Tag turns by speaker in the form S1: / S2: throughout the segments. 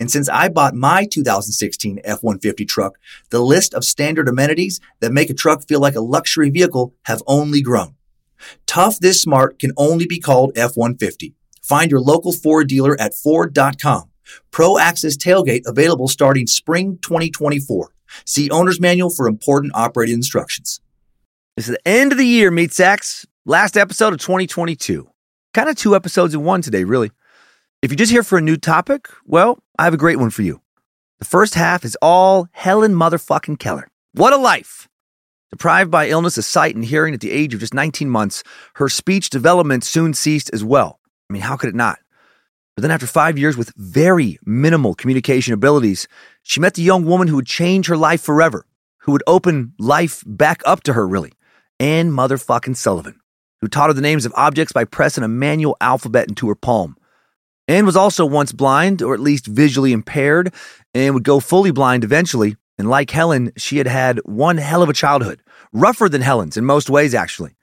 S1: and since I bought my 2016 F-150 truck, the list of standard amenities that make a truck feel like a luxury vehicle have only grown. Tough this smart can only be called F-150. Find your local Ford dealer at Ford.com. Pro Access Tailgate available starting spring 2024. See owner's manual for important operating instructions.
S2: This is the end of the year, Meat Sacks. Last episode of 2022. Kind of two episodes in one today, really. If you're just here for a new topic, well, I have a great one for you. The first half is all Helen motherfucking Keller. What a life! Deprived by illness of sight and hearing at the age of just 19 months, her speech development soon ceased as well. I mean, how could it not? But then, after five years with very minimal communication abilities, she met the young woman who would change her life forever, who would open life back up to her, really. Anne motherfucking Sullivan, who taught her the names of objects by pressing a manual alphabet into her palm. Anne was also once blind, or at least visually impaired, and would go fully blind eventually. And like Helen, she had had one hell of a childhood, rougher than Helen's in most ways, actually.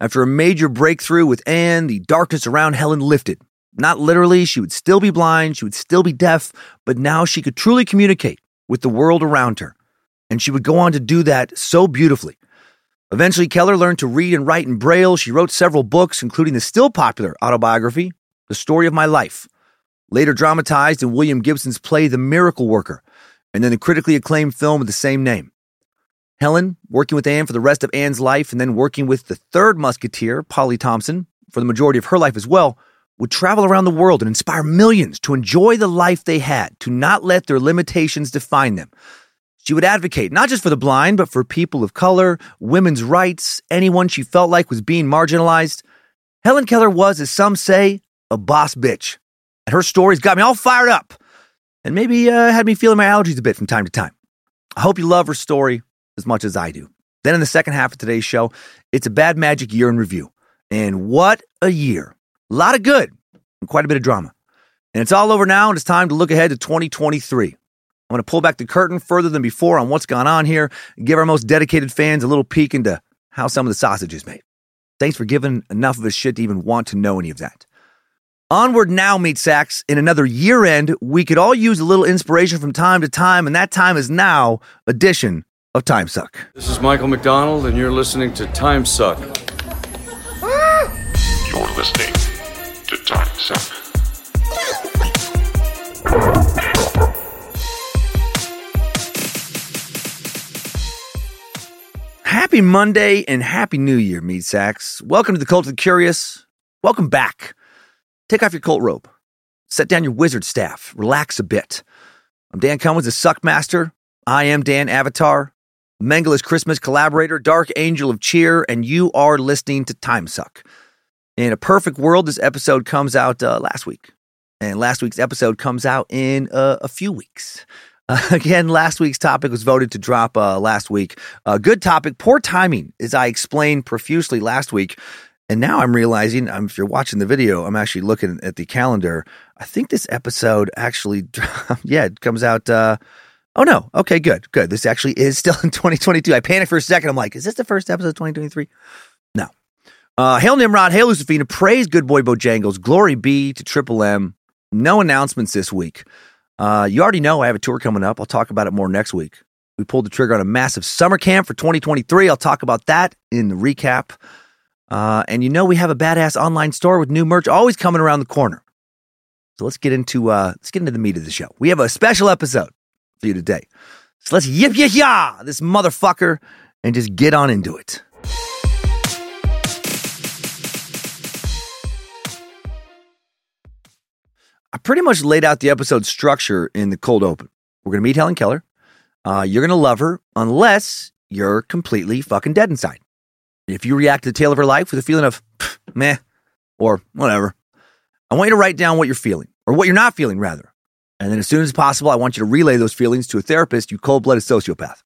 S2: After a major breakthrough with Anne, the darkness around Helen lifted. Not literally, she would still be blind, she would still be deaf, but now she could truly communicate with the world around her. And she would go on to do that so beautifully. Eventually, Keller learned to read and write in Braille. She wrote several books, including the still popular autobiography, the Story of My Life, later dramatized in William Gibson's play The Miracle Worker, and then the critically acclaimed film with the same name. Helen, working with Anne for the rest of Anne's life, and then working with the third musketeer, Polly Thompson, for the majority of her life as well, would travel around the world and inspire millions to enjoy the life they had, to not let their limitations define them. She would advocate not just for the blind, but for people of color, women's rights, anyone she felt like was being marginalized. Helen Keller was, as some say, a boss bitch. And her stories got me all fired up and maybe uh, had me feeling my allergies a bit from time to time. I hope you love her story as much as I do. Then in the second half of today's show, it's a bad magic year in review. And what a year! A lot of good and quite a bit of drama. And it's all over now, and it's time to look ahead to 2023. I'm going to pull back the curtain further than before on what's gone on here and give our most dedicated fans a little peek into how some of the sausage is made. Thanks for giving enough of a shit to even want to know any of that. Onward now, Meat Sacks. In another year end, we could all use a little inspiration from time to time, and that time is now edition of Time Suck.
S3: This is Michael McDonald, and you're listening to Time Suck.
S4: You're listening to Time Suck.
S2: Happy Monday and Happy New Year, Meat Sacks. Welcome to the Cult of the Curious. Welcome back. Take off your cult robe. Set down your wizard staff. Relax a bit. I'm Dan Cummins, the Suck Master. I am Dan Avatar, Mengele's Christmas collaborator, Dark Angel of Cheer, and you are listening to Time Suck. In a perfect world, this episode comes out uh, last week. And last week's episode comes out in uh, a few weeks. Uh, again, last week's topic was voted to drop uh, last week. Uh, good topic, poor timing, as I explained profusely last week. And now I'm realizing, um, if you're watching the video, I'm actually looking at the calendar. I think this episode actually, yeah, it comes out uh, Oh no. Okay, good, good. This actually is still in 2022. I panicked for a second. I'm like, is this the first episode of 2023? No. Uh, hail Nimrod, hail Lucifina, praise good boy Bojangles, glory be to Triple M. No announcements this week. Uh, you already know I have a tour coming up. I'll talk about it more next week. We pulled the trigger on a massive summer camp for 2023. I'll talk about that in the recap. Uh, and you know we have a badass online store with new merch always coming around the corner. So let's get into uh, let's get into the meat of the show. We have a special episode for you today. So let's yip yip yah this motherfucker and just get on into it. I pretty much laid out the episode structure in the cold open. We're to meet Helen Keller. Uh, you're to love her unless you're completely fucking dead inside. If you react to the tale of her life with a feeling of meh or whatever, I want you to write down what you're feeling or what you're not feeling, rather. And then as soon as possible, I want you to relay those feelings to a therapist, you cold blooded sociopath.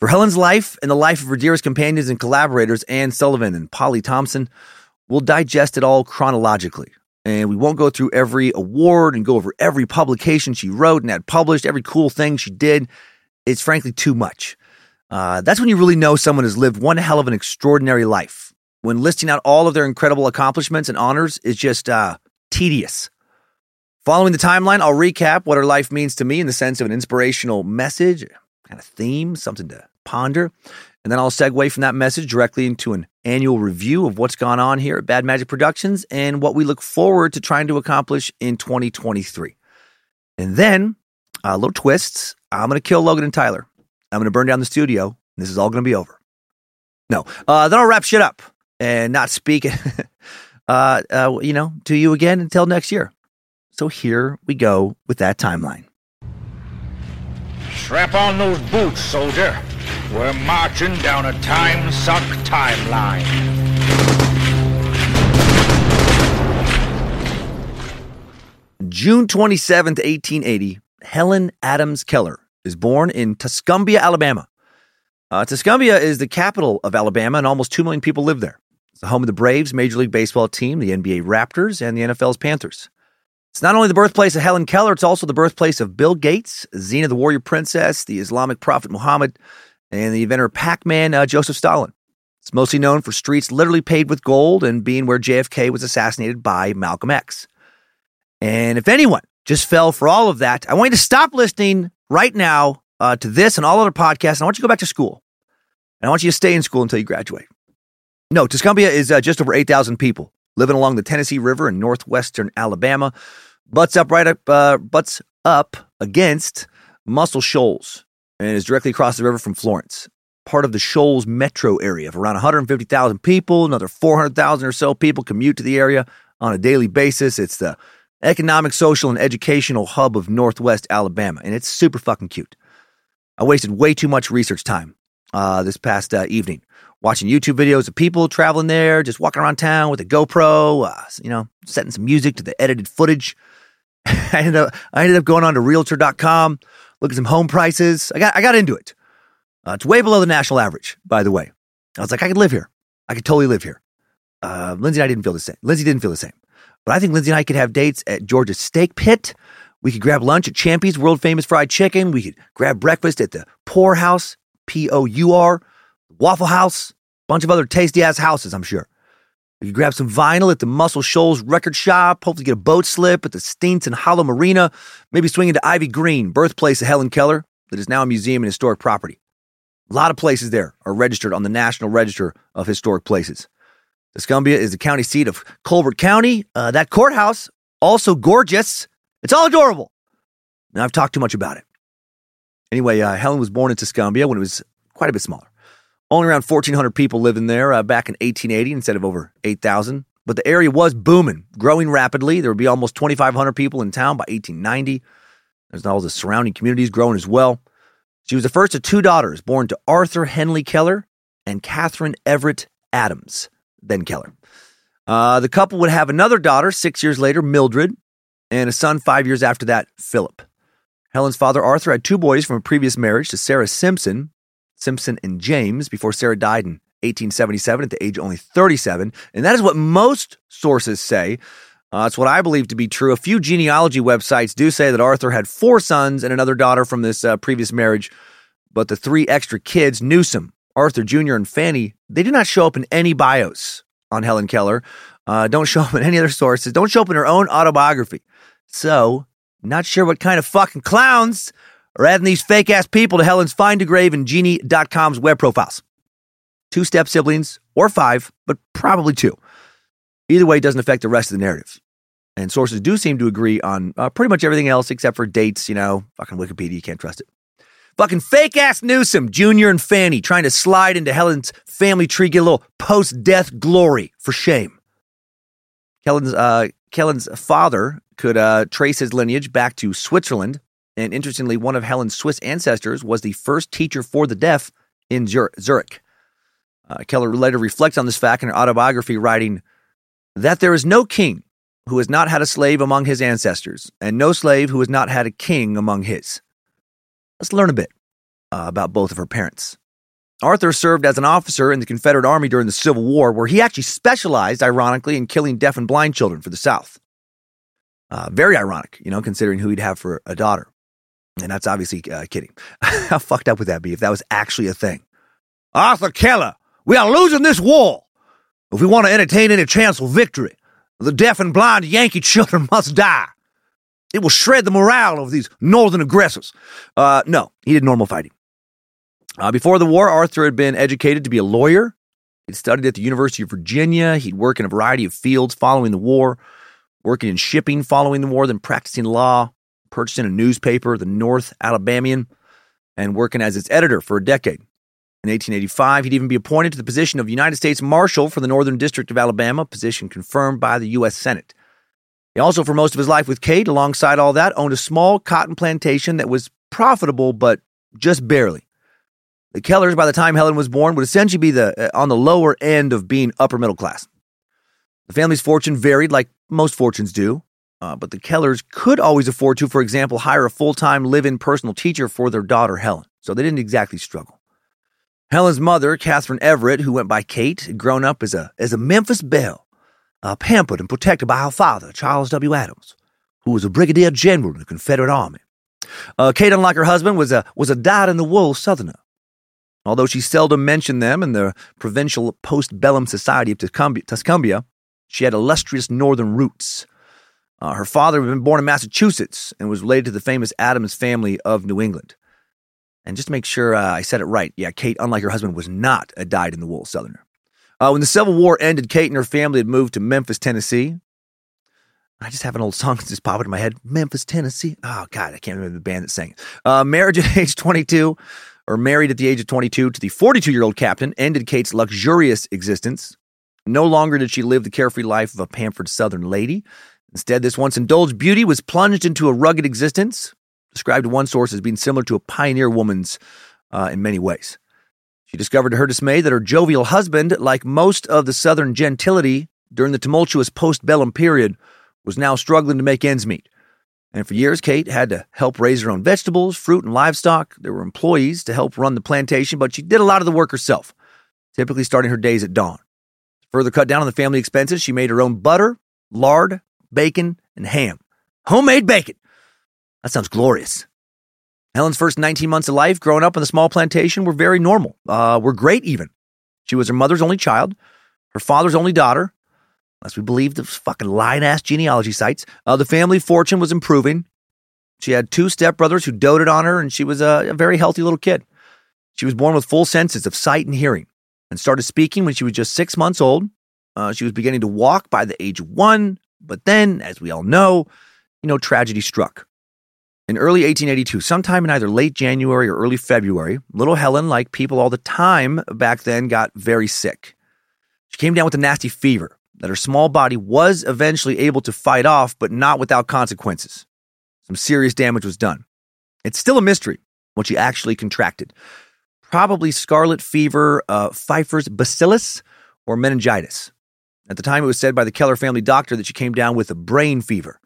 S2: For Helen's life and the life of her dearest companions and collaborators, Anne Sullivan and Polly Thompson, we'll digest it all chronologically and we won't go through every award and go over every publication she wrote and had published, every cool thing she did. It's frankly too much. Uh, that's when you really know someone has lived one hell of an extraordinary life. When listing out all of their incredible accomplishments and honors is just uh, tedious. Following the timeline, I'll recap what her life means to me in the sense of an inspirational message, kind of theme, something to ponder. And then I'll segue from that message directly into an annual review of what's gone on here at Bad Magic Productions and what we look forward to trying to accomplish in 2023. And then, a uh, little twists. I'm going to kill Logan and Tyler. I'm going to burn down the studio. This is all going to be over. No, uh, then I'll wrap shit up and not speak, uh, uh, you know, to you again until next year. So here we go with that timeline.
S5: Strap on those boots, soldier. We're marching down a time suck timeline.
S2: June 27th, 1880, Helen Adams Keller is born in Tuscumbia, Alabama. Uh, Tuscumbia is the capital of Alabama, and almost 2 million people live there. It's the home of the Braves Major League Baseball team, the NBA Raptors, and the NFL's Panthers. It's not only the birthplace of Helen Keller, it's also the birthplace of Bill Gates, Xena the Warrior Princess, the Islamic prophet Muhammad, and the inventor Pac Man uh, Joseph Stalin. It's mostly known for streets literally paved with gold and being where JFK was assassinated by Malcolm X. And if anyone just fell for all of that, I want you to stop listening right now uh, to this and all other podcasts. And I want you to go back to school. And I want you to stay in school until you graduate. No, Tuscumbia is uh, just over 8,000 people living along the Tennessee River in northwestern Alabama. Butts up right up, uh, butts up against Muscle Shoals, and is directly across the river from Florence. Part of the Shoals metro area of around 150,000 people, another 400,000 or so people commute to the area on a daily basis. It's the economic, social, and educational hub of Northwest Alabama, and it's super fucking cute. I wasted way too much research time uh, this past uh, evening watching YouTube videos of people traveling there, just walking around town with a GoPro, uh, you know, setting some music to the edited footage. I ended up I ended up going on to Realtor.com look at some home prices. I got I got into it. Uh, it's way below the national average, by the way. I was like, I could live here. I could totally live here. Uh, Lindsay and I didn't feel the same. Lindsay didn't feel the same. But I think Lindsay and I could have dates at George's Steak Pit. We could grab lunch at Champy's world famous fried chicken. We could grab breakfast at the Pour House, P O U R, Waffle House, bunch of other tasty ass houses, I'm sure. We could grab some vinyl at the Muscle Shoals record shop, hopefully get a boat slip at the Steens and Hollow Marina, maybe swing into Ivy Green, birthplace of Helen Keller, that is now a museum and historic property. A lot of places there are registered on the National Register of Historic Places. Tuscumbia is the county seat of Colbert County. Uh, that courthouse, also gorgeous. It's all adorable. Now, I've talked too much about it. Anyway, uh, Helen was born in Tuscumbia when it was quite a bit smaller. Only around 1,400 people living there uh, back in 1880 instead of over 8,000. But the area was booming, growing rapidly. There would be almost 2,500 people in town by 1890. There's all the surrounding communities growing as well. She was the first of two daughters born to Arthur Henley Keller and Catherine Everett Adams, then Keller. Uh, the couple would have another daughter six years later, Mildred, and a son five years after that, Philip. Helen's father, Arthur, had two boys from a previous marriage to Sarah Simpson, Simpson and James before Sarah died in 1877 at the age of only 37. And that is what most sources say Uh, that's what I believe to be true. A few genealogy websites do say that Arthur had four sons and another daughter from this uh, previous marriage, but the three extra kids, Newsom, Arthur Jr., and Fanny, they do not show up in any bios on Helen Keller. Uh, don't show up in any other sources. Don't show up in her own autobiography. So, not sure what kind of fucking clowns are adding these fake ass people to Helen's Find a Grave and Geni.com's web profiles. Two step siblings, or five, but probably two. Either way, doesn't affect the rest of the narrative. And sources do seem to agree on uh, pretty much everything else except for dates. You know, fucking Wikipedia, you can't trust it. Fucking fake ass Newsom, Jr. and Fanny trying to slide into Helen's family tree, get a little post death glory for shame. Kellen's, uh, father could uh, trace his lineage back to Switzerland. And interestingly, one of Helen's Swiss ancestors was the first teacher for the deaf in Zurich. Uh, Keller later reflects on this fact in her autobiography, writing that there is no king who has not had a slave among his ancestors, and no slave who has not had a king among his. Let's learn a bit uh, about both of her parents. Arthur served as an officer in the Confederate Army during the Civil War, where he actually specialized, ironically, in killing deaf and blind children for the South. Uh, very ironic, you know, considering who he'd have for a daughter. And that's obviously uh, kidding. How fucked up would that be if that was actually a thing? Arthur Keller, we are losing this war. If we want to entertain any chance of victory, the deaf and blind Yankee children must die. It will shred the morale of these northern aggressors. Uh, no, he did normal fighting. Uh, before the war, Arthur had been educated to be a lawyer. He'd studied at the University of Virginia. He'd work in a variety of fields following the war, working in shipping following the war, then practicing law, purchasing a newspaper, the North Alabamian, and working as its editor for a decade. In 1885, he'd even be appointed to the position of United States Marshal for the Northern District of Alabama, position confirmed by the U.S. Senate. He also, for most of his life with Kate, alongside all that, owned a small cotton plantation that was profitable, but just barely. The Kellers, by the time Helen was born, would essentially be the uh, on the lower end of being upper middle class. The family's fortune varied, like most fortunes do, uh, but the Kellers could always afford to, for example, hire a full time live in personal teacher for their daughter Helen. So they didn't exactly struggle. Helen's mother, Catherine Everett, who went by Kate, had grown up as a, as a Memphis belle, uh, pampered and protected by her father, Charles W. Adams, who was a brigadier general in the Confederate Army. Uh, Kate, unlike her husband, was a, was a dyed-in-the-wool Southerner. Although she seldom mentioned them in the provincial post-bellum society of Tuscumbia, she had illustrious northern roots. Uh, her father had been born in Massachusetts and was related to the famous Adams family of New England. And just to make sure uh, I said it right, yeah, Kate, unlike her husband, was not a dyed in the wool Southerner. Uh, when the Civil War ended, Kate and her family had moved to Memphis, Tennessee. I just have an old song that just popped into my head Memphis, Tennessee. Oh, God, I can't remember the band that sang it. Uh, marriage at age 22, or married at the age of 22 to the 42 year old captain, ended Kate's luxurious existence. No longer did she live the carefree life of a pampered Southern lady. Instead, this once indulged beauty was plunged into a rugged existence, described one source as being similar to a pioneer woman's uh, in many ways. She discovered to her dismay that her jovial husband, like most of the Southern gentility during the tumultuous postbellum period, was now struggling to make ends meet. And for years, Kate had to help raise her own vegetables, fruit, and livestock. There were employees to help run the plantation, but she did a lot of the work herself, typically starting her days at dawn. To further cut down on the family expenses, she made her own butter, lard, bacon, and ham. Homemade bacon! That sounds glorious. Helen's first 19 months of life growing up on the small plantation were very normal, uh, were great even. She was her mother's only child, her father's only daughter, unless we believe the fucking lying ass genealogy sites. Uh, the family fortune was improving. She had two stepbrothers who doted on her, and she was a, a very healthy little kid. She was born with full senses of sight and hearing and started speaking when she was just six months old. Uh, she was beginning to walk by the age of one, but then, as we all know, you know, tragedy struck. In early 1882, sometime in either late January or early February, little Helen, like people all the time back then, got very sick. She came down with a nasty fever that her small body was eventually able to fight off, but not without consequences. Some serious damage was done. It's still a mystery what she actually contracted. Probably scarlet fever, uh, Pfeiffer's bacillus, or meningitis. At the time, it was said by the Keller family doctor that she came down with a brain fever.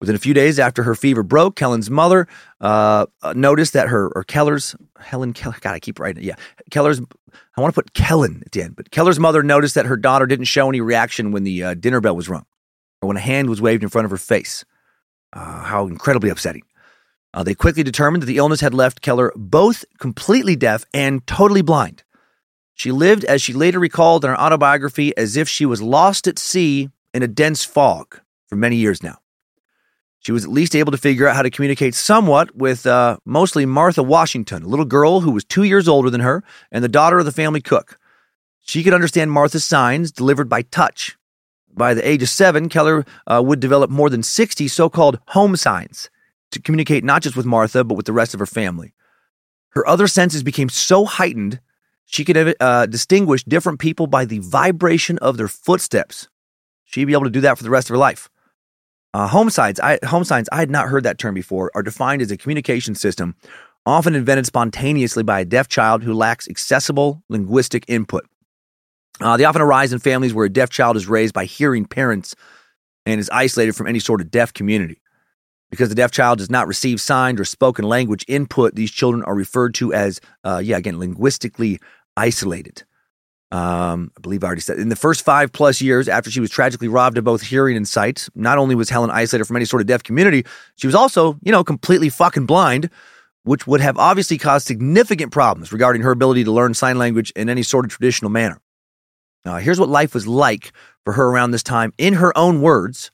S2: Within a few days after her fever broke, Kellen's mother uh, uh, noticed that her, or Keller's, Helen Keller, God, I keep writing it. Yeah. Keller's, I want to put Kellen at the end, but Keller's mother noticed that her daughter didn't show any reaction when the uh, dinner bell was rung. or when a hand was waved in front of her face. Uh, how incredibly upsetting. Uh, they quickly determined that the illness had left Keller both completely deaf and totally blind. She lived, as she later recalled in her autobiography, as if she was lost at sea in a dense fog for many years now. She was at least able to figure out how to communicate somewhat with uh, mostly Martha Washington, a little girl who was two years older than her and the daughter of the family cook. She could understand Martha's signs delivered by touch. By the age of seven, Keller uh, would develop more than 60 so called home signs to communicate not just with Martha, but with the rest of her family. Her other senses became so heightened, she could uh, distinguish different people by the vibration of their footsteps. She'd be able to do that for the rest of her life. Uh, home signs, I, home signs, I had not heard that term before, are defined as a communication system often invented spontaneously by a deaf child who lacks accessible linguistic input. Uh, they often arise in families where a deaf child is raised by hearing parents and is isolated from any sort of deaf community. Because the deaf child does not receive signed or spoken language input, these children are referred to as, uh, yeah, again, linguistically isolated. Um, I believe I already said in the first five plus years after she was tragically robbed of both hearing and sight, not only was Helen isolated from any sort of deaf community, she was also, you know, completely fucking blind, which would have obviously caused significant problems regarding her ability to learn sign language in any sort of traditional manner. Uh, here's what life was like for her around this time in her own words,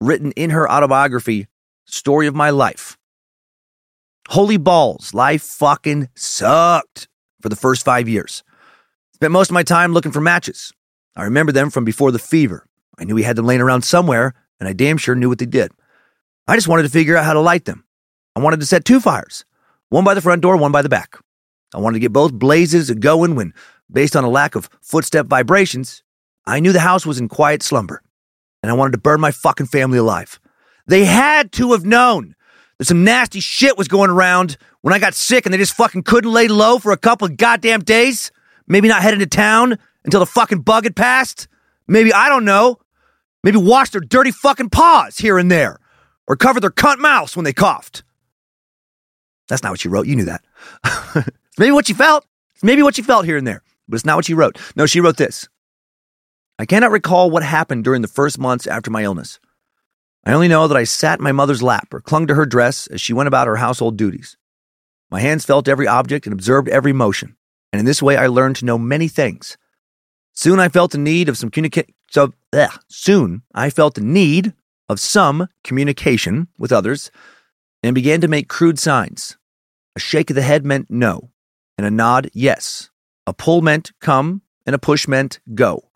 S2: written in her autobiography, Story of My Life. Holy balls, life fucking sucked for the first five years. Spent most of my time looking for matches. I remember them from before the fever. I knew we had them laying around somewhere, and I damn sure knew what they did. I just wanted to figure out how to light them. I wanted to set two fires, one by the front door, one by the back. I wanted to get both blazes going when, based on a lack of footstep vibrations, I knew the house was in quiet slumber, and I wanted to burn my fucking family alive. They had to have known that some nasty shit was going around when I got sick and they just fucking couldn't lay low for a couple of goddamn days. Maybe not head into town until the fucking bug had passed. Maybe, I don't know. Maybe wash their dirty fucking paws here and there. Or cover their cunt mouths when they coughed. That's not what she wrote. You knew that. maybe what she felt. maybe what she felt here and there, but it's not what she wrote. No, she wrote this. I cannot recall what happened during the first months after my illness. I only know that I sat in my mother's lap or clung to her dress as she went about her household duties. My hands felt every object and observed every motion and in this way I learned to know many things. Soon I felt the need of some. So, soon I felt the need of some communication with others and began to make crude signs. A shake of the head meant no, and a nod, yes. A pull meant come, and a push meant go.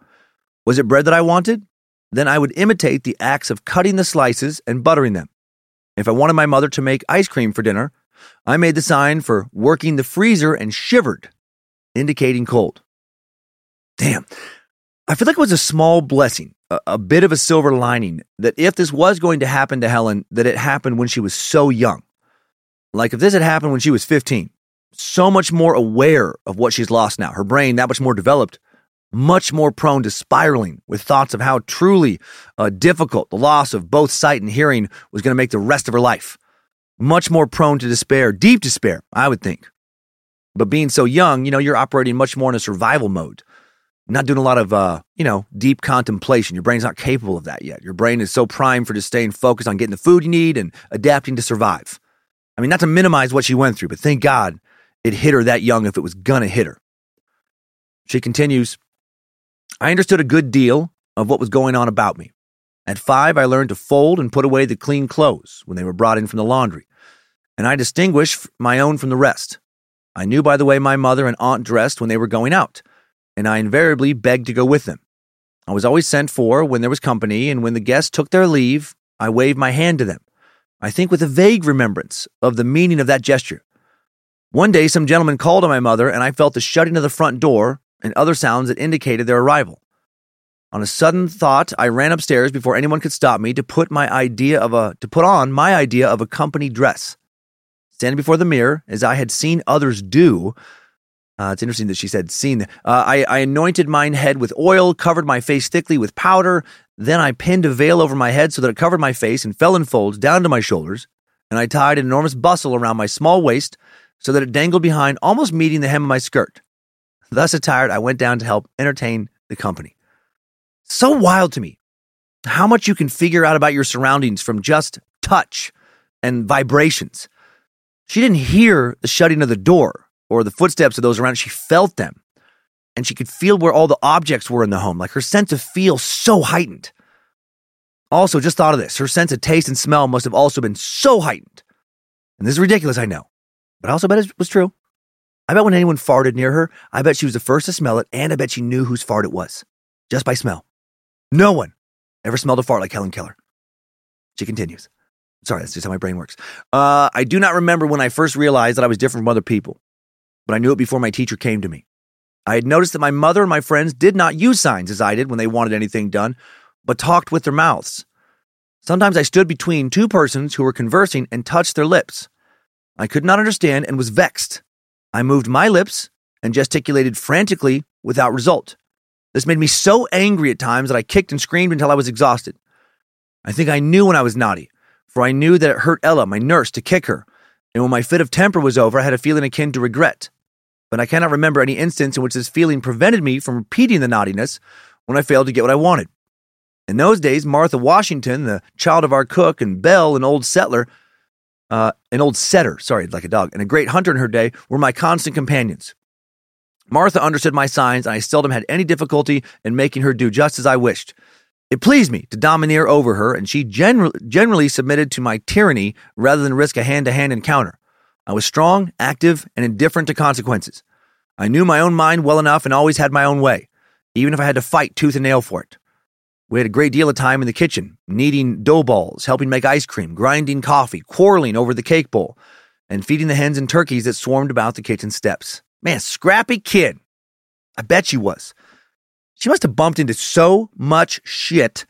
S2: Was it bread that I wanted? Then I would imitate the acts of cutting the slices and buttering them. If I wanted my mother to make ice cream for dinner, I made the sign for working the freezer and shivered indicating cold. Damn. I feel like it was a small blessing, a, a, bit of a silver lining that if this was going to happen to Helen, that it happened when she was so young. Like if this had happened when she was 15, so much more aware of what she's lost now, her brain that much more developed, much more prone to spiraling with thoughts of how truly uh, difficult the loss of both sight and hearing was going to make the rest of her life. Much more prone to despair, deep despair, I would think. But being so young, you know, you're operating much more in a survival mode, not doing a lot of, uh, you know, deep contemplation. Your brain's not capable of that yet. Your brain is so primed for just staying focused on getting the food you need and adapting to survive. I mean, not to minimize what she went through, but thank God it hit her that young if it was gonna hit her. She continues, I understood a good deal of what was going on about me. At five, I learned to fold and put away the clean clothes when they were brought in from the laundry, and I distinguished my own from the rest. I knew by the way my mother and aunt dressed when they were going out, and I invariably begged to go with them. I was always sent for when there was company, and when the guests took their leave, I waved my hand to them. I think with a vague remembrance of the meaning of that gesture. One day, some gentleman called on my mother, and I felt the shutting of the front door and other sounds that indicated their arrival. On a sudden thought, I ran upstairs before anyone could stop me to put my idea of a to put on my idea of a company dress standing before the mirror, as I had seen others do. Uh, it's interesting that she said seen. Uh, I, I anointed mine head with oil, covered my face thickly with powder. Then I pinned a veil over my head so that it covered my face and fell in folds down to my shoulders. And I tied an enormous bustle around my small waist so that it dangled behind, almost meeting the hem of my skirt. Thus attired, I went down to help entertain the company. So wild to me how much you can figure out about your surroundings from just touch and vibrations. She didn't hear the shutting of the door or the footsteps of those around. She felt them. And she could feel where all the objects were in the home. Like her sense of feel so heightened. Also, just thought of this. Her sense of taste and smell must have also been so heightened. And this is ridiculous, I know. But I also bet it was true. I bet when anyone farted near her, I bet she was the first to smell it, and I bet she knew whose fart it was. Just by smell. No one ever smelled a fart like Helen Keller. She continues. Sorry, that's just how my brain works. Uh, I do not remember when I first realized that I was different from other people, but I knew it before my teacher came to me. I had noticed that my mother and my friends did not use signs as I did when they wanted anything done, but talked with their mouths. Sometimes I stood between two persons who were conversing and touched their lips. I could not understand and was vexed. I moved my lips and gesticulated frantically without result. This made me so angry at times that I kicked and screamed until I was exhausted. I think I knew when I was naughty, for I knew that it hurt Ella, my nurse, to kick her. And when my fit of temper was over, I had a feeling akin to regret. But I cannot remember any instance in which this feeling prevented me from repeating the naughtiness when I failed to get what I wanted. In those days, Martha Washington, the child of our cook, and Belle, an old settler, uh, an old setter, sorry, like a dog, and a great hunter in her day, were my constant companions. Martha understood my signs, and I seldom had any difficulty in making her do just as I wished. It pleased me to domineer over her, and she gener- generally submitted to my tyranny rather than risk a hand to hand encounter. I was strong, active, and indifferent to consequences. I knew my own mind well enough and always had my own way, even if I had to fight tooth and nail for it. We had a great deal of time in the kitchen, kneading dough balls, helping make ice cream, grinding coffee, quarreling over the cake bowl, and feeding the hens and turkeys that swarmed about the kitchen steps. Man, scrappy kid. I bet she was. She must have bumped into so much shit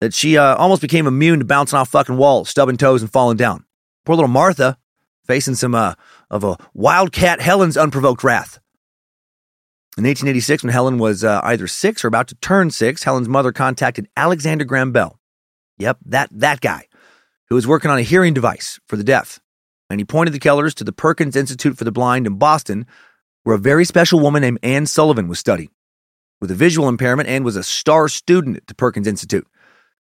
S2: that she uh, almost became immune to bouncing off fucking walls, stubbing toes, and falling down. Poor little Martha, facing some uh, of a wildcat Helen's unprovoked wrath. In 1886, when Helen was uh, either six or about to turn six, Helen's mother contacted Alexander Graham Bell. Yep, that that guy, who was working on a hearing device for the deaf, and he pointed the Kellers to the Perkins Institute for the Blind in Boston, where a very special woman named Anne Sullivan was studying. With a visual impairment, Anne was a star student at the Perkins Institute,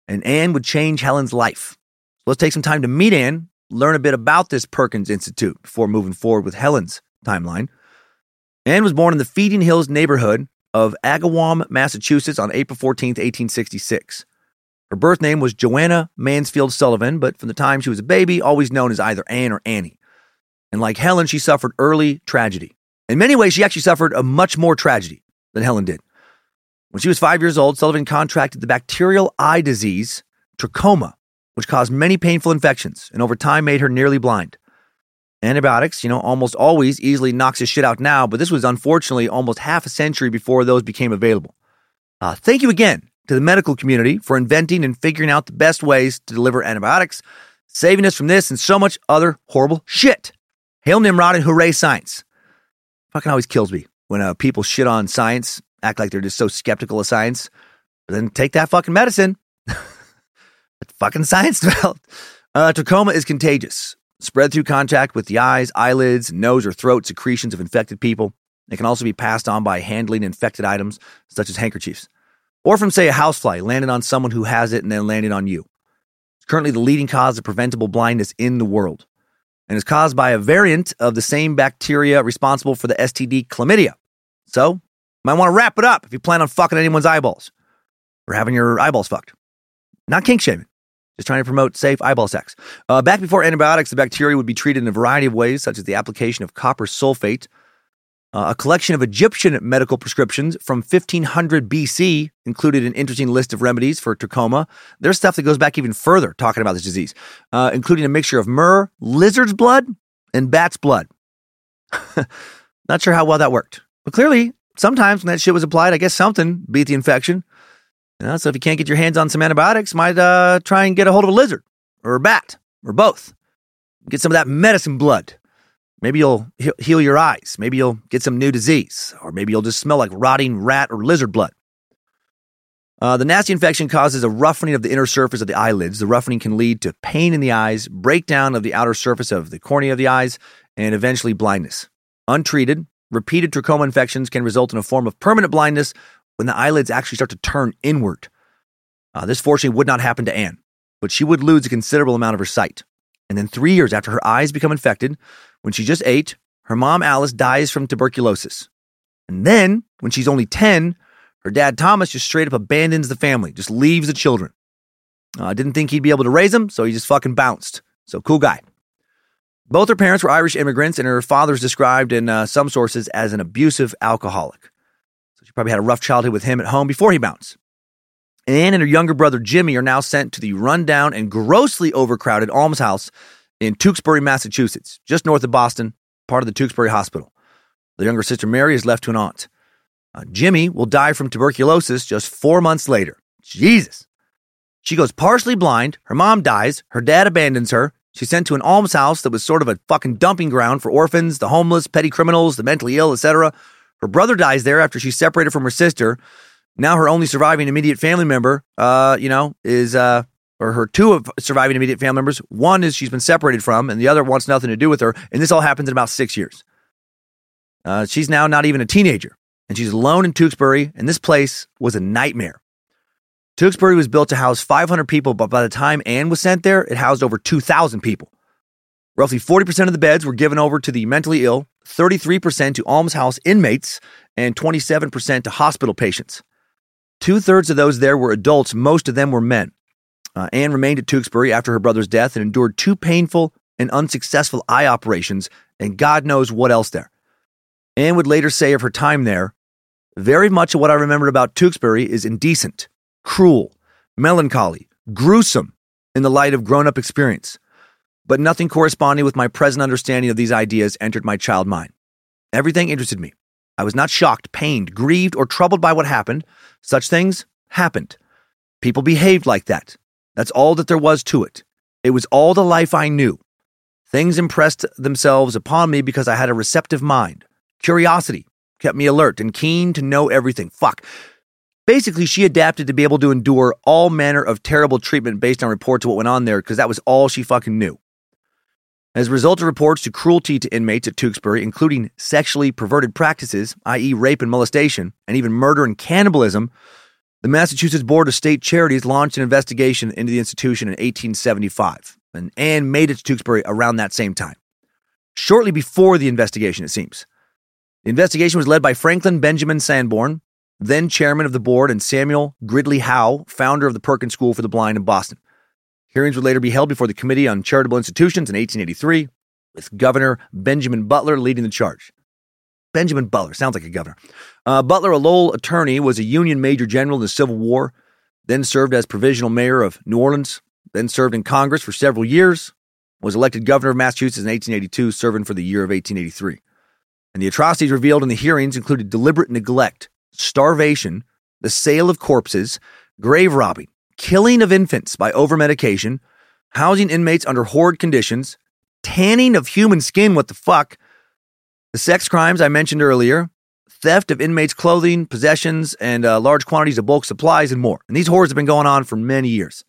S2: and Anne would change Helen's life. Let's take some time to meet Anne, learn a bit about this Perkins Institute before moving forward with Helen's timeline. Anne was born in the Feeding Hills neighborhood of Agawam, Massachusetts on April 14, 1866. Her birth name was Johanna Mansfield Sullivan, but from the time she was a baby, always known as either Anne or Annie. And like Helen, she suffered early tragedy. In many ways, she actually suffered a much more tragedy than Helen did. When she was five years old, Sullivan contracted the bacterial eye disease, trachoma, which caused many painful infections and over time made her nearly blind. Antibiotics, you know, almost always easily knocks this shit out now, but this was unfortunately almost half a century before those became available. Uh, thank you again to the medical community for inventing and figuring out the best ways to deliver antibiotics, saving us from this and so much other horrible shit. Hail Nimrod and hooray science fucking always kills me when uh, people shit on science, act like they're just so skeptical of science. Then take that fucking medicine. that fucking science developed. Uh, trachoma is contagious, spread through contact with the eyes, eyelids, nose, or throat secretions of infected people. It can also be passed on by handling infected items, such as handkerchiefs, or from, say, a housefly landing on someone who has it and then landing on you. It's currently the leading cause of preventable blindness in the world and is caused by a variant of the same bacteria responsible for the STD chlamydia. So, might want to wrap it up if you plan on fucking anyone's eyeballs or having your eyeballs fucked. Not kink shaming, just trying to promote safe eyeball sex. Uh, back before antibiotics, the bacteria would be treated in a variety of ways, such as the application of copper sulfate uh, a collection of Egyptian medical prescriptions from 1500 BC included an interesting list of remedies for trachoma. There's stuff that goes back even further talking about this disease, uh, including a mixture of myrrh, lizard's blood, and bat's blood. Not sure how well that worked, but clearly, sometimes when that shit was applied, I guess something beat the infection. You know, so if you can't get your hands on some antibiotics, might uh, try and get a hold of a lizard or a bat or both. Get some of that medicine blood. Maybe you'll heal your eyes. Maybe you'll get some new disease, or maybe you'll just smell like rotting rat or lizard blood. Uh, the nasty infection causes a roughening of the inner surface of the eyelids. The roughening can lead to pain in the eyes, breakdown of the outer surface of the cornea of the eyes, and eventually blindness. Untreated, repeated trachoma infections can result in a form of permanent blindness when the eyelids actually start to turn inward. Uh, this fortunately would not happen to Anne, but she would lose a considerable amount of her sight. And then three years after her eyes become infected, when she's just eight, her mom Alice dies from tuberculosis. And then, when she's only 10, her dad Thomas just straight up abandons the family, just leaves the children. Uh, didn't think he'd be able to raise them, so he just fucking bounced. So, cool guy. Both her parents were Irish immigrants, and her father's described in uh, some sources as an abusive alcoholic. So, she probably had a rough childhood with him at home before he bounced. Anne and her younger brother Jimmy are now sent to the rundown and grossly overcrowded almshouse in Tewksbury, Massachusetts, just north of Boston, part of the Tewksbury Hospital. The younger sister Mary is left to an aunt. Uh, Jimmy will die from tuberculosis just four months later. Jesus. She goes partially blind. Her mom dies. Her dad abandons her. She's sent to an almshouse that was sort of a fucking dumping ground for orphans, the homeless, petty criminals, the mentally ill, etc. Her brother dies there after she's separated from her sister. Now her only surviving immediate family member, uh, you know, is uh, or her two of surviving immediate family members. One is she's been separated from, and the other wants nothing to do with her. And this all happens in about six years. Uh, she's now not even a teenager, and she's alone in Tewksbury, and this place was a nightmare. Tewksbury was built to house 500 people, but by the time Anne was sent there, it housed over 2,000 people. Roughly 40% of the beds were given over to the mentally ill, 33% to almshouse inmates, and 27% to hospital patients. Two thirds of those there were adults, most of them were men. Uh, Anne remained at Tewksbury after her brother's death and endured two painful and unsuccessful eye operations, and God knows what else there. Anne would later say of her time there, very much of what I remember about Tewksbury is indecent, cruel, melancholy, gruesome in the light of grown up experience. But nothing corresponding with my present understanding of these ideas entered my child mind. Everything interested me. I was not shocked, pained, grieved, or troubled by what happened. Such things happened. People behaved like that. That's all that there was to it. It was all the life I knew. Things impressed themselves upon me because I had a receptive mind. Curiosity kept me alert and keen to know everything. Fuck. Basically, she adapted to be able to endure all manner of terrible treatment based on reports of what went on there because that was all she fucking knew. As a result of reports to cruelty to inmates at Tewksbury, including sexually perverted practices, i.e., rape and molestation, and even murder and cannibalism, the Massachusetts Board of State Charities launched an investigation into the institution in 1875, and Anne made it to Tewksbury around that same time. Shortly before the investigation, it seems. The investigation was led by Franklin Benjamin Sanborn, then chairman of the board, and Samuel Gridley Howe, founder of the Perkins School for the Blind in Boston. Hearings would later be held before the Committee on Charitable Institutions in 1883, with Governor Benjamin Butler leading the charge. Benjamin Butler sounds like a governor. Uh, Butler, a Lowell attorney, was a Union major general in the Civil War, then served as provisional mayor of New Orleans, then served in Congress for several years, was elected governor of Massachusetts in 1882, serving for the year of 1883 and the atrocities revealed in the hearings included deliberate neglect, starvation, the sale of corpses, grave robbing, killing of infants by overmedication, housing inmates under horrid conditions, tanning of human skin, what the fuck, the sex crimes I mentioned earlier, theft of inmates' clothing, possessions, and uh, large quantities of bulk supplies, and more. And these horrors have been going on for many years.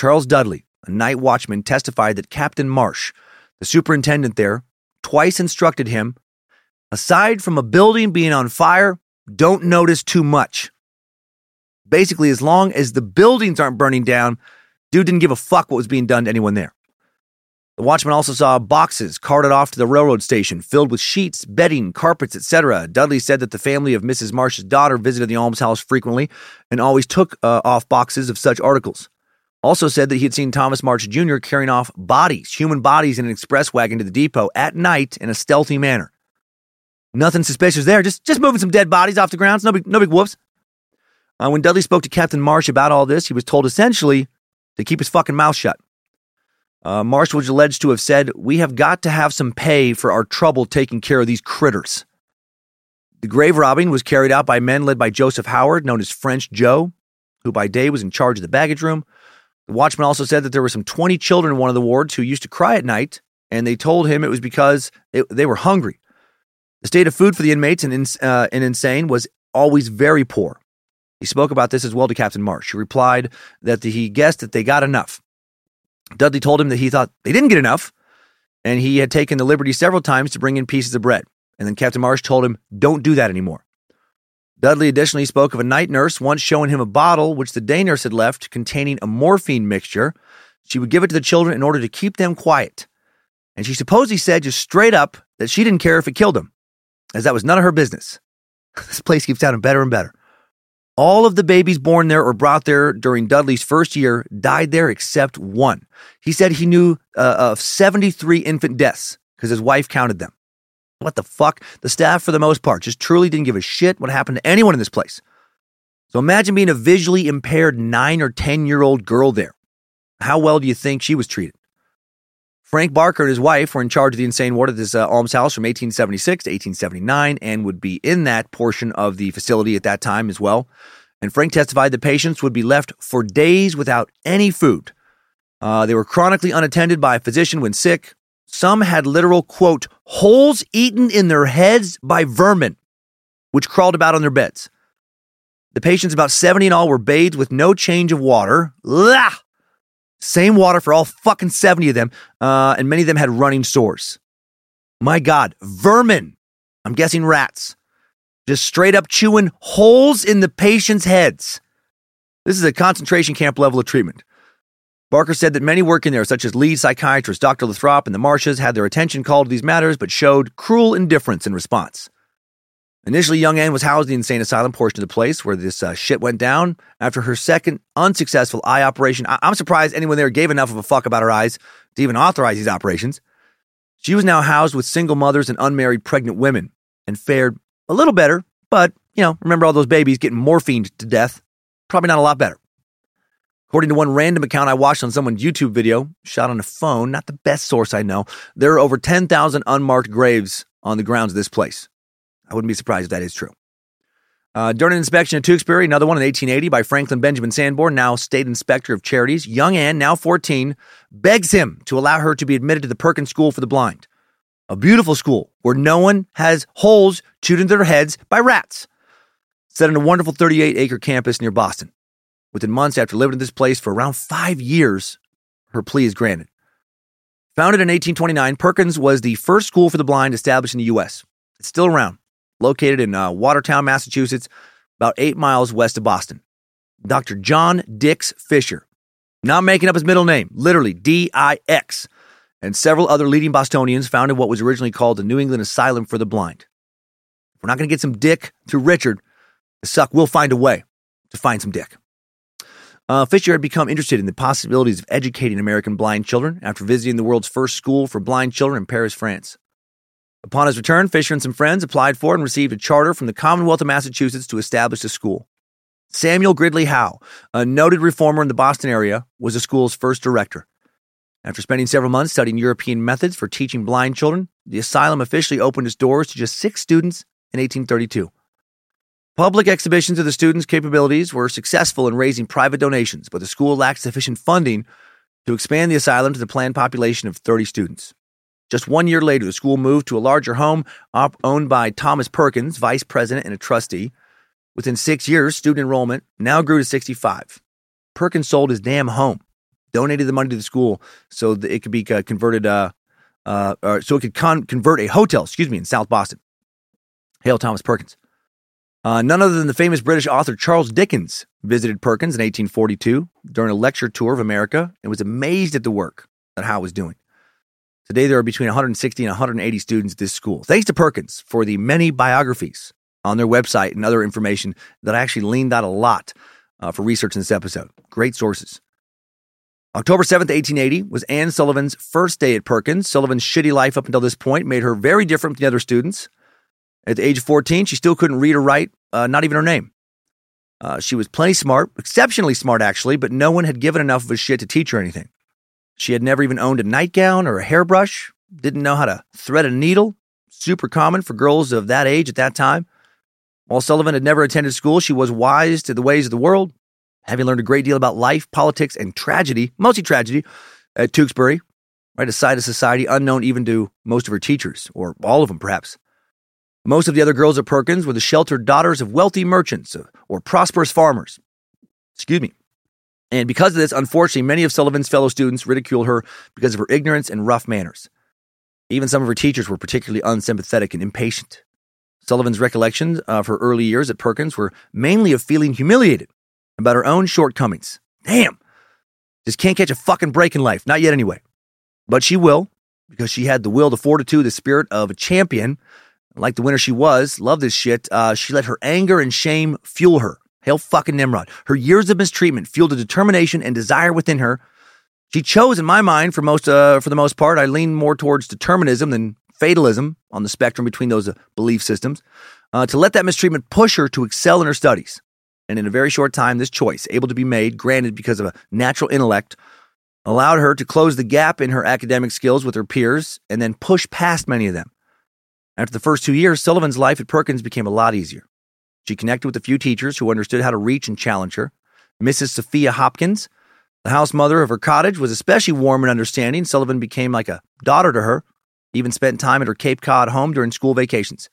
S2: Charles Dudley, a night watchman, testified that Captain Marsh, the superintendent there, twice instructed him Aside from a building being on fire, don't notice too much. Basically, as long as the buildings aren't burning down, dude didn't give a fuck what was being done to anyone there. The watchman also saw boxes carted off to the railroad station filled with sheets, bedding, carpets, etc. Dudley said that the family of Mrs. Marsh's daughter visited the almshouse frequently and always took uh, off boxes of such articles. Also said that he had seen Thomas Marsh Jr. carrying off bodies, human bodies, in an express wagon to the depot at night in a stealthy manner. Nothing suspicious there. Just just moving some dead bodies off the grounds. No big no big whoops. Uh, when Dudley spoke to Captain Marsh about all this, he was told essentially to keep his fucking mouth shut. Uh, Marsh was alleged to have said, "We have got to have some pay for our trouble taking care of these critters." The grave robbing was carried out by men led by Joseph Howard, known as French Joe, who by day was in charge of the baggage room. The watchman also said that there were some 20 children in one of the wards who used to cry at night, and they told him it was because it, they were hungry. The state of food for the inmates in, uh, in Insane was always very poor. He spoke about this as well to Captain Marsh, who replied that the, he guessed that they got enough. Dudley told him that he thought they didn't get enough, and he had taken the liberty several times to bring in pieces of bread. And then Captain Marsh told him, don't do that anymore. Dudley additionally spoke of a night nurse once showing him a bottle which the day nurse had left containing a morphine mixture. She would give it to the children in order to keep them quiet. And she supposedly said just straight up that she didn't care if it killed them, as that was none of her business. this place keeps sounding better and better. All of the babies born there or brought there during Dudley's first year died there except one. He said he knew uh, of 73 infant deaths because his wife counted them. What the fuck? The staff, for the most part, just truly didn't give a shit what happened to anyone in this place. So imagine being a visually impaired nine or 10 year old girl there. How well do you think she was treated? Frank Barker and his wife were in charge of the insane ward at this uh, almshouse from 1876 to 1879 and would be in that portion of the facility at that time as well. And Frank testified that patients would be left for days without any food. Uh, they were chronically unattended by a physician when sick. Some had literal, quote, holes eaten in their heads by vermin, which crawled about on their beds. The patients, about 70 in all, were bathed with no change of water. Blah! Same water for all fucking 70 of them, uh, and many of them had running sores. My God, vermin. I'm guessing rats. Just straight up chewing holes in the patient's heads. This is a concentration camp level of treatment. Barker said that many working there, such as lead psychiatrist Dr. Lathrop and the Marshes, had their attention called to these matters but showed cruel indifference in response. Initially, Young Anne was housed in the insane asylum portion of the place where this uh, shit went down. After her second unsuccessful eye operation, I- I'm surprised anyone there gave enough of a fuck about her eyes to even authorize these operations. She was now housed with single mothers and unmarried pregnant women and fared a little better, but, you know, remember all those babies getting morphined to death? Probably not a lot better. According to one random account I watched on someone's YouTube video, shot on a phone, not the best source I know, there are over 10,000 unmarked graves on the grounds of this place. I wouldn't be surprised if that is true. Uh, during an inspection at Tewksbury, another one in 1880 by Franklin Benjamin Sanborn, now state inspector of charities, young Anne, now 14, begs him to allow her to be admitted to the Perkins School for the Blind, a beautiful school where no one has holes chewed into their heads by rats, set in a wonderful 38 acre campus near Boston. Within months after living in this place for around five years, her plea is granted. Founded in 1829, Perkins was the first school for the blind established in the U.S. It's still around located in uh, Watertown, Massachusetts, about eight miles west of Boston. Dr. John Dix Fisher, not making up his middle name, literally D I X, and several other leading Bostonians founded what was originally called the New England Asylum for the Blind. If we're not going to get some dick to Richard, the suck will find a way to find some dick. Uh, Fisher had become interested in the possibilities of educating American blind children after visiting the world's first school for blind children in Paris, France. Upon his return, Fisher and some friends applied for and received a charter from the Commonwealth of Massachusetts to establish the school. Samuel Gridley Howe, a noted reformer in the Boston area, was the school's first director. After spending several months studying European methods for teaching blind children, the asylum officially opened its doors to just six students in 1832. Public exhibitions of the students' capabilities were successful in raising private donations, but the school lacked sufficient funding to expand the asylum to the planned population of 30 students. Just one year later, the school moved to a larger home op- owned by Thomas Perkins, vice president and a trustee. Within six years, student enrollment now grew to 65. Perkins sold his damn home, donated the money to the school so that it could be uh, converted, uh, uh, or so it could con- convert a hotel, excuse me, in South Boston. Hail Thomas Perkins. Uh, none other than the famous British author Charles Dickens visited Perkins in 1842 during a lecture tour of America and was amazed at the work that Howe was doing. Today, there are between 160 and 180 students at this school. Thanks to Perkins for the many biographies on their website and other information that I actually leaned out a lot uh, for research in this episode. Great sources. October 7th, 1880 was Anne Sullivan's first day at Perkins. Sullivan's shitty life up until this point made her very different from the other students. At the age of 14, she still couldn't read or write, uh, not even her name. Uh, she was plenty smart, exceptionally smart actually, but no one had given enough of a shit to teach her anything. She had never even owned a nightgown or a hairbrush, didn't know how to thread a needle, super common for girls of that age at that time. While Sullivan had never attended school, she was wise to the ways of the world, having learned a great deal about life, politics, and tragedy, mostly tragedy, at Tewksbury, right, a side of society unknown even to most of her teachers, or all of them perhaps. Most of the other girls at Perkins were the sheltered daughters of wealthy merchants uh, or prosperous farmers. Excuse me. And because of this, unfortunately, many of Sullivan's fellow students ridiculed her because of her ignorance and rough manners. Even some of her teachers were particularly unsympathetic and impatient. Sullivan's recollections of her early years at Perkins were mainly of feeling humiliated about her own shortcomings. Damn. Just can't catch a fucking break in life. Not yet, anyway. But she will, because she had the will, the fortitude, the spirit of a champion. Like the winner she was, love this shit. Uh, she let her anger and shame fuel her. Hail fucking Nimrod. Her years of mistreatment fueled a determination and desire within her. She chose, in my mind, for most, uh, for the most part, I lean more towards determinism than fatalism on the spectrum between those uh, belief systems, uh, to let that mistreatment push her to excel in her studies. And in a very short time, this choice, able to be made, granted because of a natural intellect, allowed her to close the gap in her academic skills with her peers and then push past many of them. After the first two years, Sullivan's life at Perkins became a lot easier. She connected with a few teachers who understood how to reach and challenge her. Mrs. Sophia Hopkins, the house mother of her cottage, was especially warm and understanding. Sullivan became like a daughter to her, even spent time at her Cape Cod home during school vacations.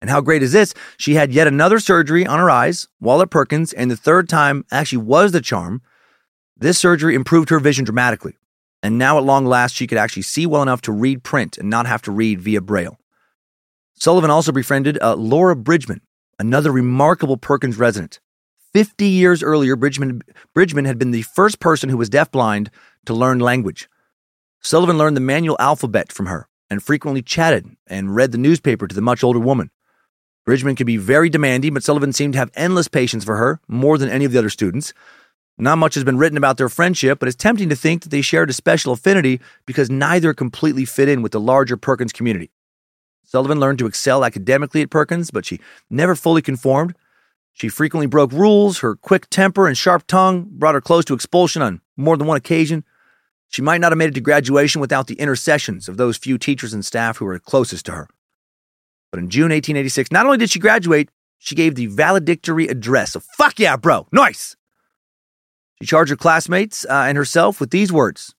S2: And how great is this? She had yet another surgery on her eyes while at Perkins, and the third time actually was the charm. This surgery improved her vision dramatically. And now, at long last, she could actually see well enough to read print and not have to read via Braille. Sullivan also befriended uh, Laura Bridgman, another remarkable Perkins resident. 50 years earlier, Bridgman, Bridgman had been the first person who was deafblind to learn language. Sullivan learned the manual alphabet from her and frequently chatted and read the newspaper to the much older woman. Bridgman could be very demanding, but Sullivan seemed to have endless patience for her, more than any of the other students. Not much has been written about their friendship, but it's tempting to think that they shared a special affinity because neither completely fit in with the larger Perkins community. Sullivan learned to excel academically at Perkins, but she never fully conformed. She frequently broke rules. Her quick temper and sharp tongue brought her close to expulsion on more than one occasion. She might not have made it to graduation without the intercessions of those few teachers and staff who were closest to her. But in June 1886, not only did she graduate, she gave the valedictory address. So fuck yeah, bro. Nice. She charged her classmates uh, and herself with these words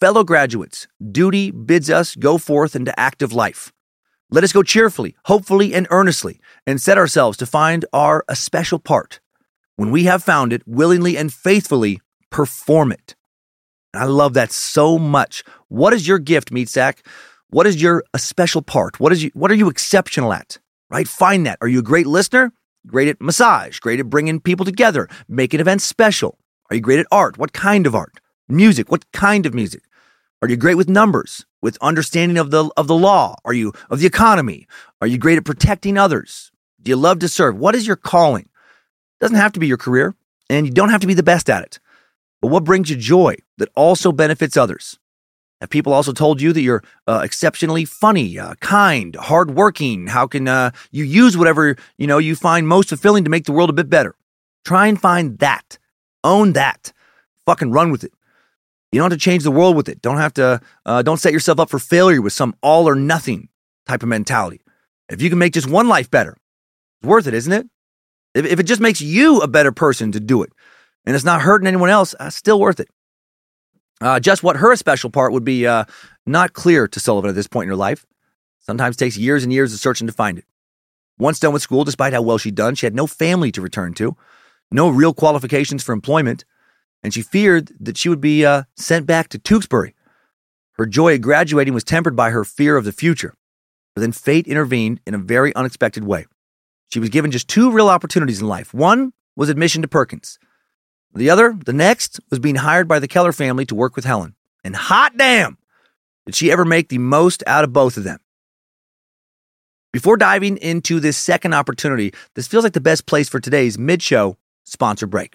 S2: Fellow graduates, duty bids us go forth into active life. Let us go cheerfully, hopefully, and earnestly, and set ourselves to find our especial part. When we have found it, willingly and faithfully perform it. I love that so much. What is your gift, Meat Sack? What is your a special part? What is you, what are you exceptional at? Right? Find that. Are you a great listener? Great at massage, great at bringing people together, making events special. Are you great at art? What kind of art? Music, what kind of music? Are you great with numbers, with understanding of the of the law? Are you of the economy? Are you great at protecting others? Do you love to serve? What is your calling? It doesn't have to be your career, and you don't have to be the best at it. But what brings you joy that also benefits others? Have people also told you that you're uh, exceptionally funny, uh, kind, hardworking? How can uh, you use whatever you know you find most fulfilling to make the world a bit better? Try and find that, own that, fucking run with it. You don't have to change the world with it. Don't have to. Uh, don't set yourself up for failure with some all or nothing type of mentality. If you can make just one life better, it's worth it, isn't it? If, if it just makes you a better person to do it, and it's not hurting anyone else, uh, still worth it. Uh, just what her special part would be uh, not clear to Sullivan at this point in her life. Sometimes takes years and years of searching to find it. Once done with school, despite how well she'd done, she had no family to return to, no real qualifications for employment, and she feared that she would be uh, sent back to Tewksbury. Her joy at graduating was tempered by her fear of the future. But then fate intervened in a very unexpected way. She was given just two real opportunities in life. One was admission to Perkins. The other, the next, was being hired by the Keller family to work with Helen. And hot damn, did she ever make the most out of both of them. Before diving into this second opportunity, this feels like the best place for today's mid show sponsor break.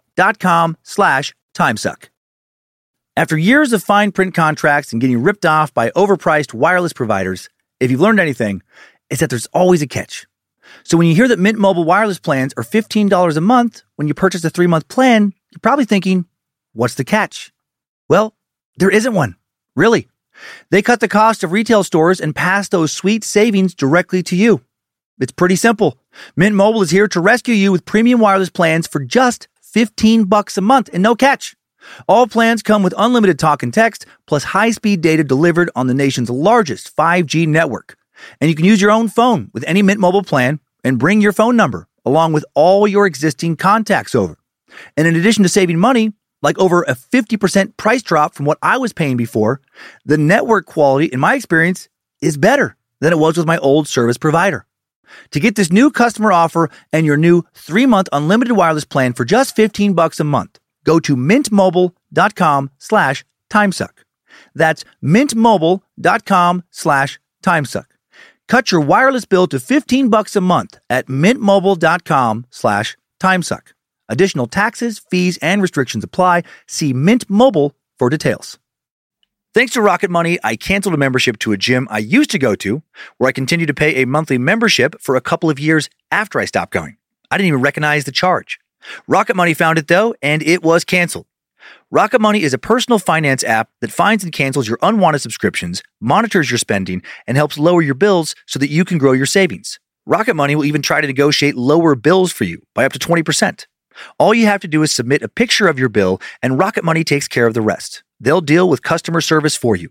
S2: com slash timesuck. After years of fine print contracts and getting ripped off by overpriced wireless providers, if you've learned anything, it's that there's always a catch. So when you hear that Mint Mobile wireless plans are $15 a month when you purchase a three month plan, you're probably thinking, what's the catch? Well, there isn't one. Really. They cut the cost of retail stores and pass those sweet savings directly to you. It's pretty simple. Mint Mobile is here to rescue you with premium wireless plans for just 15 bucks a month and no catch. All plans come with unlimited talk and text plus high-speed data delivered on the nation's largest 5G network. And you can use your own phone with any Mint Mobile plan and bring your phone number along with all your existing contacts over. And in addition to saving money, like over a 50% price drop from what I was paying before, the network quality, in my experience, is better than it was with my old service provider. To get this new customer offer and your new three month unlimited wireless plan for just 15 bucks a month, go to mintmobile.com slash timesuck. That's mintmobile.com slash timesuck. Cut your wireless bill to 15 bucks a month at mintmobile.com slash timesuck. Additional taxes, fees, and restrictions apply. See Mint Mobile for details. Thanks to Rocket Money, I canceled a membership to a gym I used to go to, where I continued to pay a monthly membership for a couple of years after I stopped going. I didn't even recognize the charge. Rocket Money found it though, and it was canceled. Rocket Money is a personal finance app that finds and cancels your unwanted subscriptions, monitors your spending, and helps lower your bills so that you can grow your savings. Rocket Money will even try to negotiate lower bills for you by up to 20%. All you have to do is submit a picture of your bill, and Rocket Money takes care of the rest. They'll deal with customer service for you.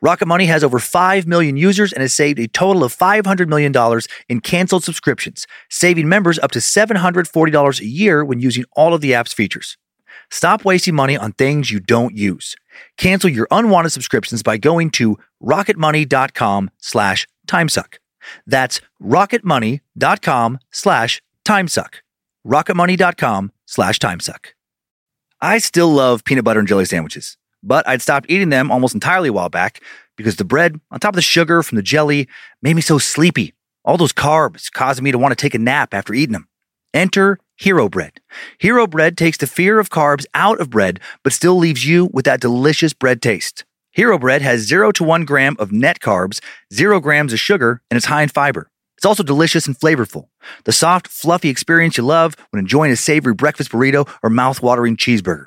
S2: Rocket Money has over 5 million users and has saved a total of $500 million in canceled subscriptions, saving members up to $740 a year when using all of the app's features. Stop wasting money on things you don't use. Cancel your unwanted subscriptions by going to rocketmoney.com slash timesuck. That's rocketmoney.com slash timesuck. rocketmoney.com slash timesuck. I still love peanut butter and jelly sandwiches, but I'd stopped eating them almost entirely a while back because the bread, on top of the sugar from the jelly, made me so sleepy. All those carbs causing me to want to take a nap after eating them. Enter Hero Bread. Hero Bread takes the fear of carbs out of bread, but still leaves you with that delicious bread taste. Hero Bread has 0 to 1 gram of net carbs, 0 grams of sugar, and it's high in fiber. It's also delicious and flavorful. The soft, fluffy experience you love when enjoying a savory breakfast burrito or mouth-watering cheeseburger.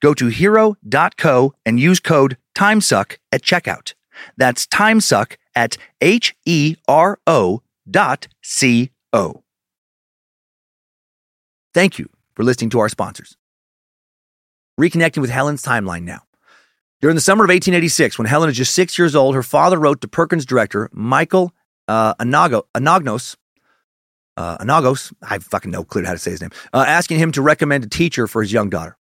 S2: Go to hero.co and use code TIMESUCK at checkout. That's TIMESUCK at H E R O dot C O. Thank you for listening to our sponsors. Reconnecting with Helen's timeline now. During the summer of 1886, when Helen is just six years old, her father wrote to Perkins director Michael uh, Anago, Anagnos, uh, Anagos, I fucking know clearly how to say his name, uh, asking him to recommend a teacher for his young daughter.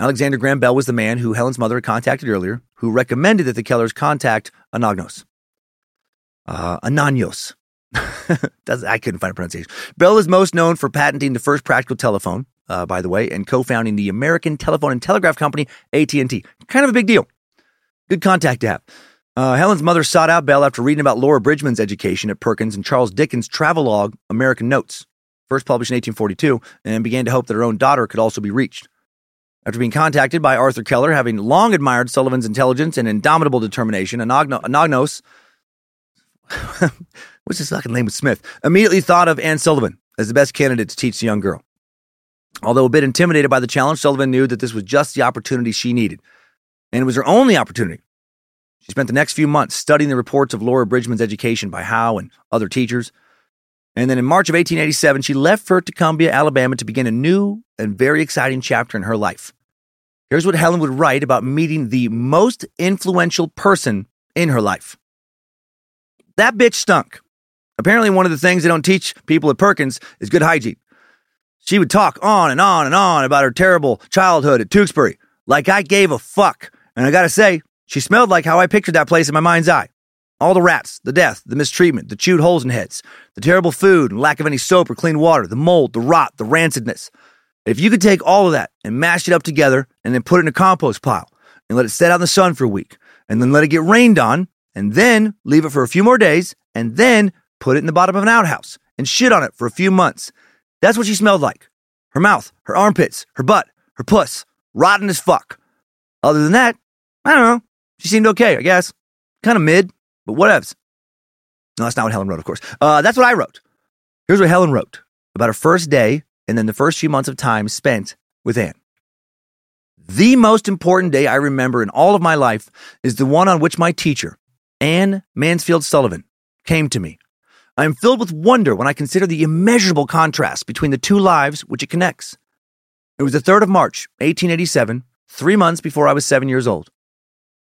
S2: Alexander Graham Bell was the man who Helen's mother had contacted earlier, who recommended that the Kellers contact Anagnos. Uh, Anagnos. I couldn't find a pronunciation. Bell is most known for patenting the first practical telephone, uh, by the way, and co-founding the American Telephone and Telegraph Company, AT&T. Kind of a big deal. Good contact have. Uh, Helen's mother sought out Bell after reading about Laura Bridgman's education at Perkins and Charles Dickens' travelogue, American Notes, first published in 1842, and began to hope that her own daughter could also be reached. After being contacted by Arthur Keller, having long admired Sullivan's intelligence and indomitable determination, Anagnos, what's his fucking name with Smith, immediately thought of Anne Sullivan as the best candidate to teach the young girl. Although a bit intimidated by the challenge, Sullivan knew that this was just the opportunity she needed. And it was her only opportunity. She spent the next few months studying the reports of Laura Bridgman's education by Howe and other teachers. And then in March of 1887, she left for Tuscumbia, Alabama to begin a new and very exciting chapter in her life. Here's what Helen would write about meeting the most influential person in her life. That bitch stunk. Apparently, one of the things they don't teach people at Perkins is good hygiene. She would talk on and on and on about her terrible childhood at Tewksbury, like I gave a fuck. And I gotta say, she smelled like how I pictured that place in my mind's eye. All the rats, the death, the mistreatment, the chewed holes in heads, the terrible food and lack of any soap or clean water, the mold, the rot, the rancidness. If you could take all of that and mash it up together and then put it in a compost pile and let it set out in the sun for a week and then let it get rained on and then leave it for a few more days and then put it in the bottom of an outhouse and shit on it for a few months that's what she smelled like. Her mouth, her armpits, her butt, her puss, rotten as fuck. Other than that, I don't know. She seemed okay, I guess. Kind of mid, but whatevs. No, that's not what Helen wrote, of course. Uh, that's what I wrote. Here's what Helen wrote about her first day and then the first few months of time spent with Anne. The most important day I remember in all of my life is the one on which my teacher, Anne Mansfield Sullivan, came to me I am filled with wonder when I consider the immeasurable contrast between the two lives which it connects. It was the 3rd of March, 1887, three months before I was seven years old.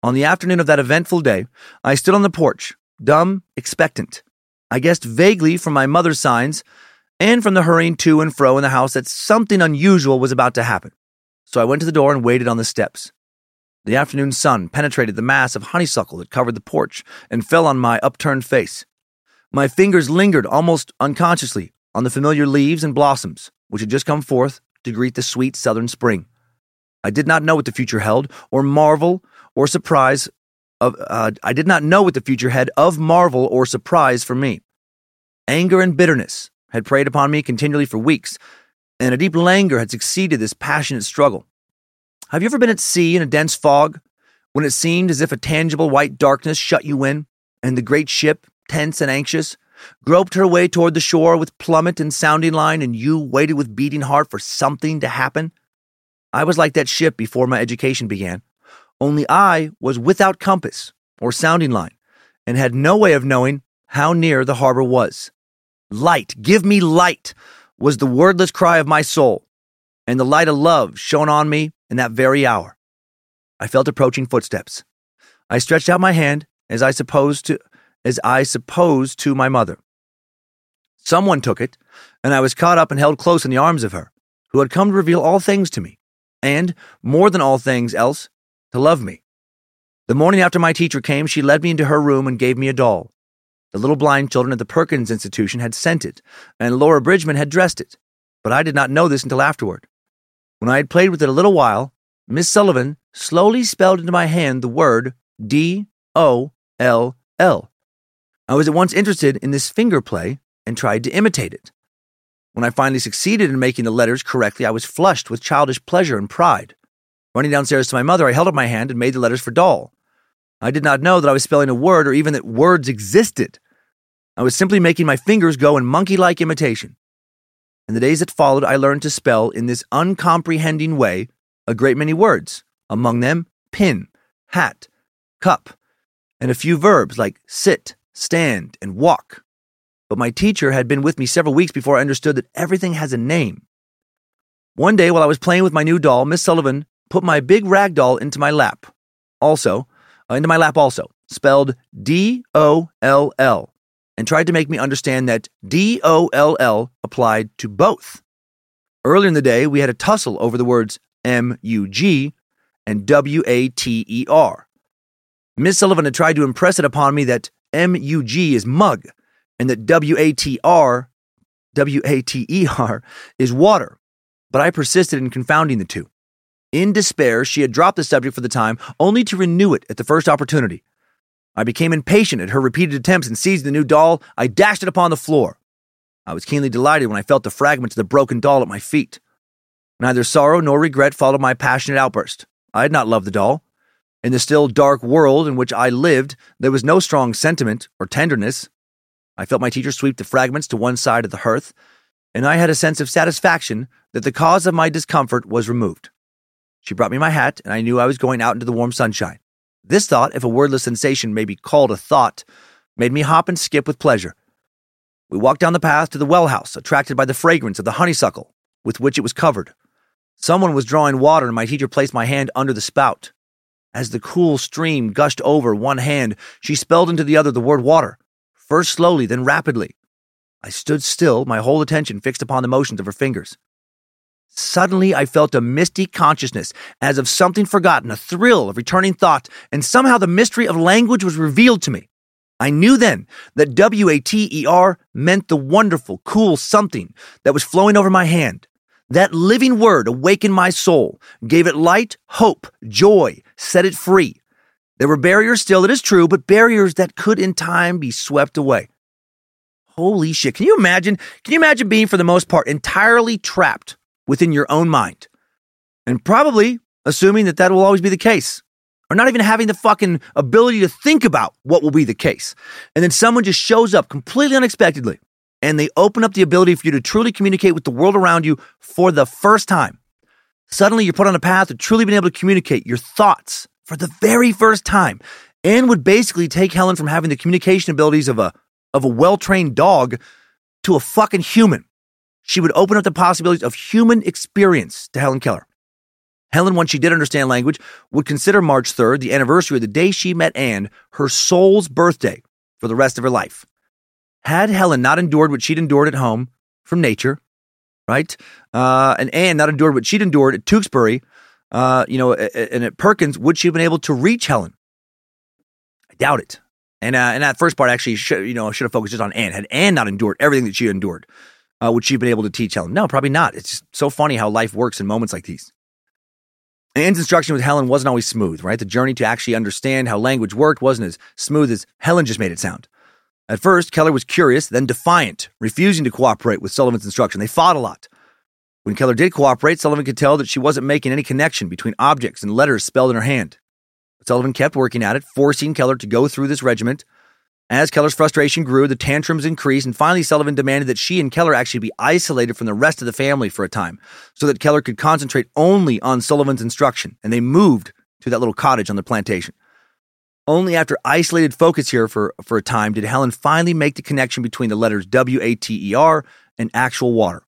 S2: On the afternoon of that eventful day, I stood on the porch, dumb, expectant. I guessed vaguely from my mother's signs and from the hurrying to and fro in the house that something unusual was about to happen. So I went to the door and waited on the steps. The afternoon sun penetrated the mass of honeysuckle that covered the porch and fell on my upturned face. My fingers lingered almost unconsciously on the familiar leaves and blossoms which had just come forth to greet the sweet southern spring. I did not know what the future held, or marvel or surprise of. Uh, I did not know what the future had of marvel or surprise for me. Anger and bitterness had preyed upon me continually for weeks, and a deep languor had succeeded this passionate struggle. Have you ever been at sea in a dense fog, when it seemed as if a tangible white darkness shut you in, and the great ship, tense and anxious, groped her way toward the shore with plummet and sounding line, and you waited with beating heart for something to happen? I was like that ship before my education began, only I was without compass or sounding line and had no way of knowing how near the harbor was. Light, give me light, was the wordless cry of my soul, and the light of love shone on me in that very hour. I felt approaching footsteps. I stretched out my hand, as I supposed to as I supposed to my mother. Someone took it, and I was caught up and held close in the arms of her, who had come to reveal all things to me, and, more than all things else, to love me. The morning after my teacher came, she led me into her room and gave me a doll. The little blind children at the Perkins Institution had sent it, and Laura Bridgman had dressed it, but I did not know this until afterward. When I had played with it a little while, Miss Sullivan slowly spelled into my hand the word D O L L. I was at once interested in this finger play and tried to imitate it. When I finally succeeded in making the letters correctly, I was flushed with childish pleasure and pride. Running downstairs to my mother, I held up my hand and made the letters for doll. I did not know that I was spelling a word or even that words existed. I was simply making my fingers go in monkey like imitation. In the days that followed, I learned to spell in this uncomprehending way a great many words, among them pin, hat, cup, and a few verbs like sit, stand, and walk. But my teacher had been with me several weeks before I understood that everything has a name. One day, while I was playing with my new doll, Miss Sullivan put my big rag doll into my lap. Also, uh, into my lap also, spelled D O L L, and tried to make me understand that D O L L applied to both. Earlier in the day, we had a tussle over the words M U G and W A T E R. Miss Sullivan had tried to impress it upon me that M-U-G is mug, and that W-A-T-R, W-A-T-E-R is water. But I persisted in confounding the two. In despair, she had dropped the subject for the time, only to renew it at the first opportunity. I became impatient at her repeated attempts and seizing the new doll, I dashed it upon the floor. I was keenly delighted when I felt the fragments of the broken doll at my feet. Neither sorrow nor regret followed my passionate outburst. I had not loved the doll. In the still dark world in which I lived, there was no strong sentiment or tenderness. I felt my teacher sweep the fragments to one side of the hearth, and I had a sense of satisfaction that the cause of my discomfort was removed. She brought me my hat, and I knew I was going out into the warm sunshine. This thought, if a wordless sensation may be called a thought, made me hop and skip with pleasure. We walked down the path to the well house, attracted by the fragrance of the honeysuckle with which it was covered. Someone was drawing water, and my teacher placed my hand under the spout. As the cool stream gushed over one hand, she spelled into the other the word water, first slowly, then rapidly. I stood still, my whole attention fixed upon the motions of her fingers. Suddenly, I felt a misty consciousness, as of something forgotten, a thrill of returning thought, and somehow the mystery of language was revealed to me. I knew then that W A T E R meant the wonderful, cool something that was flowing over my hand. That living word awakened my soul, gave it light, hope, joy, set it free. There were barriers still, it is true, but barriers that could in time be swept away. Holy shit. Can you imagine? Can you imagine being, for the most part, entirely trapped within your own mind? And probably assuming that that will always be the case or not even having the fucking ability to think about what will be the case. And then someone just shows up completely unexpectedly and they open up the ability for you to truly communicate with the world around you for the first time. Suddenly you're put on a path of truly being able to communicate your thoughts for the very first time and would basically take Helen from having the communication abilities of a of a well-trained dog to a fucking human. She would open up the possibilities of human experience to Helen Keller. Helen, once she did understand language, would consider March 3rd, the anniversary of the day she met Anne, her soul's birthday for the rest of her life. Had Helen not endured what she'd endured at home from nature, right? Uh, and Anne not endured what she'd endured at Tewksbury, uh, you know, and at Perkins, would she have been able to reach Helen? I doubt it. And uh, and that first part actually, should, you know, should have focused just on Anne. Had Anne not endured everything that she endured, uh, would she have been able to teach Helen? No, probably not. It's just so funny how life works in moments like these. Anne's instruction with Helen wasn't always smooth, right? The journey to actually understand how language worked wasn't as smooth as Helen just made it sound. At first, Keller was curious, then defiant, refusing to cooperate with Sullivan's instruction. They fought a lot. When Keller did cooperate, Sullivan could tell that she wasn't making any connection between objects and letters spelled in her hand. But Sullivan kept working at it, forcing Keller to go through this regiment as Keller's frustration grew, the tantrums increased, and finally Sullivan demanded that she and Keller actually be isolated from the rest of the family for a time so that Keller could concentrate only on Sullivan's instruction, and they moved to that little cottage on the plantation. Only after isolated focus here for, for a time did Helen finally make the connection between the letters W A T E R and actual water.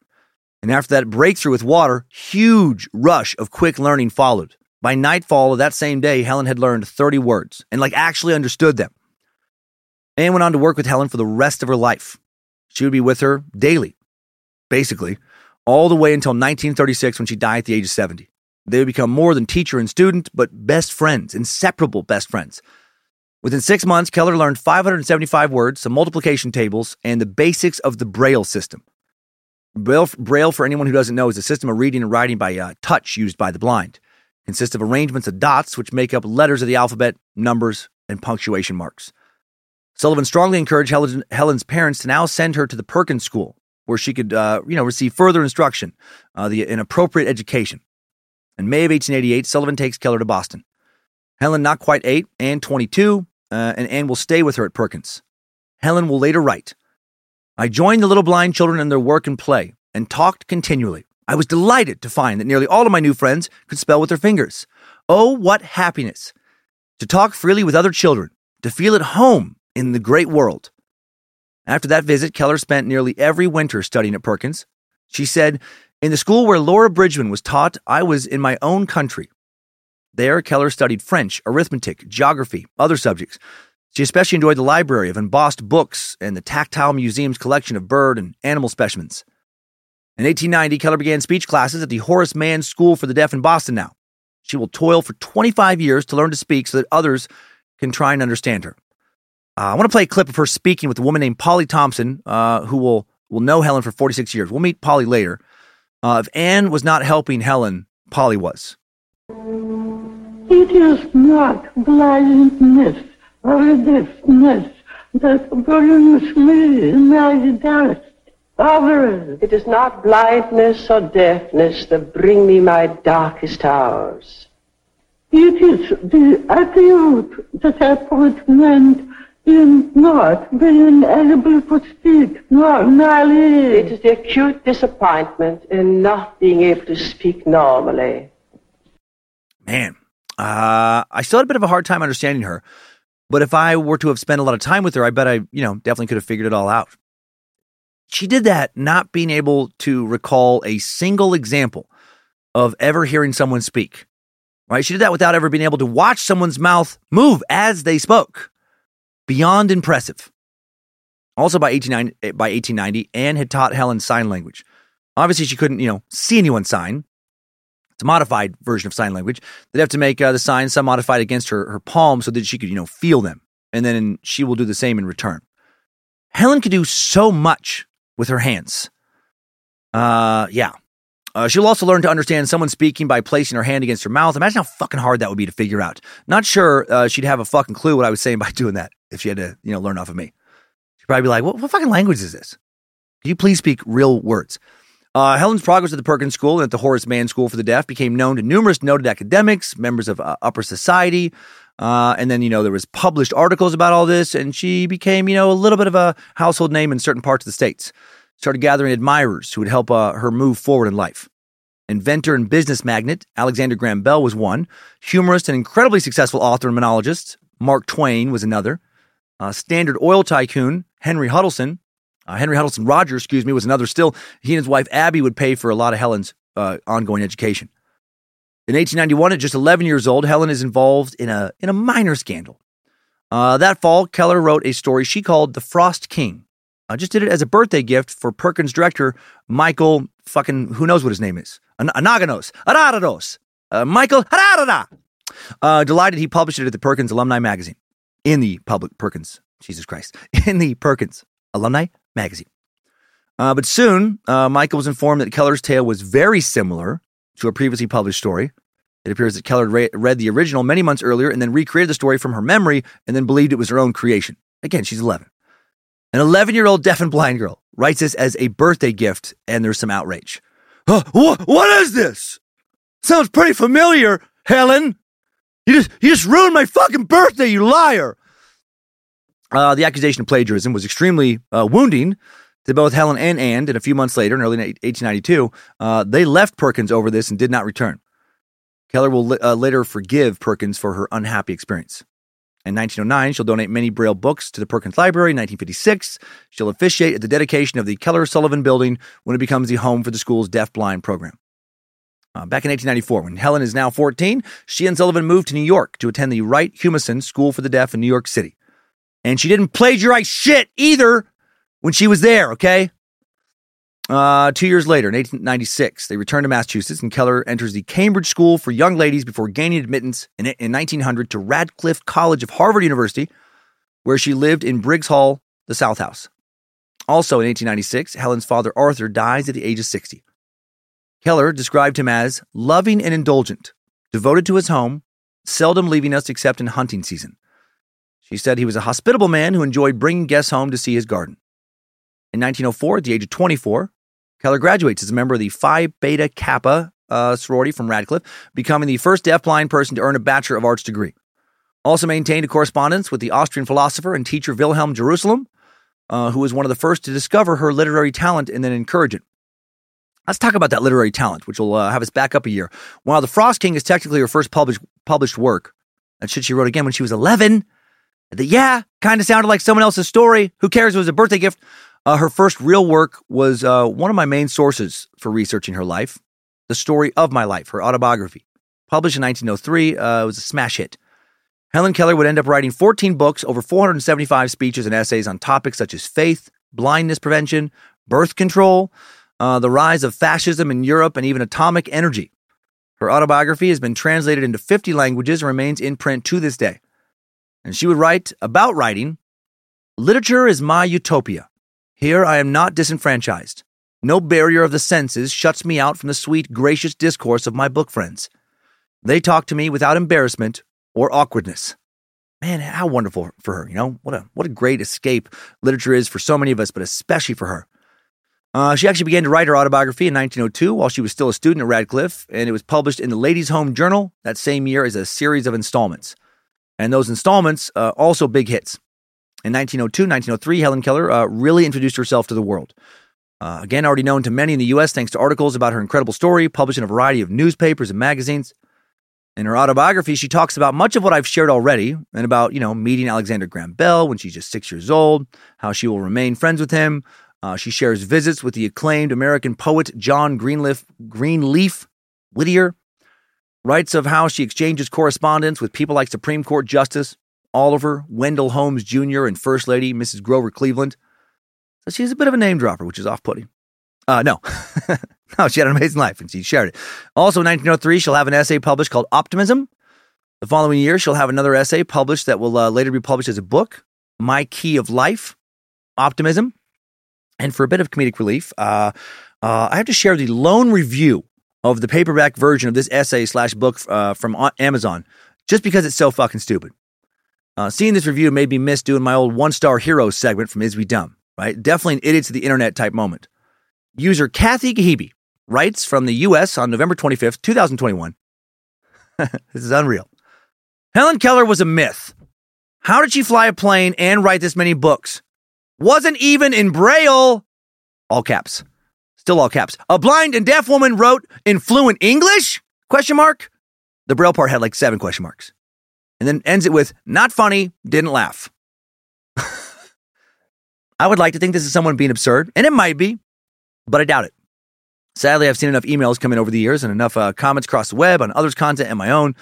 S2: And after that breakthrough with water, huge rush of quick learning followed. By nightfall of that same day, Helen had learned 30 words and like actually understood them. Anne went on to work with Helen for the rest of her life. She would be with her daily, basically, all the way until 1936 when she died at the age of 70. They would become more than teacher and student, but best friends, inseparable best friends. Within six months, Keller learned 575 words, some multiplication tables, and the basics of the Braille system. Braille, Braille, for anyone who doesn't know, is a system of reading and writing by uh, touch used by the blind. It consists of arrangements of dots, which make up letters of the alphabet, numbers, and punctuation marks. Sullivan strongly encouraged Helen, Helen's parents to now send her to the Perkins School, where she could, uh, you know, receive further instruction, uh, the, an appropriate education. In May of 1888, Sullivan takes Keller to Boston. Helen, not quite eight, and 22, uh, and Anne will stay with her at Perkins. Helen will later write, I joined the little blind children in their work and play and talked continually. I was delighted to find that nearly all of my new friends could spell with their fingers. Oh, what happiness! To talk freely with other children, to feel at home in the great world. After that visit, Keller spent nearly every winter studying at Perkins. She said, In the school where Laura Bridgman was taught, I was in my own country. There, Keller studied French, arithmetic, geography, other subjects. She especially enjoyed the library of embossed books and the tactile museum's collection of bird and animal specimens. In 1890, Keller began speech classes at the Horace Mann School for the Deaf in Boston now. She will toil for 25 years to learn to speak so that others can try and understand her. Uh, I want to play a clip of her speaking with a woman named Polly Thomson, uh, who will will know Helen for 46 years. We'll meet Polly later. Uh, if Anne was not helping Helen, Polly was.
S6: It is not blindness or deafness that brings me my darkest hours.
S7: It is not blindness or deafness that bring me my darkest hours.
S6: It is the attitude that I put meant in not being able to speak normally.
S7: It is the acute disappointment in not being able to speak normally.
S2: Man, uh, I still had a bit of a hard time understanding her. But if I were to have spent a lot of time with her, I bet I, you know, definitely could have figured it all out. She did that not being able to recall a single example of ever hearing someone speak. Right? She did that without ever being able to watch someone's mouth move as they spoke. Beyond impressive. Also by 1890, by 1890, Anne had taught Helen sign language. Obviously, she couldn't, you know, see anyone sign. It's a modified version of sign language. They'd have to make uh, the signs some modified against her, her palm so that she could, you know, feel them. And then she will do the same in return. Helen could do so much with her hands. Uh, yeah. Uh, she'll also learn to understand someone speaking by placing her hand against her mouth. Imagine how fucking hard that would be to figure out. Not sure uh, she'd have a fucking clue what I was saying by doing that if she had to, you know, learn off of me. She'd probably be like, what, what fucking language is this? Can you please speak real words? Uh, Helen's progress at the Perkins School and at the Horace Mann School for the Deaf became known to numerous noted academics, members of uh, upper society. Uh, and then, you know, there was published articles about all this, and she became, you know, a little bit of a household name in certain parts of the states. Started gathering admirers who would help uh, her move forward in life. Inventor and business magnate Alexander Graham Bell was one. Humorist and incredibly successful author and monologist Mark Twain was another. Uh, Standard Oil tycoon Henry Huddleston, uh, Henry Huddleston Rogers, excuse me, was another. Still, he and his wife Abby would pay for a lot of Helen's uh, ongoing education. In 1891, at just 11 years old, Helen is involved in a in a minor scandal. Uh, that fall, Keller wrote a story she called "The Frost King." I just did it as a birthday gift for Perkins director Michael fucking who knows what his name is An- Anaganos uh, Michael Harada. Uh, delighted he published it at the Perkins Alumni Magazine in the public Perkins Jesus Christ in the Perkins Alumni Magazine. Uh, but soon, uh, Michael was informed that Keller's tale was very similar to a previously published story. It appears that Keller re- read the original many months earlier and then recreated the story from her memory and then believed it was her own creation. Again, she's 11. An 11 year old deaf and blind girl writes this as a birthday gift, and there's some outrage. Wh- what is this? Sounds pretty familiar, Helen. You just, you just ruined my fucking birthday, you liar. Uh, the accusation of plagiarism was extremely uh, wounding to both Helen and Anne. And a few months later, in early 1892, uh, they left Perkins over this and did not return. Keller will li- uh, later forgive Perkins for her unhappy experience. In 1909, she'll donate many Braille books to the Perkins Library. In 1956, she'll officiate at the dedication of the Keller Sullivan Building when it becomes the home for the school's deaf-blind program. Uh, back in 1894, when Helen is now 14, she and Sullivan moved to New York to attend the Wright Humason School for the Deaf in New York City. And she didn't plagiarize shit either when she was there, okay? Uh, two years later, in 1896, they returned to Massachusetts, and Keller enters the Cambridge School for Young Ladies before gaining admittance in, in 1900 to Radcliffe College of Harvard University, where she lived in Briggs Hall, the South House. Also in 1896, Helen's father Arthur dies at the age of 60. Keller described him as loving and indulgent, devoted to his home, seldom leaving us except in hunting season. She said he was a hospitable man who enjoyed bringing guests home to see his garden. In 1904, at the age of 24, Keller graduates as a member of the Phi Beta Kappa uh, sorority from Radcliffe, becoming the first deafblind person to earn a Bachelor of Arts degree. Also maintained a correspondence with the Austrian philosopher and teacher Wilhelm Jerusalem, uh, who was one of the first to discover her literary talent and then encourage it. Let's talk about that literary talent, which will uh, have us back up a year. While The Frost King is technically her first published published work, that shit she wrote again when she was 11. That, yeah, kind of sounded like someone else's story. Who cares? It was a birthday gift. Uh, her first real work was uh, one of my main sources for researching her life, The Story of My Life, her autobiography. Published in 1903, uh, it was a smash hit. Helen Keller would end up writing 14 books, over 475 speeches and essays on topics such as faith, blindness prevention, birth control, uh, the rise of fascism in Europe, and even atomic energy. Her autobiography has been translated into 50 languages and remains in print to this day. And she would write about writing Literature is my utopia. Here I am not disenfranchised. No barrier of the senses shuts me out from the sweet, gracious discourse of my book friends. They talk to me without embarrassment or awkwardness. Man, how wonderful for her, you know? What a what a great escape literature is for so many of us, but especially for her. Uh, she actually began to write her autobiography in 1902 while she was still a student at Radcliffe, and it was published in the Ladies' Home Journal that same year as a series of installments. And those installments, uh, also big hits. In 1902, 1903, Helen Keller uh, really introduced herself to the world. Uh, again, already known to many in the U.S. thanks to articles about her incredible story, published in a variety of newspapers and magazines. In her autobiography, she talks about much of what I've shared already and about, you know, meeting Alexander Graham Bell when she's just six years old, how she will remain friends with him. Uh, she shares visits with the acclaimed American poet John Greenleaf, Greenleaf Whittier, writes of how she exchanges correspondence with people like Supreme Court Justice Oliver Wendell Holmes Jr. and First Lady Mrs. Grover Cleveland. So she's a bit of a name dropper, which is off putting. Uh, no. no, she had an amazing life and she shared it. Also, in 1903, she'll have an essay published called Optimism. The following year, she'll have another essay published that will uh, later be published as a book, My Key of Life, Optimism. And for a bit of comedic relief, uh, uh, I have to share the lone review of the paperback version of this essay slash book uh, from Amazon, just because it's so fucking stupid. Uh, seeing this review made me miss doing my old one star hero segment from Is We Dumb, right? Definitely an idiot to the internet type moment. User Kathy Gahibi writes from the US on November 25th, 2021. this is unreal. Helen Keller was a myth. How did she fly a plane and write this many books? Wasn't even in Braille. All caps. Still all caps. A blind and deaf woman wrote in fluent English? Question mark. The Braille part had like seven question marks. And then ends it with not funny, didn't laugh. I would like to think this is someone being absurd, and it might be, but I doubt it. Sadly, I've seen enough emails come in over the years and enough uh, comments across the web on others' content and my own.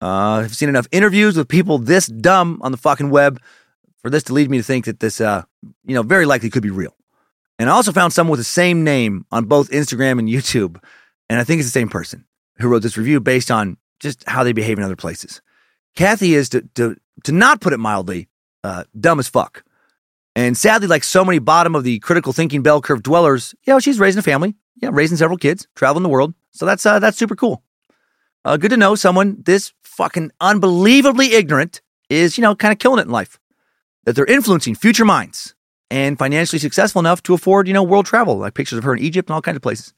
S2: Uh, I've seen enough interviews with people this dumb on the fucking web for this to lead me to think that this, uh, you know, very likely could be real. And I also found someone with the same name on both Instagram and YouTube, and I think it's the same person who wrote this review based on just how they behave in other places. Kathy is, to, to, to not put it mildly, uh, dumb as fuck. And sadly, like so many bottom of the critical thinking bell curve dwellers, you know, she's raising a family, yeah, raising several kids, traveling the world. So that's uh, that's super cool. Uh, good to know someone this fucking unbelievably ignorant is, you know, kind of killing it in life. That they're influencing future minds and financially successful enough to afford, you know, world travel, like pictures of her in Egypt and all kinds of places.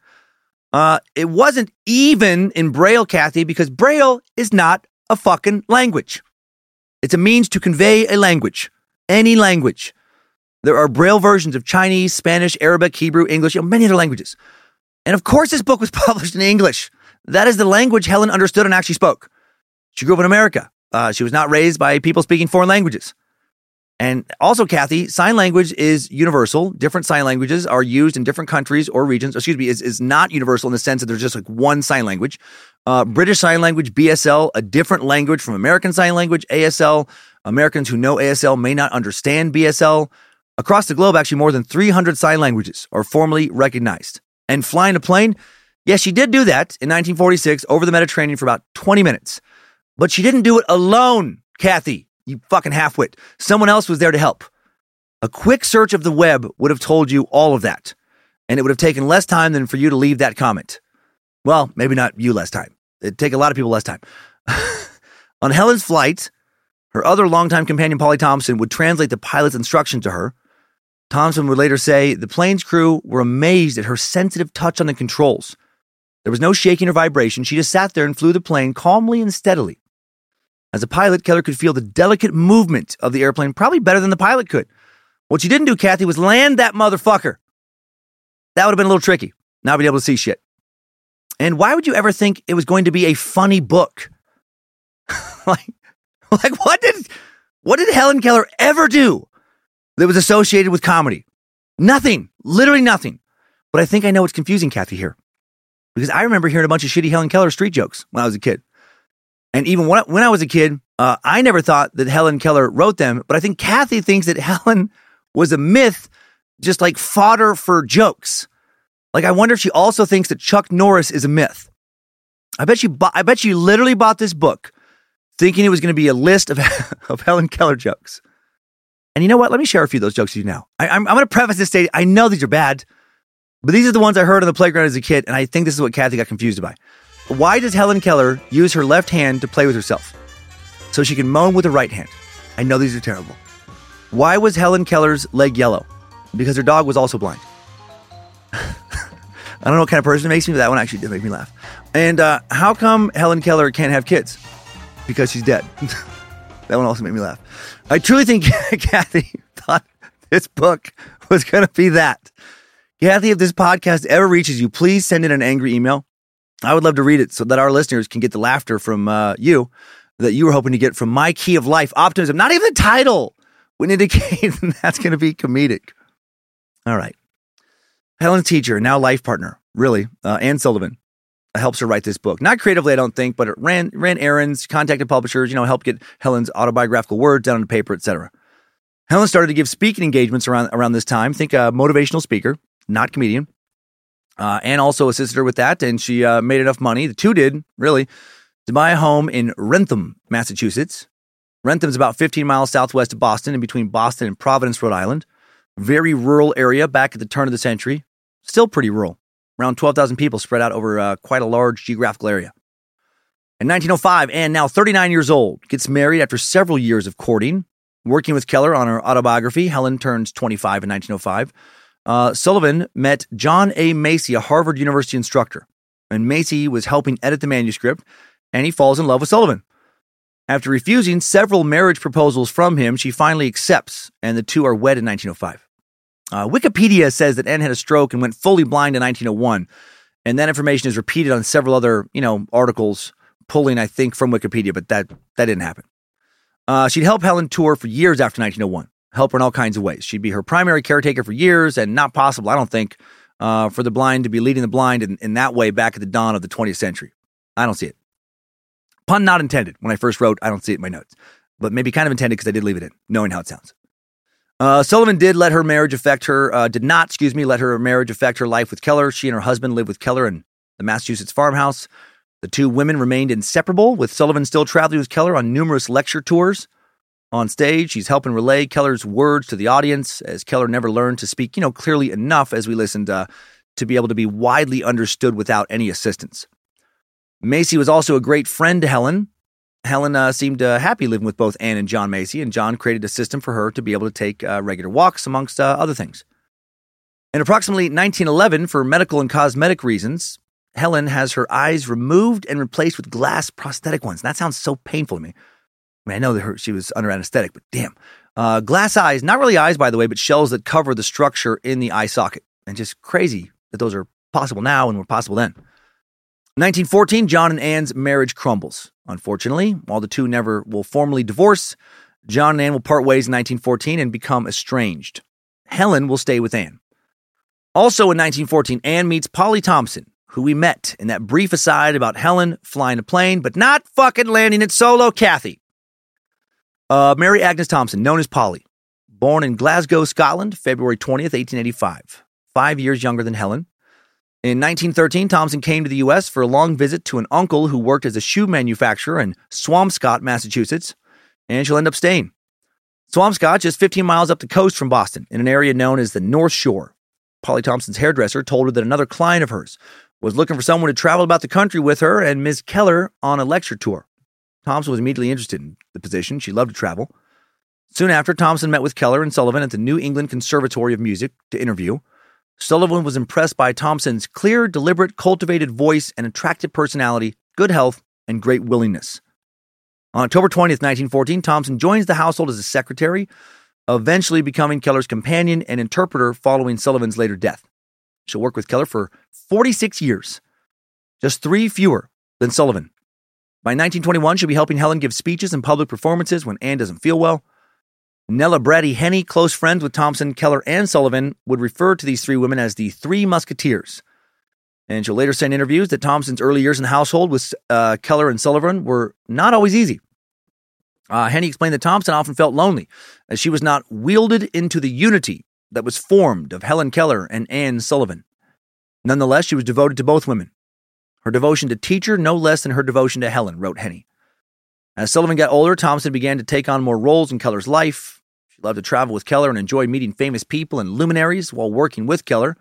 S2: Uh, it wasn't even in Braille, Kathy, because Braille is not a fucking language. It's a means to convey a language, any language. There are Braille versions of Chinese, Spanish, Arabic, Hebrew, English, you know, many other languages. And of course, this book was published in English. That is the language Helen understood and actually spoke. She grew up in America. Uh, she was not raised by people speaking foreign languages. And also, Kathy, sign language is universal. Different sign languages are used in different countries or regions. Excuse me, is, is not universal in the sense that there's just like one sign language. Uh, British Sign Language, BSL, a different language from American Sign Language, ASL. Americans who know ASL may not understand BSL. Across the globe, actually, more than 300 sign languages are formally recognized. And flying a plane, yes, she did do that in 1946 over the Mediterranean for about 20 minutes. But she didn't do it alone, Kathy, you fucking halfwit. Someone else was there to help. A quick search of the web would have told you all of that. And it would have taken less time than for you to leave that comment. Well, maybe not you less time. It'd take a lot of people less time. On Helen's flight, her other longtime companion, Polly Thomson, would translate the pilot's instruction to her. Thomson would later say the plane's crew were amazed at her sensitive touch on the controls. There was no shaking or vibration. She just sat there and flew the plane calmly and steadily. As a pilot, Keller could feel the delicate movement of the airplane probably better than the pilot could. What she didn't do, Kathy, was land that motherfucker. That would have been a little tricky. Not be able to see shit. And why would you ever think it was going to be a funny book? like, like what did what did Helen Keller ever do that was associated with comedy? Nothing. Literally nothing. But I think I know what's confusing Kathy here. Because I remember hearing a bunch of shitty Helen Keller street jokes when I was a kid. And even when I, when I was a kid, uh, I never thought that Helen Keller wrote them, but I think Kathy thinks that Helen was a myth, just like fodder for jokes. Like, I wonder if she also thinks that Chuck Norris is a myth. I bet she, bought, I bet she literally bought this book thinking it was going to be a list of, of Helen Keller jokes. And you know what? Let me share a few of those jokes with you now. I, am going to preface this statement. I know these are bad, but these are the ones I heard on the playground as a kid, and I think this is what Kathy got confused by. Why does Helen Keller use her left hand to play with herself? So she can moan with her right hand. I know these are terrible. Why was Helen Keller's leg yellow? Because her dog was also blind. I don't know what kind of person it makes me, but that one actually did make me laugh. And uh, how come Helen Keller can't have kids? Because she's dead. that one also made me laugh. I truly think Kathy thought this book was going to be that. Kathy, if this podcast ever reaches you, please send in an angry email. I would love to read it so that our listeners can get the laughter from uh, you that you were hoping to get from my key of life optimism. Not even the title would indicate that's going to be comedic. All right. Helen's teacher, now life partner, really, uh, Anne Sullivan, helps her write this book. Not creatively, I don't think, but it ran ran errands, contacted publishers, you know, helped get Helen's autobiographical words down on paper, etc. Helen started to give speaking engagements around around this time. Think a motivational speaker, not comedian. Uh, Anne also assisted her with that, and she uh, made enough money. The two did really to buy a home in Wrentham, Massachusetts. Wrentham's about 15 miles southwest of Boston, in between Boston and Providence, Rhode Island. Very rural area back at the turn of the century. Still pretty rural. Around 12,000 people spread out over uh, quite a large geographical area. In 1905, Anne, now 39 years old, gets married after several years of courting. Working with Keller on her autobiography, Helen turns 25 in 1905. Uh, Sullivan met John A. Macy, a Harvard University instructor, and Macy was helping edit the manuscript, and he falls in love with Sullivan. After refusing several marriage proposals from him, she finally accepts, and the two are wed in 1905. Uh, Wikipedia says that Anne had a stroke and went fully blind in 1901, and that information is repeated on several other, you know, articles pulling, I think, from Wikipedia, but that that didn't happen. Uh, she'd help Helen tour for years after 1901, help her in all kinds of ways. She'd be her primary caretaker for years, and not possible, I don't think, uh, for the blind to be leading the blind in, in that way back at the dawn of the 20th century. I don't see it. Pun not intended. When I first wrote, I don't see it in my notes, but maybe kind of intended because I did leave it in, knowing how it sounds. Uh, Sullivan did let her marriage affect her, uh, did not, excuse me, let her marriage affect her life with Keller. She and her husband lived with Keller in the Massachusetts farmhouse. The two women remained inseparable, with Sullivan still traveling with Keller on numerous lecture tours. On stage, he's helping relay Keller's words to the audience, as Keller never learned to speak, you know, clearly enough as we listened uh, to be able to be widely understood without any assistance. Macy was also a great friend to Helen. Helen uh, seemed uh, happy living with both Anne and John Macy, and John created a system for her to be able to take uh, regular walks, amongst uh, other things. In approximately 1911, for medical and cosmetic reasons, Helen has her eyes removed and replaced with glass prosthetic ones. That sounds so painful to me. I mean, I know that her, she was under anesthetic, but damn. Uh, glass eyes, not really eyes, by the way, but shells that cover the structure in the eye socket. And just crazy that those are possible now and were possible then. 1914, John and Anne's marriage crumbles. Unfortunately, while the two never will formally divorce, John and Anne will part ways in 1914 and become estranged. Helen will stay with Anne. Also in 1914, Anne meets Polly Thomson, who we met in that brief aside about Helen flying a plane, but not fucking landing it solo, Kathy. Uh, Mary Agnes Thomson, known as Polly, born in Glasgow, Scotland, February 20th, 1885. Five years younger than Helen. In 1913, Thomson came to the U.S. for a long visit to an uncle who worked as a shoe manufacturer in Swampscott, Massachusetts, and she'll end up staying. Swampscott, just 15 miles up the coast from Boston, in an area known as the North Shore. Polly Thomson's hairdresser told her that another client of hers was looking for someone to travel about the country with her and Miss Keller on a lecture tour. Thomson was immediately interested in the position. She loved to travel. Soon after, Thomson met with Keller and Sullivan at the New England Conservatory of Music to interview. Sullivan was impressed by Thomson's clear, deliberate, cultivated voice and attractive personality, good health, and great willingness. On October 20th, 1914, Thomson joins the household as a secretary, eventually becoming Keller's companion and interpreter following Sullivan's later death. She'll work with Keller for 46 years, just three fewer than Sullivan. By 1921, she'll be helping Helen give speeches and public performances when Anne doesn't feel well. Nella Brady Henney, close friends with Thomson, Keller, and Sullivan, would refer to these three women as the Three Musketeers. And she'll later say in interviews that Thomson's early years in the household with uh, Keller and Sullivan were not always easy. Uh, Henney explained that Thomson often felt lonely as she was not wielded into the unity that was formed of Helen Keller and Anne Sullivan. Nonetheless, she was devoted to both women. Her devotion to teacher no less than her devotion to Helen, wrote Henney. As Sullivan got older, Thomson began to take on more roles in Keller's life. She loved to travel with Keller and enjoyed meeting famous people and luminaries while working with Keller.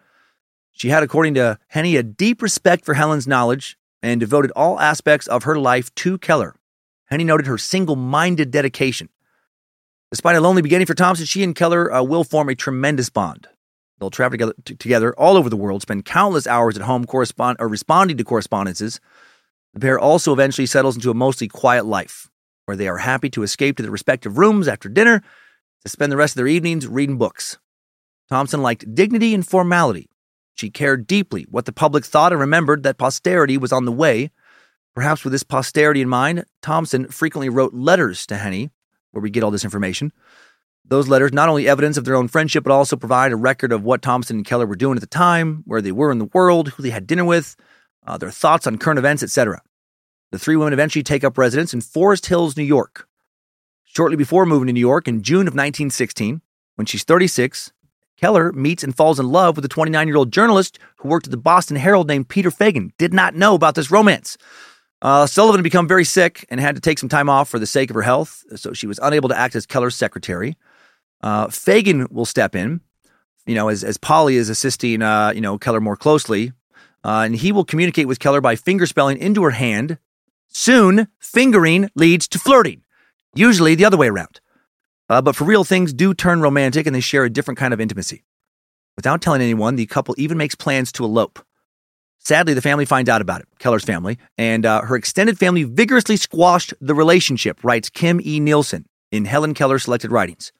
S2: She had, according to Henney, a deep respect for Helen's knowledge and devoted all aspects of her life to Keller. Henney noted her single minded dedication. Despite a lonely beginning for Thomson, she and Keller uh, will form a tremendous bond. They'll travel together, t- together all over the world, spend countless hours at home correspond- or responding to correspondences, the pair also eventually settles into a mostly quiet life, where they are happy to escape to their respective rooms after dinner to spend the rest of their evenings reading books. Thomson liked dignity and formality. She cared deeply what the public thought and remembered that posterity was on the way. Perhaps with this posterity in mind, Thomson frequently wrote letters to Henney, where we get all this information. Those letters not only evidence of their own friendship, but also provide a record of what Thomson and Keller were doing at the time, where they were in the world, who they had dinner with, uh, their thoughts on current events, etc. The three women eventually take up residence in Forest Hills, New York. Shortly before moving to New York in June of 1916, when she's 36, Keller meets and falls in love with a 29 year old journalist who worked at the Boston Herald named Peter Fagan. Did not know about this romance. Uh, Sullivan had become very sick and had to take some time off for the sake of her health, so she was unable to act as Keller's secretary. Uh, Fagan will step in, you know, as, as Polly is assisting, uh, you know, Keller more closely, uh, and he will communicate with Keller by fingerspelling into her hand. Soon, fingering leads to flirting, usually the other way around. Uh, but for real, things do turn romantic and they share a different kind of intimacy. Without telling anyone, the couple even makes plans to elope. Sadly, the family finds out about it, Keller's family, and uh, her extended family vigorously squashed the relationship, writes Kim E. Nielsen in Helen Keller's selected writings.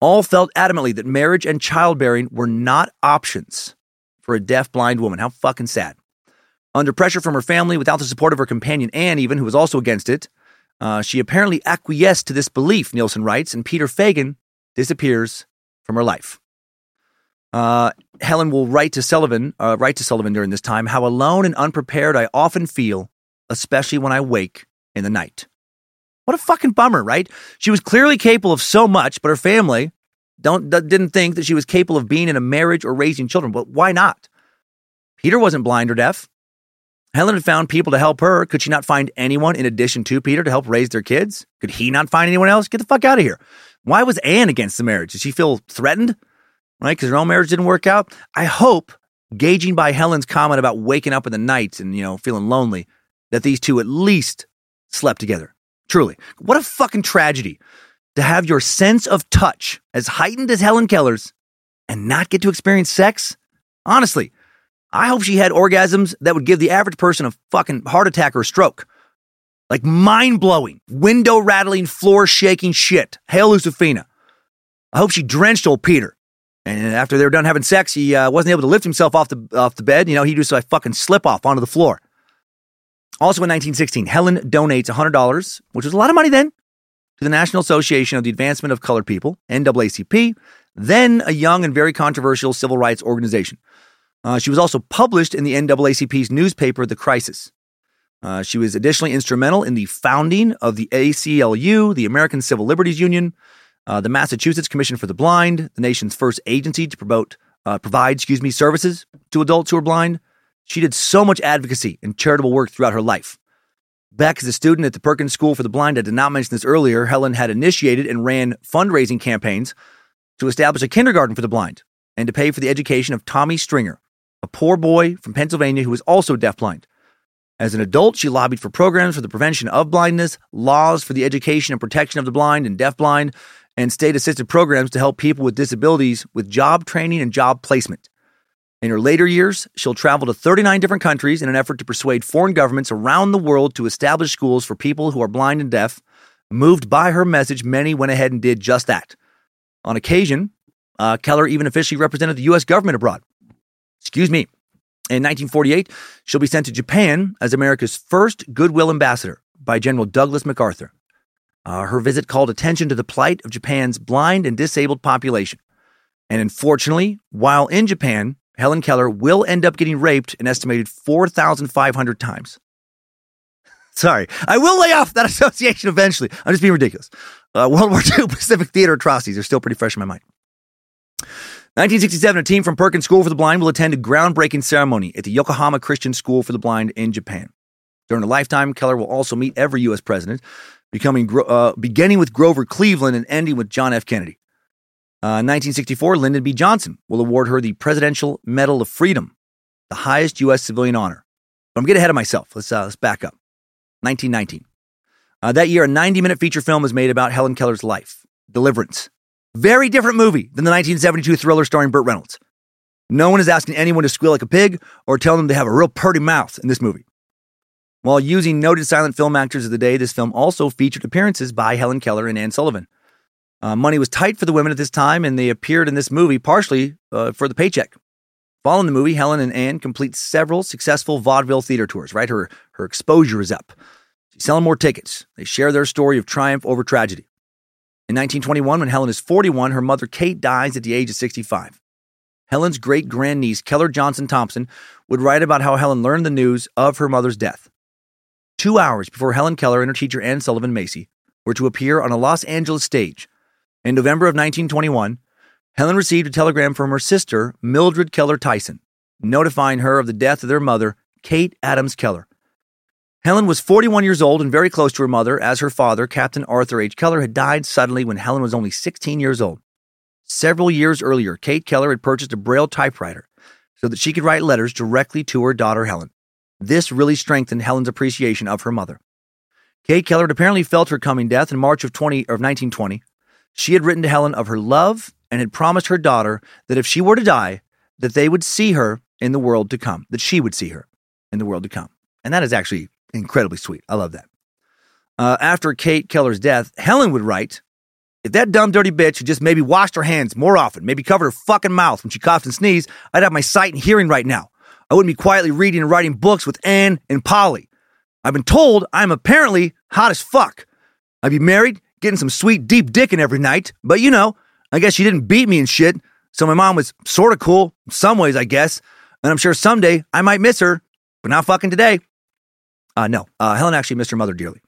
S2: All felt adamantly that marriage and childbearing were not options for a deaf, blind woman. How fucking sad. Under pressure from her family, without the support of her companion Anne, even, who was also against it, uh, she apparently acquiesced to this belief, Nielsen writes, and Peter Fagan disappears from her life. Uh, Helen will write to Sullivan, uh, write to Sullivan during this time, how alone and unprepared I often feel, especially when I wake in the night. What a fucking bummer, right? She was clearly capable of so much, but her family don't didn't think that she was capable of being in a marriage or raising children. But why not? Peter wasn't blind or deaf. Helen had found people to help her. Could she not find anyone in addition to Peter to help raise their kids? Could he not find anyone else? Get the fuck out of here. Why was Anne against the marriage? Did she feel threatened? Right? Because her own marriage didn't work out? I hope, gauging by Helen's comment about waking up in the night and, you know, feeling lonely, that these two at least slept together. Truly. What a fucking tragedy to have your sense of touch as heightened as Helen Keller's and not get to experience sex. Honestly, I hope she had orgasms that would give the average person a fucking heart attack or a stroke. Like mind blowing, window rattling, floor shaking shit. Hail Lucifina. I hope she drenched old Peter. And after they were done having sex, he uh, wasn't able to lift himself off the off the bed. You know, he just like fucking slip off onto the floor. Also in 1916, Helen donates $100, which was a lot of money then, to the National Association of the Advancement of Colored People, NAACP, then a young and very controversial civil rights organization. Uh, she was also published in the NAACP's newspaper, The Crisis. Uh, she was additionally instrumental in the founding of the ACLU, the American Civil Liberties Union, uh, the Massachusetts Commission for the Blind, the nation's first agency to promote, uh, provide, excuse me, services to adults who are blind. She did so much advocacy and charitable work throughout her life. Back as a student at the Perkins School for the Blind, I did not mention this earlier, Helen had initiated and ran fundraising campaigns to establish a kindergarten for the blind and to pay for the education of Tommy Stringer, a poor boy from Pennsylvania who was also deafblind. As an adult, she lobbied for programs for the prevention of blindness, laws for the education and protection of the blind and deafblind, and state assisted programs to help people with disabilities with job training and job placement. In her later years, she'll travel to 39 different countries in an effort to persuade foreign governments around the world to establish schools for people who are blind and deaf. Moved by her message, many went ahead and did just that. On occasion, uh, Keller even officially represented the U.S. government abroad. Excuse me. In 1948, she'll be sent to Japan as America's first goodwill ambassador by General Douglas MacArthur. Uh, her visit called attention to the plight of Japan's blind and disabled population. And unfortunately, while in Japan, Helen Keller will end up getting raped an estimated 4,500 times. Sorry, I will lay off that association eventually. I'm just being ridiculous. Uh, World War II Pacific Theater atrocities are still pretty fresh in my mind. 1967, a team from Perkins School for the Blind will attend a groundbreaking ceremony at the Yokohama Christian School for the Blind in Japan. During a lifetime, Keller will also meet every U.S. president, becoming uh, beginning with Grover Cleveland and ending with John F. Kennedy. Uh, 1964, Lyndon B. Johnson will award her the Presidential Medal of Freedom, the highest U.S. civilian honor. But I'm getting ahead of myself. Let's, uh, let's back up. 1919. Uh, that year, a 90 minute feature film was made about Helen Keller's life, Deliverance. Very different movie than the 1972 thriller starring Burt Reynolds. No one is asking anyone to squeal like a pig or telling them they have a real purty mouth in this movie. While using noted silent film actors of the day, this film also featured appearances by Helen Keller and Anne Sullivan. Uh, money was tight for the women at this time, and they appeared in this movie partially uh, for the paycheck. Following the movie, Helen and Anne complete several successful vaudeville theater tours, right? Her, her exposure is up. She's selling more tickets. They share their story of triumph over tragedy. In 1921, when Helen is 41, her mother Kate dies at the age of 65. Helen's great grandniece, Keller Johnson Thompson, would write about how Helen learned the news of her mother's death. Two hours before Helen Keller and her teacher Anne Sullivan Macy were to appear on a Los Angeles stage, in November of 1921, Helen received a telegram from her sister, Mildred Keller Tyson, notifying her of the death of their mother, Kate Adams Keller. Helen was 41 years old and very close to her mother, as her father, Captain Arthur H. Keller, had died suddenly when Helen was only 16 years old. Several years earlier, Kate Keller had purchased a Braille typewriter so that she could write letters directly to her daughter, Helen. This really strengthened Helen's appreciation of her mother. Kate Keller had apparently felt her coming death in March of, 20, of 1920 she had written to Helen of her love and had promised her daughter that if she were to die, that they would see her in the world to come, that she would see her in the world to come. And that is actually incredibly sweet. I love that. Uh, after Kate Keller's death, Helen would write, if that dumb, dirty bitch had just maybe washed her hands more often, maybe covered her fucking mouth when she coughed and sneezed, I'd have my sight and hearing right now. I wouldn't be quietly reading and writing books with Anne and Polly. I've been told I'm apparently hot as fuck. I'd be married, getting some sweet deep dicking every night. But you know, I guess she didn't beat me and shit. So my mom was sort of cool some ways, I guess. And I'm sure someday I might miss her, but not fucking today. Uh, no, uh, Helen actually missed her mother dearly.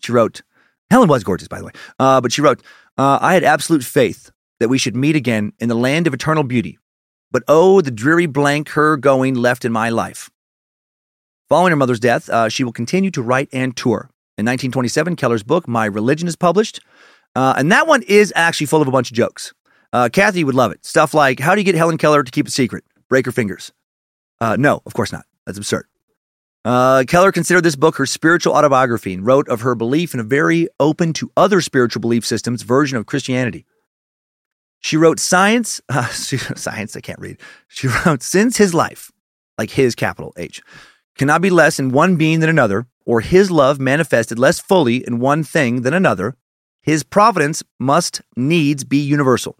S2: She wrote, Helen was gorgeous, by the way, uh, but she wrote, uh, I had absolute faith that we should meet again in the land of eternal beauty. But oh, the dreary blank her going left in my life. Following her mother's death, uh, she will continue to write and tour. In 1927, Keller's book, My Religion, is published. Uh, and that one is actually full of a bunch of jokes. Uh, Kathy would love it. Stuff like, How do you get Helen Keller to keep a secret? Break her fingers. Uh, no, of course not. That's absurd. Uh, Keller considered this book her spiritual autobiography and wrote of her belief in a very open to other spiritual belief systems version of Christianity. She wrote science, uh, science, I can't read. She wrote, since his life, like his capital H, cannot be less in one being than another, or his love manifested less fully in one thing than another, his providence must needs be universal.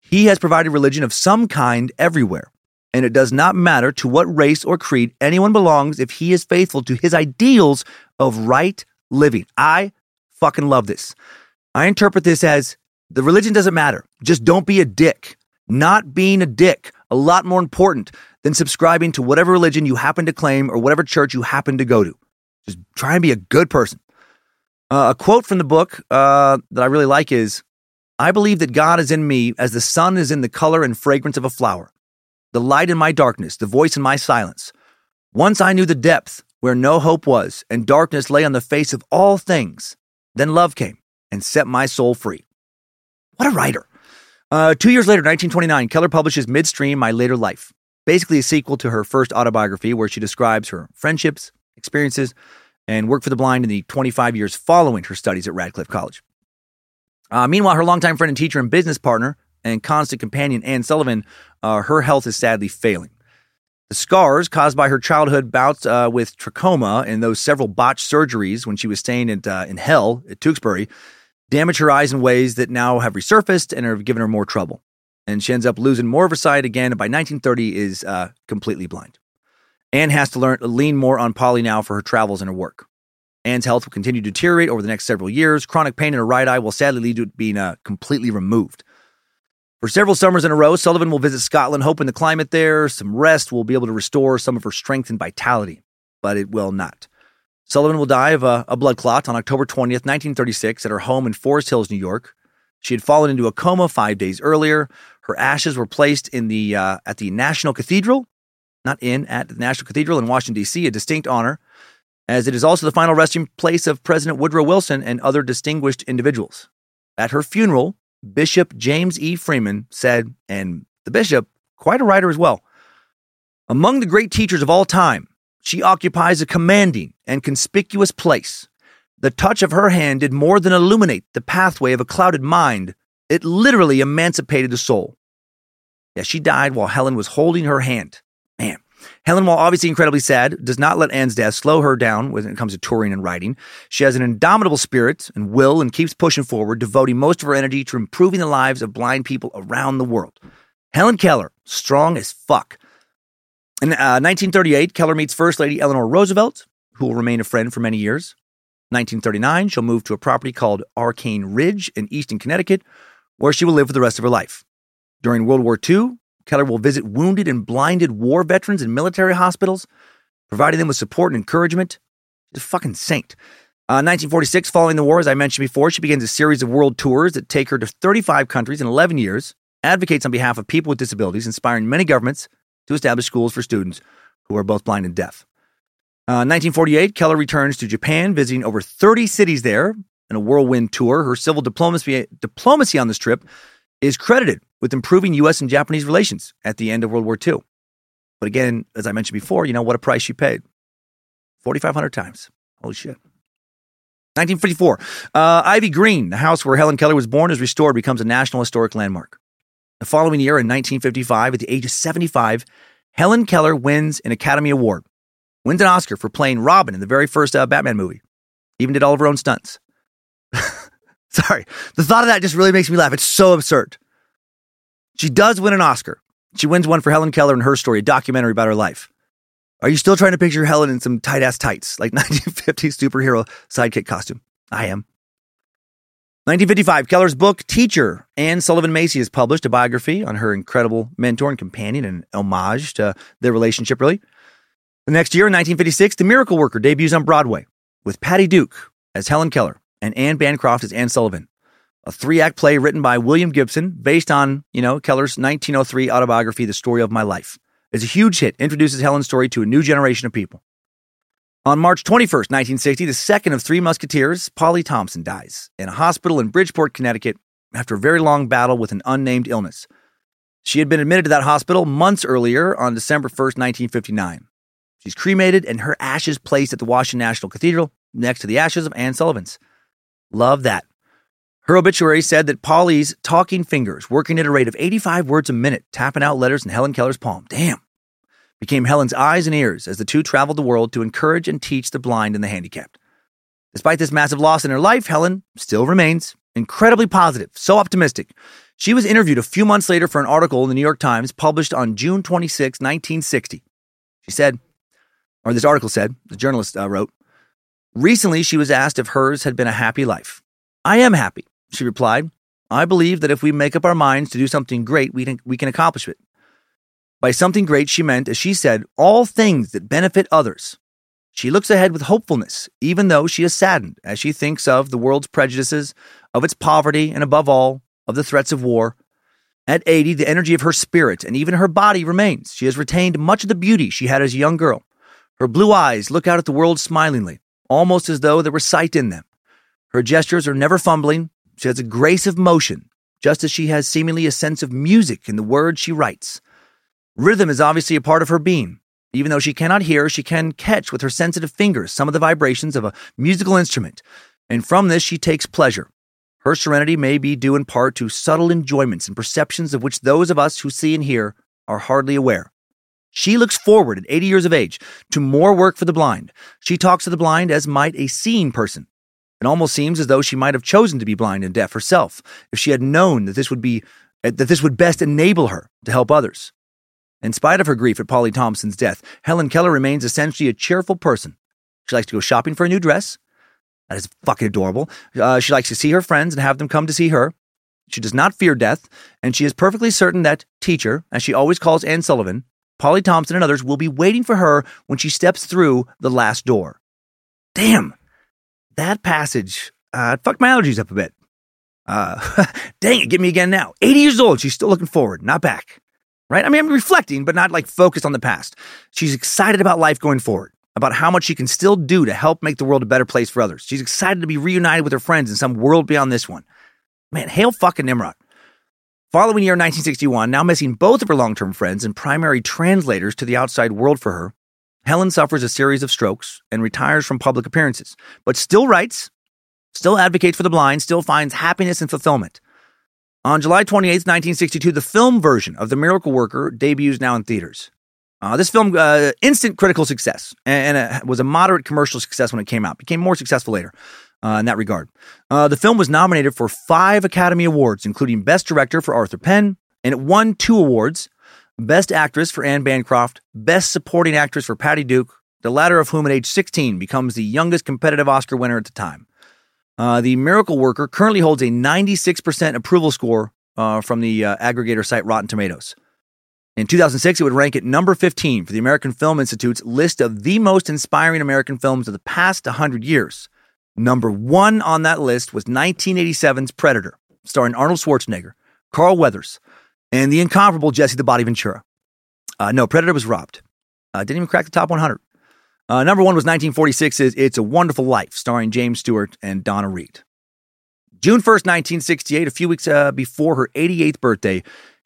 S2: He has provided religion of some kind everywhere, and it does not matter to what race or creed anyone belongs if he is faithful to his ideals of right living. I fucking love this. I interpret this as the religion doesn't matter. Just don't be a dick. Not being a dick, a lot more important than subscribing to whatever religion you happen to claim or whatever church you happen to go to. Just try and be a good person. Uh, a quote from the book uh, that I really like is I believe that God is in me as the sun is in the color and fragrance of a flower, the light in my darkness, the voice in my silence. Once I knew the depth where no hope was, and darkness lay on the face of all things. Then love came and set my soul free. What a writer. Uh, two years later, 1929, Keller publishes Midstream My Later Life, basically a sequel to her first autobiography where she describes her friendships, experiences, and work for the blind in the 25 years following her studies at Radcliffe College. Uh, meanwhile, her longtime friend and teacher and business partner and constant companion, Anne Sullivan, uh, her health is sadly failing. The scars caused by her childhood bouts uh, with trachoma and those several botched surgeries when she was staying at, uh, in hell at Tewksbury damage her eyes in ways that now have resurfaced and have given her more trouble. And she ends up losing more of her sight again, and by 1930 is uh, completely blind. Anne has to learn to lean more on Polly now for her travels and her work. Anne's health will continue to deteriorate over the next several years. Chronic pain in her right eye will sadly lead to it being uh, completely removed. For several summers in a row, Sullivan will visit Scotland, hoping the climate there, some rest, will be able to restore some of her strength and vitality, but it will not. Sullivan will die of a, a blood clot on October 20th, 1936, at her home in Forest Hills, New York. She had fallen into a coma five days earlier. Her ashes were placed in the uh, at the National Cathedral not in, at the National Cathedral in Washington, D.C., a distinct honor, as it is also the final resting place of President Woodrow Wilson and other distinguished individuals. At her funeral, Bishop James E. Freeman said, and the bishop, quite a writer as well, among the great teachers of all time, she occupies a commanding and conspicuous place. The touch of her hand did more than illuminate the pathway of a clouded mind, it literally emancipated the soul. Yeah, she died while Helen was holding her hand. Helen, while obviously incredibly sad, does not let Anne's death slow her down when it comes to touring and writing. She has an indomitable spirit and will and keeps pushing forward, devoting most of her energy to improving the lives of blind people around the world. Helen Keller, strong as fuck. In uh, 1938, Keller meets First Lady Eleanor Roosevelt, who will remain a friend for many years. 1939, she'll move to a property called Arcan Ridge in Easton, Connecticut, where she will live for the rest of her life. During World War II, Keller will visit wounded and blinded war veterans in military hospitals, providing them with support and encouragement. She's a fucking saint. Uh, 1946, following the war, as I mentioned before, she begins a series of world tours that take her to 35 countries in 11 years, advocates on behalf of people with disabilities, inspiring many governments to establish schools for students who are both blind and deaf. Uh, 1948, Keller returns to Japan, visiting over 30 cities there in a whirlwind tour. Her civil diplomacy, diplomacy on this trip is credited with improving U.S. and Japanese relations at the end of World War II. But again, as I mentioned before, you know what a price she paid 4,500 times. Holy shit. 1954, uh, Ivy Green, the house where Helen Keller was born, is restored, becomes a National Historic Landmark. The following year, in 1955, at the age of 75, Helen Keller wins an Academy Award, wins an Oscar for playing Robin in the very first uh, Batman movie. Even did all of her own stunts. Sorry, the thought of that just really makes me laugh. It's so absurd. She does win an Oscar. She wins one for Helen Keller and her story, a documentary about her life. Are you still trying to picture Helen in some tight ass tights, like 1950s superhero sidekick costume? I am. 1955, Keller's book, Teacher, Anne Sullivan Macy, has published a biography on her incredible mentor and companion and homage to their relationship, really. The next year, in 1956, The Miracle Worker debuts on Broadway with Patty Duke as Helen Keller and Anne Bancroft as Anne Sullivan. A three act play written by William Gibson based on, you know, Keller's 1903 autobiography, The Story of My Life. It's a huge hit, introduces Helen's story to a new generation of people. On March 21st, 1960, the second of three musketeers, Polly Thomson, dies in a hospital in Bridgeport, Connecticut, after a very long battle with an unnamed illness. She had been admitted to that hospital months earlier on December 1st, 1959. She's cremated and her ashes placed at the Washington National Cathedral next to the ashes of Anne Sullivan's. Love that. Her obituary said that Polly's talking fingers, working at a rate of 85 words a minute, tapping out letters in Helen Keller's palm. Damn became Helen's eyes and ears as the two traveled the world to encourage and teach the blind and the handicapped. Despite this massive loss in her life, Helen still remains incredibly positive, so optimistic. She was interviewed a few months later for an article in the New York Times published on June 26, 1960. She said, or this article said, the journalist uh, wrote, Recently, she was asked if hers had been a happy life. I am happy, she replied. I believe that if we make up our minds to do something great, we can, we can accomplish it. By something great, she meant, as she said, all things that benefit others. She looks ahead with hopefulness, even though she is saddened as she thinks of the world's prejudices, of its poverty, and above all, of the threats of war. At 80, the energy of her spirit and even her body remains. She has retained much of the beauty she had as a young girl. Her blue eyes look out at the world smilingly, almost as though there were sight in them. Her gestures are never fumbling. She has a grace of motion, just as she has seemingly a sense of music in the words she writes. Rhythm is obviously a part of her being. Even though she cannot hear, she can catch with her sensitive fingers some of the vibrations of a musical instrument, and from this she takes pleasure. Her serenity may be due in part to subtle enjoyments and perceptions of which those of us who see and hear are hardly aware. She looks forward at 80 years of age to more work for the blind. She talks to the blind as might a seeing person. It almost seems as though she might have chosen to be blind and deaf herself if she had known that this would be that this would best enable her to help others. In spite of her grief at Polly Thomson's death, Helen Keller remains essentially a cheerful person. She likes to go shopping for a new dress. That is fucking adorable. Uh, she likes to see her friends and have them come to see her. She does not fear death, and she is perfectly certain that teacher, as she always calls Anne Sullivan, Polly Thomson, and others will be waiting for her when she steps through the last door. Damn, that passage uh, fucked my allergies up a bit. Uh, dang it, get me again now. 80 years old, she's still looking forward, not back right? I mean, I'm reflecting, but not like focused on the past. She's excited about life going forward, about how much she can still do to help make the world a better place for others. She's excited to be reunited with her friends in some world beyond this one. Man, hail fucking Nimrod. Following year 1961, now missing both of her long term friends and primary translators to the outside world for her, Helen suffers a series of strokes and retires from public appearances, but still writes, still advocates for the blind, still finds happiness and fulfillment. On July 28, 1962, the film version of The Miracle Worker debuts now in theaters. Uh, this film, uh, instant critical success, and, and was a moderate commercial success when it came out. Became more successful later uh, in that regard. Uh, the film was nominated for five Academy Awards, including Best Director for Arthur Penn, and it won two awards: Best Actress for Anne Bancroft, Best Supporting Actress for Patty Duke, the latter of whom at age 16 becomes the youngest competitive Oscar winner at the time. Uh, the Miracle Worker currently holds a 96% approval score uh, from the uh, aggregator site Rotten Tomatoes. In 2006, it would rank at number 15 for the American Film Institute's list of the most inspiring American films of the past 100 years. Number one on that list was 1987's Predator, starring Arnold Schwarzenegger, Carl Weathers, and the incomparable Jesse the Body Ventura. Uh, no, Predator was robbed. Uh, didn't even crack the top 100. Uh, number one was 1946's It's a Wonderful Life, starring James Stewart and Donna Reed. June 1st, 1968, a few weeks uh, before her 88th birthday,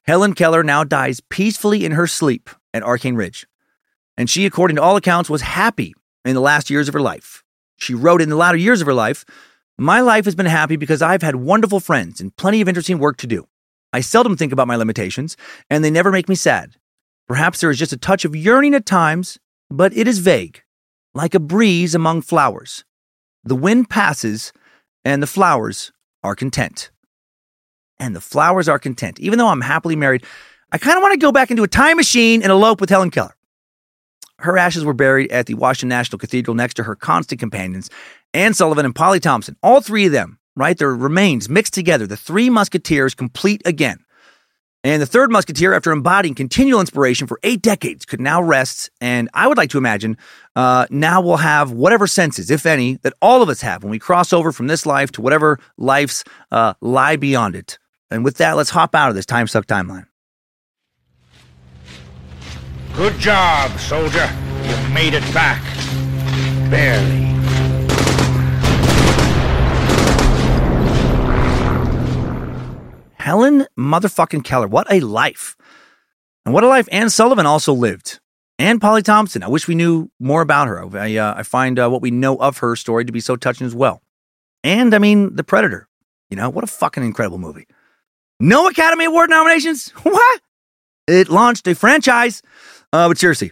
S2: Helen Keller now dies peacefully in her sleep at Arcan Ridge. And she, according to all accounts, was happy in the last years of her life. She wrote in the latter years of her life, My life has been happy because I've had wonderful friends and plenty of interesting work to do. I seldom think about my limitations, and they never make me sad. Perhaps there is just a touch of yearning at times, but it is vague, like a breeze among flowers. The wind passes, and the flowers are content and the flowers are content. Even though I'm happily married, I kind of want to go back into a time machine and elope with Helen Keller. Her ashes were buried at the Washington National Cathedral next to her constant companions, Anne Sullivan and Polly Thomson. All three of them, right? Their remains mixed together, the three musketeers complete again. And the third musketeer, after embodying continual inspiration for eight decades, could now rest. And I would like to imagine uh, now we'll have whatever senses, if any, that all of us have when we cross over from this life to whatever lives uh, lie beyond it. And with that, let's hop out of this time suck timeline.
S5: Good job, soldier. You made it back. Barely.
S2: Helen motherfucking Keller. What a life. And what a life Anne Sullivan also lived. And Polly Thomson. I wish we knew more about her. I, uh, I find uh, what we know of her story to be so touching as well. And I mean, The Predator. You know, what a fucking incredible movie. No Academy Award nominations? What? It launched a franchise. Uh, but seriously,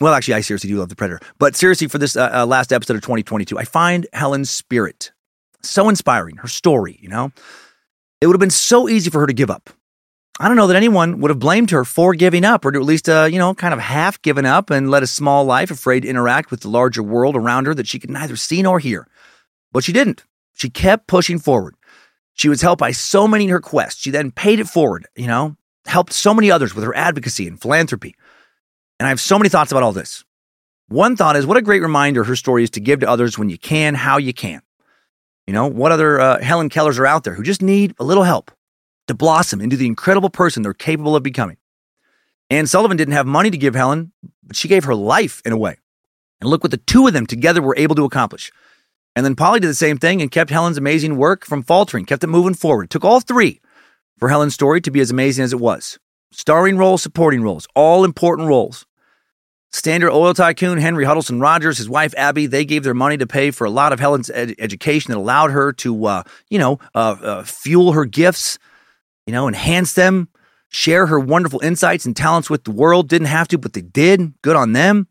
S2: well, actually, I seriously do love The Predator. But seriously, for this uh, uh, last episode of 2022, I find Helen's spirit so inspiring. Her story, you know? It would have been so easy for her to give up. I don't know that anyone would have blamed her for giving up, or to at least, uh, you know, kind of half given up and led a small life, afraid to interact with the larger world around her that she could neither see nor hear. But she didn't. She kept pushing forward. She was helped by so many in her quest. She then paid it forward, you know, helped so many others with her advocacy and philanthropy. And I have so many thoughts about all this. One thought is what a great reminder her story is to give to others when you can, how you can. You know, what other uh, Helen Kellers are out there who just need a little help to blossom into the incredible person they're capable of becoming. Anne Sullivan didn't have money to give Helen, but she gave her life in a way. And look what the two of them together were able to accomplish. And then Polly did the same thing and kept Helen's amazing work from faltering, kept it moving forward. It took all three for Helen's story to be as amazing as it was. Starring roles, supporting roles, all important roles. Standard oil tycoon Henry Huddleston Rogers, his wife Abby, they gave their money to pay for a lot of Helen's ed- education that allowed her to, uh, you know, uh, uh, fuel her gifts, you know, enhance them, share her wonderful insights and talents with the world. Didn't have to, but they did. Good on them.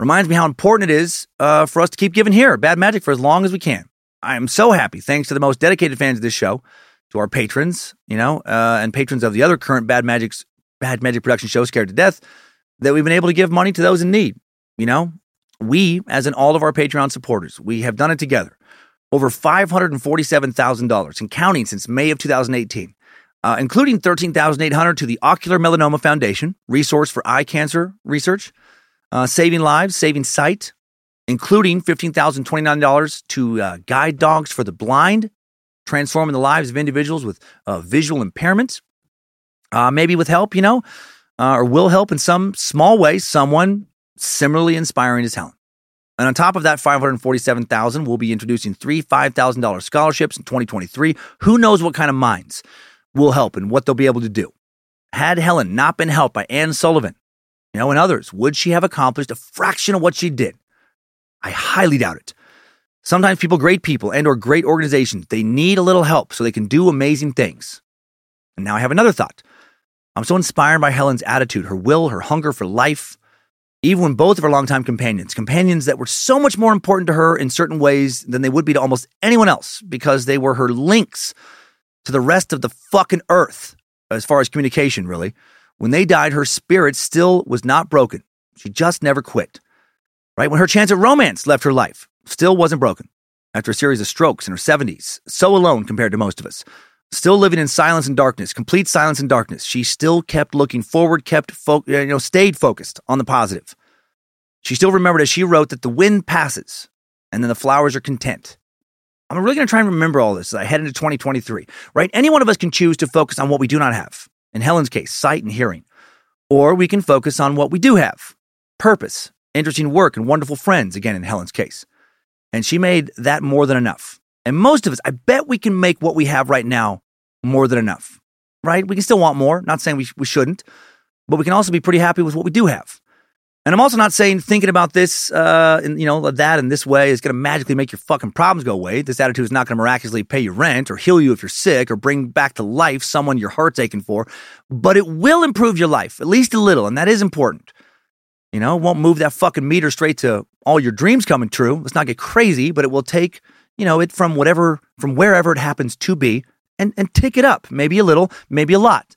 S2: Reminds me how important it is uh, for us to keep giving here, Bad Magic, for as long as we can. I am so happy, thanks to the most dedicated fans of this show, to our patrons, you know, uh, and patrons of the other current Bad Magic's Bad Magic production show, Scared to Death, that we've been able to give money to those in need. You know, we, as in all of our Patreon supporters, we have done it together. Over $547,000 and counting since May of 2018, uh, including 13800 to the Ocular Melanoma Foundation, resource for eye cancer research, uh, saving lives, saving sight, including $15,029 to uh, guide dogs for the blind, transforming the lives of individuals with uh, visual impairments. Uh, maybe with help, you know, uh, or will help in some small way someone similarly inspiring as Helen. And on top of that, 547,000, we'll be introducing three $5,000 scholarships in 2023. Who knows what kind of minds will help and what they'll be able to do. Had Helen not been helped by Anne Sullivan, you know, and others, would she have accomplished a fraction of what she did? I highly doubt it. Sometimes people, great people and or great organizations, they need a little help so they can do amazing things. And now I have another thought. I'm so inspired by Helen's attitude, her will, her hunger for life, even when both of her longtime companions, companions that were so much more important to her in certain ways than they would be to almost anyone else, because they were her links to the rest of the fucking earth, as far as communication, really. When they died, her spirit still was not broken. She just never quit. Right? When her chance at romance left her life, still wasn't broken. After a series of strokes in her 70s, so alone compared to most of us, still living in silence and darkness, complete silence and darkness, she still kept looking forward, kept fo- you know, stayed focused on the positive. She still remembered as she wrote that the wind passes and then the flowers are content. I'm really going to try and remember all this as I head into 2023, right? Any one of us can choose to focus on what we do not have. In Helen's case, sight and hearing. Or we can focus on what we do have purpose, interesting work, and wonderful friends, again, in Helen's case. And she made that more than enough. And most of us, I bet we can make what we have right now more than enough, right? We can still want more, not saying we, we shouldn't, but we can also be pretty happy with what we do have. And I'm also not saying thinking about this, uh, and, you know, that in this way is going to magically make your fucking problems go away. This attitude is not going to miraculously pay your rent or heal you if you're sick or bring back to life someone your heart's aching for, but it will improve your life, at least a little, and that is important. You know, won't move that fucking meter straight to all your dreams coming true. Let's not get crazy, but it will take, you know, it from whatever, from wherever it happens to be and, and tick it up, maybe a little, maybe a lot.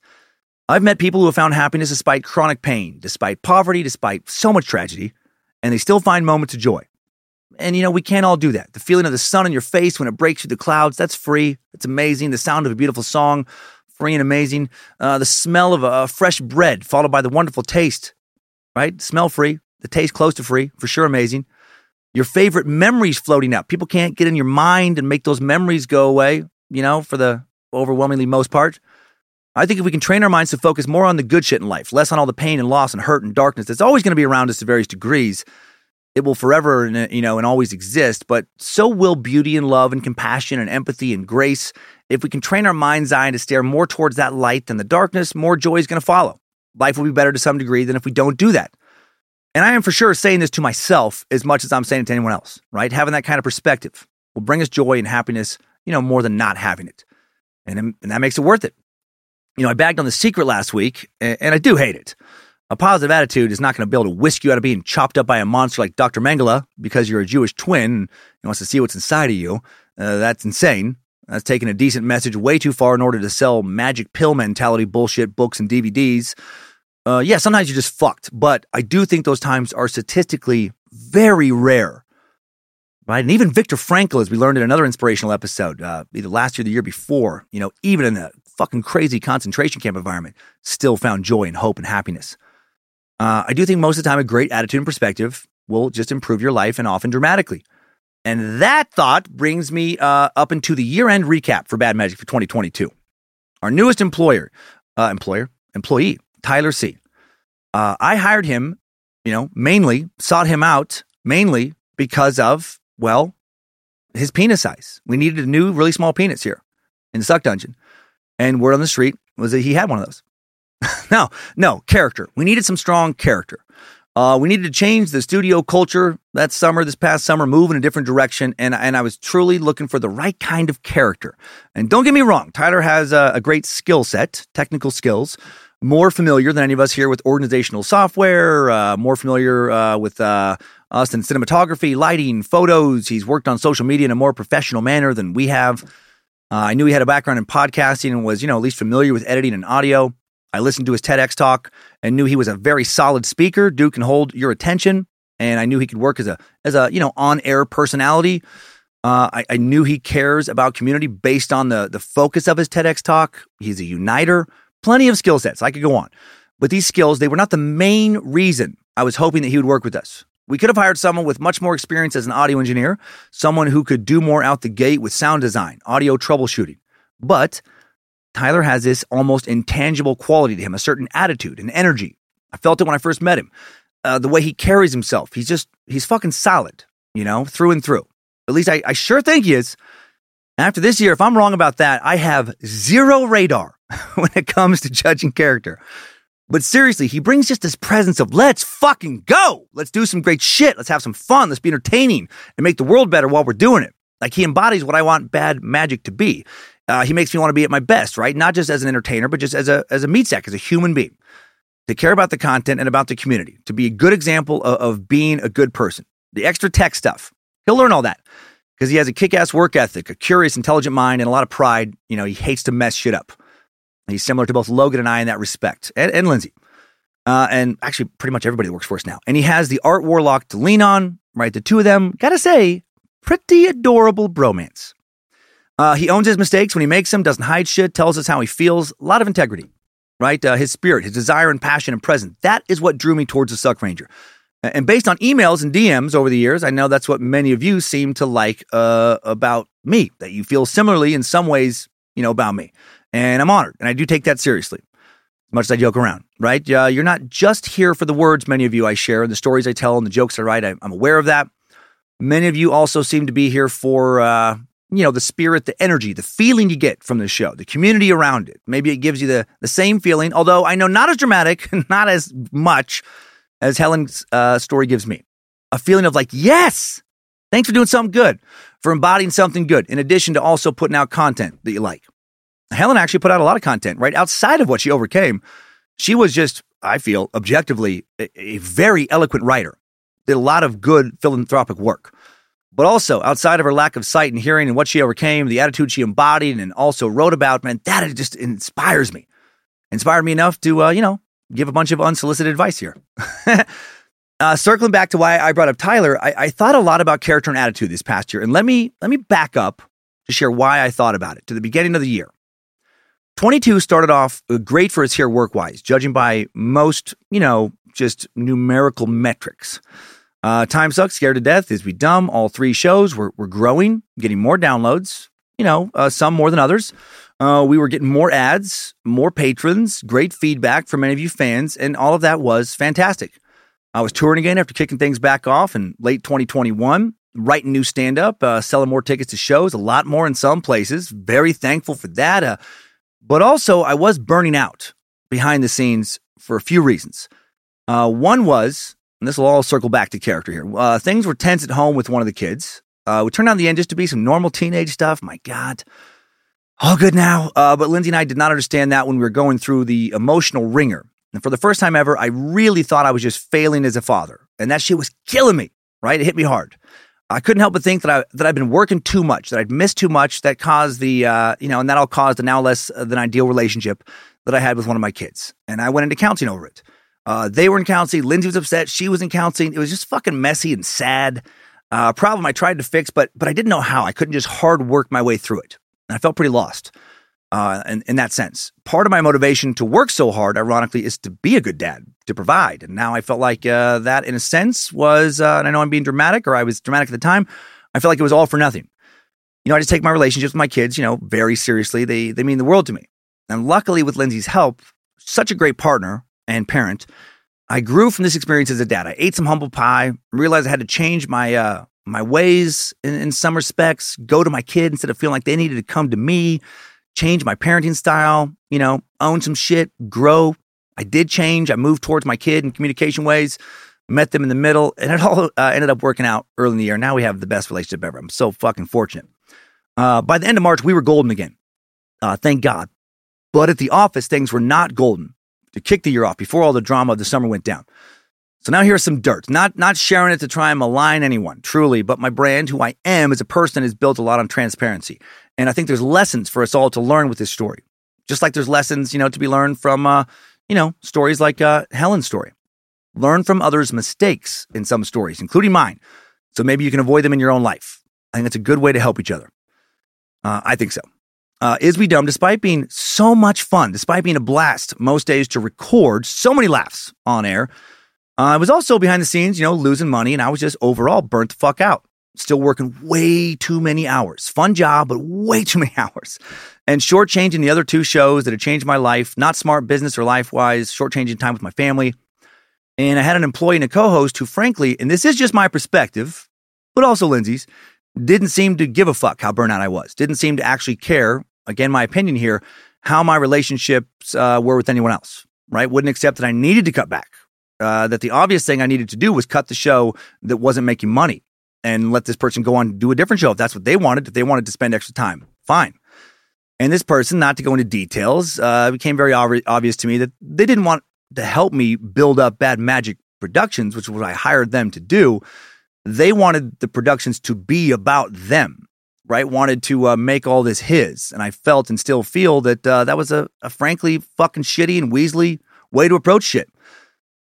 S2: I've met people who have found happiness despite chronic pain, despite poverty, despite so much tragedy, and they still find moments of joy. And you know, we can't all do that. The feeling of the sun on your face when it breaks through the clouds, that's free. It's amazing. The sound of a beautiful song, free and amazing. Uh, the smell of a fresh bread, followed by the wonderful taste, right? Smell free. The taste close to free, for sure amazing. Your favorite memories floating up. People can't get in your mind and make those memories go away, you know, for the overwhelmingly most part. I think if we can train our minds to focus more on the good shit in life, less on all the pain and loss and hurt and darkness that's always going to be around us to various degrees, it will forever, you know, and always exist. But so will beauty and love and compassion and empathy and grace. If we can train our mind's eye to stare more towards that light than the darkness, more joy is going to follow. Life will be better to some degree than if we don't do that. And I am for sure saying this to myself as much as I'm saying it to anyone else, right? Having that kind of perspective will bring us joy and happiness, you know, more than not having it. And, and that makes it worth it you know, I bagged on the secret last week, and, and I do hate it. A positive attitude is not going to be able to whisk you out of being chopped up by a monster like Dr. Mengele because you're a Jewish twin and wants to see what's inside of you. Uh, that's insane. That's taking a decent message way too far in order to sell magic pill mentality bullshit books and DVDs. Uh, yeah, sometimes you're just fucked, but I do think those times are statistically very rare. Right. And even Viktor Frankl, as we learned in another inspirational episode, uh, either last year or the year before, you know, even in the fucking crazy concentration camp environment, still found joy and hope and happiness. Uh, I do think most of the time a great attitude and perspective will just improve your life and often dramatically. And that thought brings me uh, up into the year end recap for Bad Magic for 2022. Our newest employer, uh, employer, employee, Tyler C. Uh, I hired him, you know, mainly sought him out mainly because of, well, his penis size. We needed a new, really small penis here in the Suck Dungeon. And word on the street was that he had one of those. no, no, character. We needed some strong character. Uh, we needed to change the studio culture that summer, this past summer, move in a different direction. And, and I was truly looking for the right kind of character. And don't get me wrong, Tyler has a, a great skill set, technical skills, more familiar than any of us here with organizational software, uh, more familiar uh, with uh, us in cinematography, lighting, photos. He's worked on social media in a more professional manner than we have. Uh, I knew he had a background in podcasting and was, you know, at least familiar with editing and audio. I listened to his TEDx talk and knew he was a very solid speaker. Dude can hold your attention, and I knew he could work as a as a you know on air personality. Uh, I, I, knew he cares about community based on the the focus of his TEDx talk. He's a uniter. Plenty of skill sets. I could go on, but these skills they were not the main reason I was hoping that he would work with us. We could have hired someone with much more experience as an audio engineer, someone who could do more out the gate with sound design, audio troubleshooting. But Tyler has this almost intangible quality to him, a certain attitude and energy. I felt it when I first met him. Uh, the way he carries himself, he's just, he's fucking solid, you know, through and through. At least I, I sure think he is. After this year, if I'm wrong about that, I have zero radar when it comes to judging character. But seriously, he brings just this presence of let's fucking go. Let's do some great shit. Let's have some fun. Let's be entertaining and make the world better while we're doing it. Like he embodies what I want bad magic to be. Uh, he makes me want to be at my best, right? Not just as an entertainer, but just as a as a meat sack, as a human being. to care about the content and about the community, to be a good example of, of being a good person. The extra tech stuff, he'll learn all that because he has a kick ass work ethic, a curious, intelligent mind, and a lot of pride. You know, he hates to mess shit up. He's similar to both Logan and I in that respect, and, and Lindsay. Uh, and actually, pretty much everybody that works for us now. And he has the art warlock to lean on, right? The two of them, gotta say, pretty adorable bromance. Uh, he owns his mistakes when he makes them, doesn't hide shit, tells us how he feels. A lot of integrity, right? Uh, his spirit, his desire and passion and presence. That is what drew me towards the Suck Ranger. And based on emails and DMs over the years, I know that's what many of you seem to like uh, about me, that you feel similarly in some ways, you know, about me. And I'm honored, and I do take that seriously, as much as I joke around, right? Uh, you're not just here for the words, many of you I share, and the stories I tell, and the jokes I write. I, am aware of that. Many of you also seem to be here for, uh, you know, the spirit, the energy, the feeling you get from the show, the community around it. Maybe it gives you the, the same feeling, although I know not as dramatic, not as much as Helen's uh, story gives me. A feeling of like, yes, thanks for doing something good, for embodying something good, in addition to also putting out content that you like. Helen actually put out a lot of content right outside of what she overcame. She was just, I feel, objectively a, a very eloquent writer, did a lot of good philanthropic work. But also, outside of her lack of sight and hearing and what she overcame, the attitude she embodied and also wrote about, man, that just inspires me. Inspired me enough to, uh, you know, give a bunch of unsolicited advice here. uh, circling back to why I brought up Tyler, I, I thought a lot about character and attitude this past year, and let me let me back up to share why I thought about it to the beginning of the year. 22 started off uh, great for us here work wise, judging by most, you know, just numerical metrics. Uh, Time Sucks, Scared to Death, Is We Dumb, all three shows were, were growing, getting more downloads, you know, uh, some more than others. Uh, we were getting more ads, more patrons, great feedback from many of you fans, and all of that was fantastic. I was touring again after kicking things back off in late 2021, writing new stand up, uh, selling more tickets to shows, a lot more in some places. Very thankful for that. But also, I was burning out behind the scenes for a few reasons. Uh, one was, and this will all circle back to character here, uh, things were tense at home with one of the kids. Uh, we turned out the end just to be some normal teenage stuff. My God all good now. Uh, but Lindsay and I did not understand that when we were going through the emotional ringer. And for the first time ever, I really thought I was just failing as a father. And that shit was killing me, right? It hit me hard. I couldn't help but think that I that I'd been working too much, that I'd missed too much. That caused the uh, you know, and that all caused a now less than ideal relationship that I had with one of my kids. And I went into counseling over it. Uh, they were in counseling. Lindsay was upset. She was in counseling. It was just fucking messy and sad. Uh, problem I tried to fix, but but I didn't know how. I couldn't just hard work my way through it. I felt pretty lost uh, in, in that sense. Part of my motivation to work so hard, ironically, is to be a good dad, to provide. And now I felt like uh, that, in a sense, was, uh, and I know I'm being dramatic, or I was dramatic at the time, I felt like it was all for nothing. You know, I just take my relationships with my kids, you know, very seriously. They, they mean the world to me. And luckily, with Lindsay's help, such a great partner and parent, I grew from this experience as a dad. I ate some humble pie, realized I had to change my uh, my ways in, in some respects, go to my kid instead of feeling like they needed to come to me, change my parenting style, you know, own some shit, grow. I did change. I moved towards my kid in communication ways, met them in the middle, and it all uh, ended up working out early in the year. Now we have the best relationship ever. I'm so fucking fortunate. Uh, by the end of March, we were golden again. Uh, thank God. But at the office, things were not golden to kick the year off before all the drama of the summer went down. So now here's some dirt. Not not sharing it to try and malign anyone, truly, but my brand, who I am as a person, is built a lot on transparency. And I think there's lessons for us all to learn with this story. Just like there's lessons, you know, to be learned from uh, you know, stories like uh, Helen's story. Learn from others' mistakes in some stories, including mine. So maybe you can avoid them in your own life. I think it's a good way to help each other. Uh, I think so. Uh, Is We Dumb, despite being so much fun, despite being a blast most days to record so many laughs on air, uh, I was also behind the scenes, you know, losing money, and I was just overall burnt the fuck out. Still working way too many hours. Fun job, but way too many hours. And shortchanging the other two shows that had changed my life. Not smart business or life wise, shortchanging time with my family. And I had an employee and a co host who, frankly, and this is just my perspective, but also Lindsay's, didn't seem to give a fuck how burnout I was. Didn't seem to actually care, again, my opinion here, how my relationships uh, were with anyone else, right? Wouldn't accept that I needed to cut back uh, that the obvious thing I needed to do was cut the show that wasn't making money and let this person go on to do a different show if that's what they wanted. If they wanted to spend extra time, fine. And this person, not to go into details, uh, became very ob- obvious to me that they didn't want to help me build up Bad Magic Productions, which was what I hired them to do, they wanted the productions to be about them, right? Wanted to uh, make all this his. And I felt and still feel that uh, that was a, a frankly fucking shitty and Weasley way to approach shit.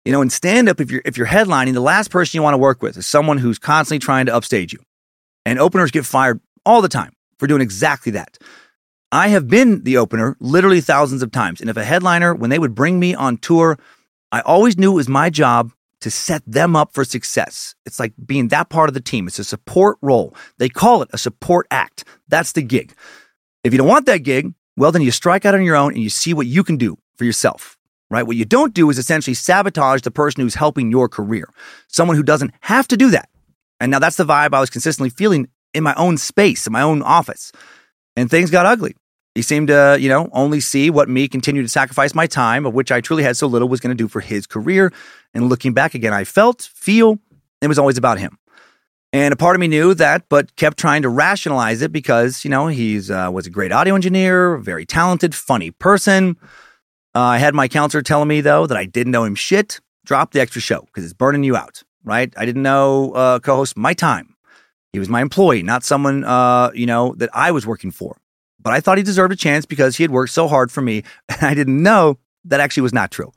S2: You know, in stand up, if you're if you're headlining, the last person you want to work with is someone who's constantly trying to upstage you. And openers get fired all the time for doing exactly that. I have been the opener literally thousands of times. And if a headliner, when they would bring me on tour, I always knew it was my job to set them up for success. It's like being that part of the team. It's a support role. They call it a support act. That's the gig. If you don't want that gig, well, then you strike out on your own and you see what you can do for yourself, right? What you don't do is essentially sabotage the person who's helping your career, someone who doesn't have to do that. And now that's the vibe I was consistently feeling in my own space, in my own office. And things got ugly. He seemed to, you know, only see what me continue to sacrifice my time, of which I truly had so little, was going to do for his career. And looking back again, I felt, feel, it was always about him. And a part of me knew that, but kept trying to rationalize it because, you know, he's uh, was a great audio engineer, very talented, funny person. Uh, I had my counselor telling me though that I didn't know him shit. Drop the extra show because it's burning you out, right? I didn't know uh, co-host my time. He was my employee, not someone, uh, you know, that I was working for but I thought he deserved a chance because he had worked so hard for me. And I didn't know that actually was not true.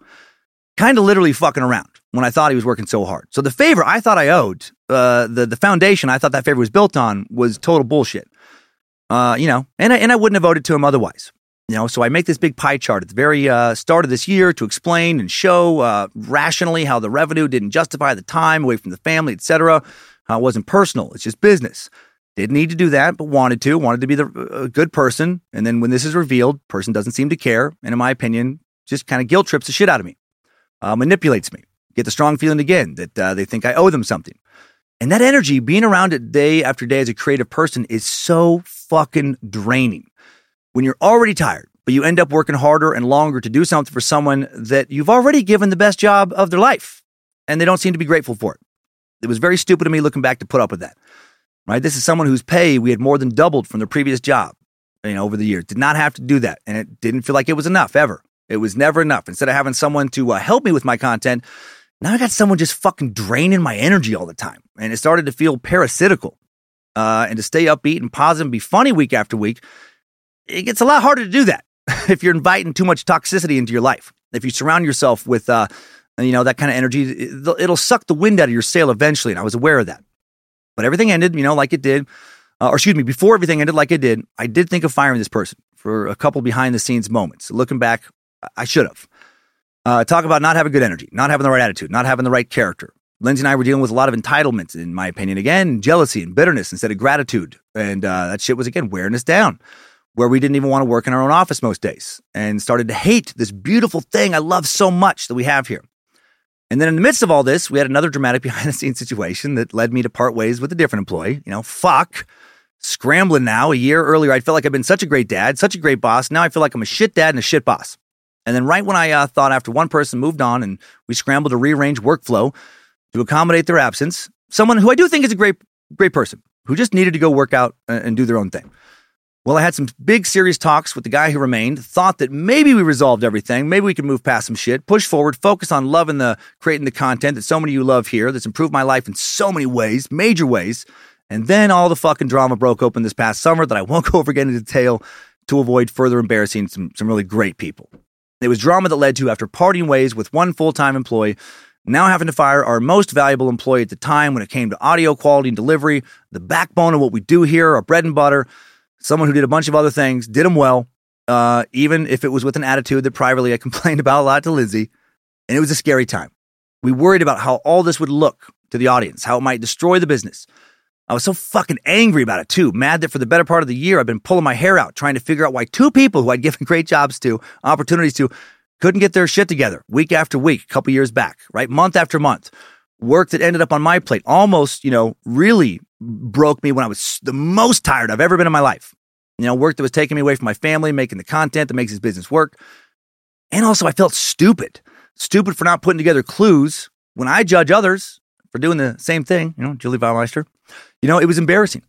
S2: Kind of literally fucking around when I thought he was working so hard. So the favor I thought I owed, uh, the, the foundation I thought that favor was built on was total bullshit. Uh, you know, and I, and I wouldn't have voted to him otherwise. You know, so I make this big pie chart at the very uh, start of this year to explain and show uh, rationally how the revenue didn't justify the time away from the family, etc. How it wasn't personal; it's just business. Didn't need to do that, but wanted to, wanted to be the a good person. And then when this is revealed, person doesn't seem to care. And in my opinion, just kind of guilt trips the shit out of me, uh, manipulates me, get the strong feeling again that uh, they think I owe them something. And that energy, being around it day after day as a creative person, is so fucking draining. When you're already tired, but you end up working harder and longer to do something for someone that you've already given the best job of their life, and they don't seem to be grateful for it. It was very stupid of me looking back to put up with that right? This is someone whose pay we had more than doubled from their previous job, you know, over the years. Did not have to do that, and it didn't feel like it was enough ever. It was never enough. Instead of having someone to uh, help me with my content, now I got someone just fucking draining my energy all the time, and it started to feel parasitical. Uh, and to stay upbeat and positive and be funny week after week, it gets a lot harder to do that if you're inviting too much toxicity into your life. If you surround yourself with, uh, you know, that kind of energy, it'll suck the wind out of your sail eventually. And I was aware of that. But everything ended, you know, like it did. Uh, or excuse me, before everything ended like it did, I did think of firing this person for a couple behind the scenes moments. Looking back, I should have. Uh, talk about not having good energy, not having the right attitude, not having the right character. Lindsay and I were dealing with a lot of entitlement, in my opinion. Again, jealousy and bitterness instead of gratitude. And uh, that shit was, again, wearing us down, where we didn't even want to work in our own office most days and started to hate this beautiful thing I love so much that we have here. And then in the midst of all this, we had another dramatic behind the scenes situation that led me to part ways with a different employee. You know, fuck. Scrambling now. A year earlier, I felt like I'd been such a great dad, such a great boss. Now I feel like I'm a shit dad and a shit boss. And then right when I uh, thought after one person moved on and we scrambled to rearrange workflow to accommodate their absence, someone who I do think is a great, great person who just needed to go work out and do their own thing. Well, I had some big serious talks with the guy who remained, thought that maybe we resolved everything, maybe we could move past some shit, push forward, focus on loving the creating the content that so many of you love here, that's improved my life in so many ways, major ways. And then all the fucking drama broke open this past summer that I won't go over again in detail to avoid further embarrassing some, some really great people. It was drama that led to, after parting ways with one full time employee, now having to fire our most valuable employee at the time when it came to audio quality and delivery, the backbone of what we do here, our bread and butter someone who did a bunch of other things, did them well, uh, even if it was with an attitude that privately I complained about a lot to Lindsay. And it was a scary time. We worried about how all this would look to the audience, how it might destroy the business. I was so fucking angry about it too, mad that for the better part of the year I've been pulling my hair out trying to figure out why two people who I'd given great jobs to, opportunities to, couldn't get their shit together week after week, a couple years back, right? Month after month. Work that ended up on my plate almost, you know, really broke me when I was the most tired I've ever been in my life. You know, work that was taking me away from my family, making the content that makes this business work. And also, I felt stupid. Stupid for not putting together clues when I judge others for doing the same thing. You know, Julie Baumeister. You know, it was embarrassing.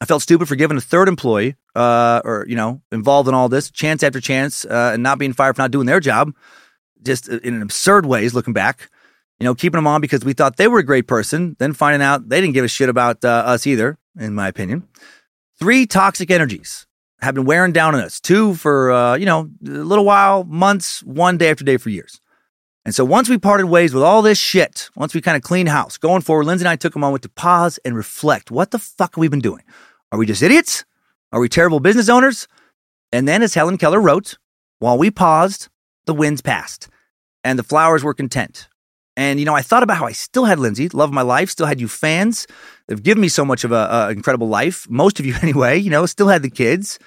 S2: I felt stupid for giving a third employee, uh, or you know, involved in all this, chance after chance, uh, and not being fired for not doing their job. just in absurd ways looking back. You know, keeping them on because we thought they were a great person, then finding out they didn't give a shit about uh, us either, in my opinion. Three toxic energies have been wearing down on us. Two for, uh, you know, a little while, months, one day after day for years. And so once we parted ways with all this shit, once we kind of cleaned house, going forward, Lindsay and I took a moment to pause and reflect. What the fuck have we been doing? Are we just idiots? Are we terrible business owners? And then, as Helen Keller wrote, while we paused, the winds passed and the flowers were content. And, you know, I thought about how I still had Lindsay, love my life, still had you fans. They've given me so much of an incredible life. Most of you, anyway, you know, still had the kids,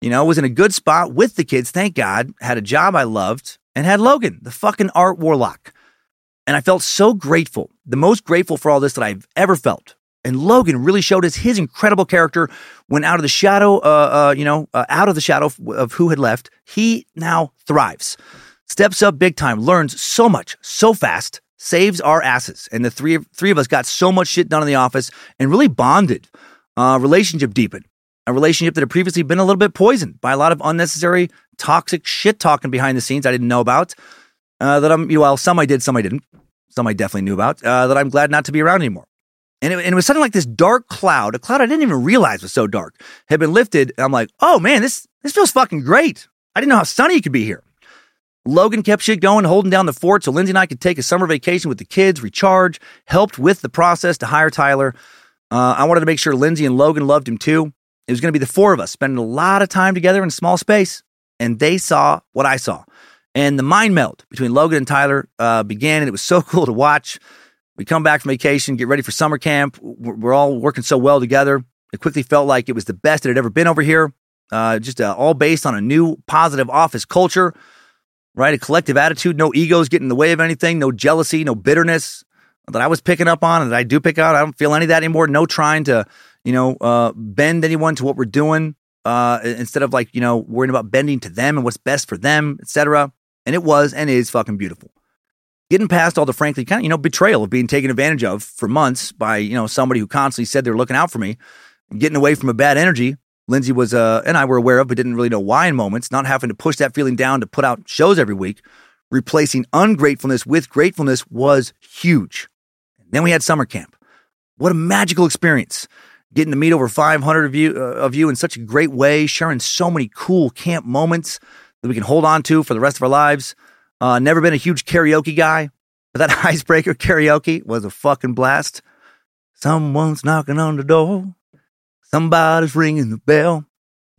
S2: you know, was in a good spot with the kids, thank God, had a job I loved, and had Logan, the fucking art warlock. And I felt so grateful, the most grateful for all this that I've ever felt. And Logan really showed us his incredible character when out of the shadow, uh, uh, you know, uh, out of the shadow of, of who had left, he now thrives, steps up big time, learns so much, so fast, saves our asses. And the three of, three of us got so much shit done in the office and really bonded. Uh, relationship deepened. A relationship that had previously been a little bit poisoned by a lot of unnecessary, toxic shit talking behind the scenes I didn't know about. Uh, that I'm, well, some I did, some I didn't. Some I definitely knew about. Uh, that I'm glad not to be around anymore. And it, and it, was something like this dark cloud, a cloud I didn't even realize was so dark, had been lifted. And I'm like, oh man, this this feels fucking great. I didn't know how sunny it could be here. Logan kept shit going, holding down the fort so Lindsay and I could take a summer vacation with the kids, recharge, helped with the process to hire Tyler. Uh, I wanted to make sure Lindsay and Logan loved him too. It was going to be the four of us spending a lot of time together in a small space. And they saw what I saw. And the mind meld between Logan and Tyler uh, began, and it was so cool to watch. We come back from vacation, get ready for summer camp. We're, all working so well together. It quickly felt like it was the best it had ever been over here. Uh, just uh, all based on a new positive office culture, right? A collective attitude, no egos getting in the way of anything, no jealousy, no bitterness that I was picking up on and that I do pick out. I don't feel any of that anymore. No trying to, you know, uh, bend anyone to what we're doing uh, instead of like, you know, worrying about bending to them and what's best for them, etc. And it was and is fucking beautiful getting past all the frankly kind of you know betrayal of being taken advantage of for months by you know somebody who constantly said they were looking out for me getting away from a bad energy lindsay was uh and i were aware of but didn't really know why in moments not having to push that feeling down to put out shows every week. Replacing ungratefulness with gratefulness was huge. Then we had summer camp. What a magical experience. Getting to meet over 500 of you uh, of you in such a great way sharing so many cool camp moments that we can hold on to for the rest of our lives. Uh, never been a huge karaoke guy, but that icebreaker karaoke was a fucking blast. Someone's knocking on the door. Somebody's ringing the bell.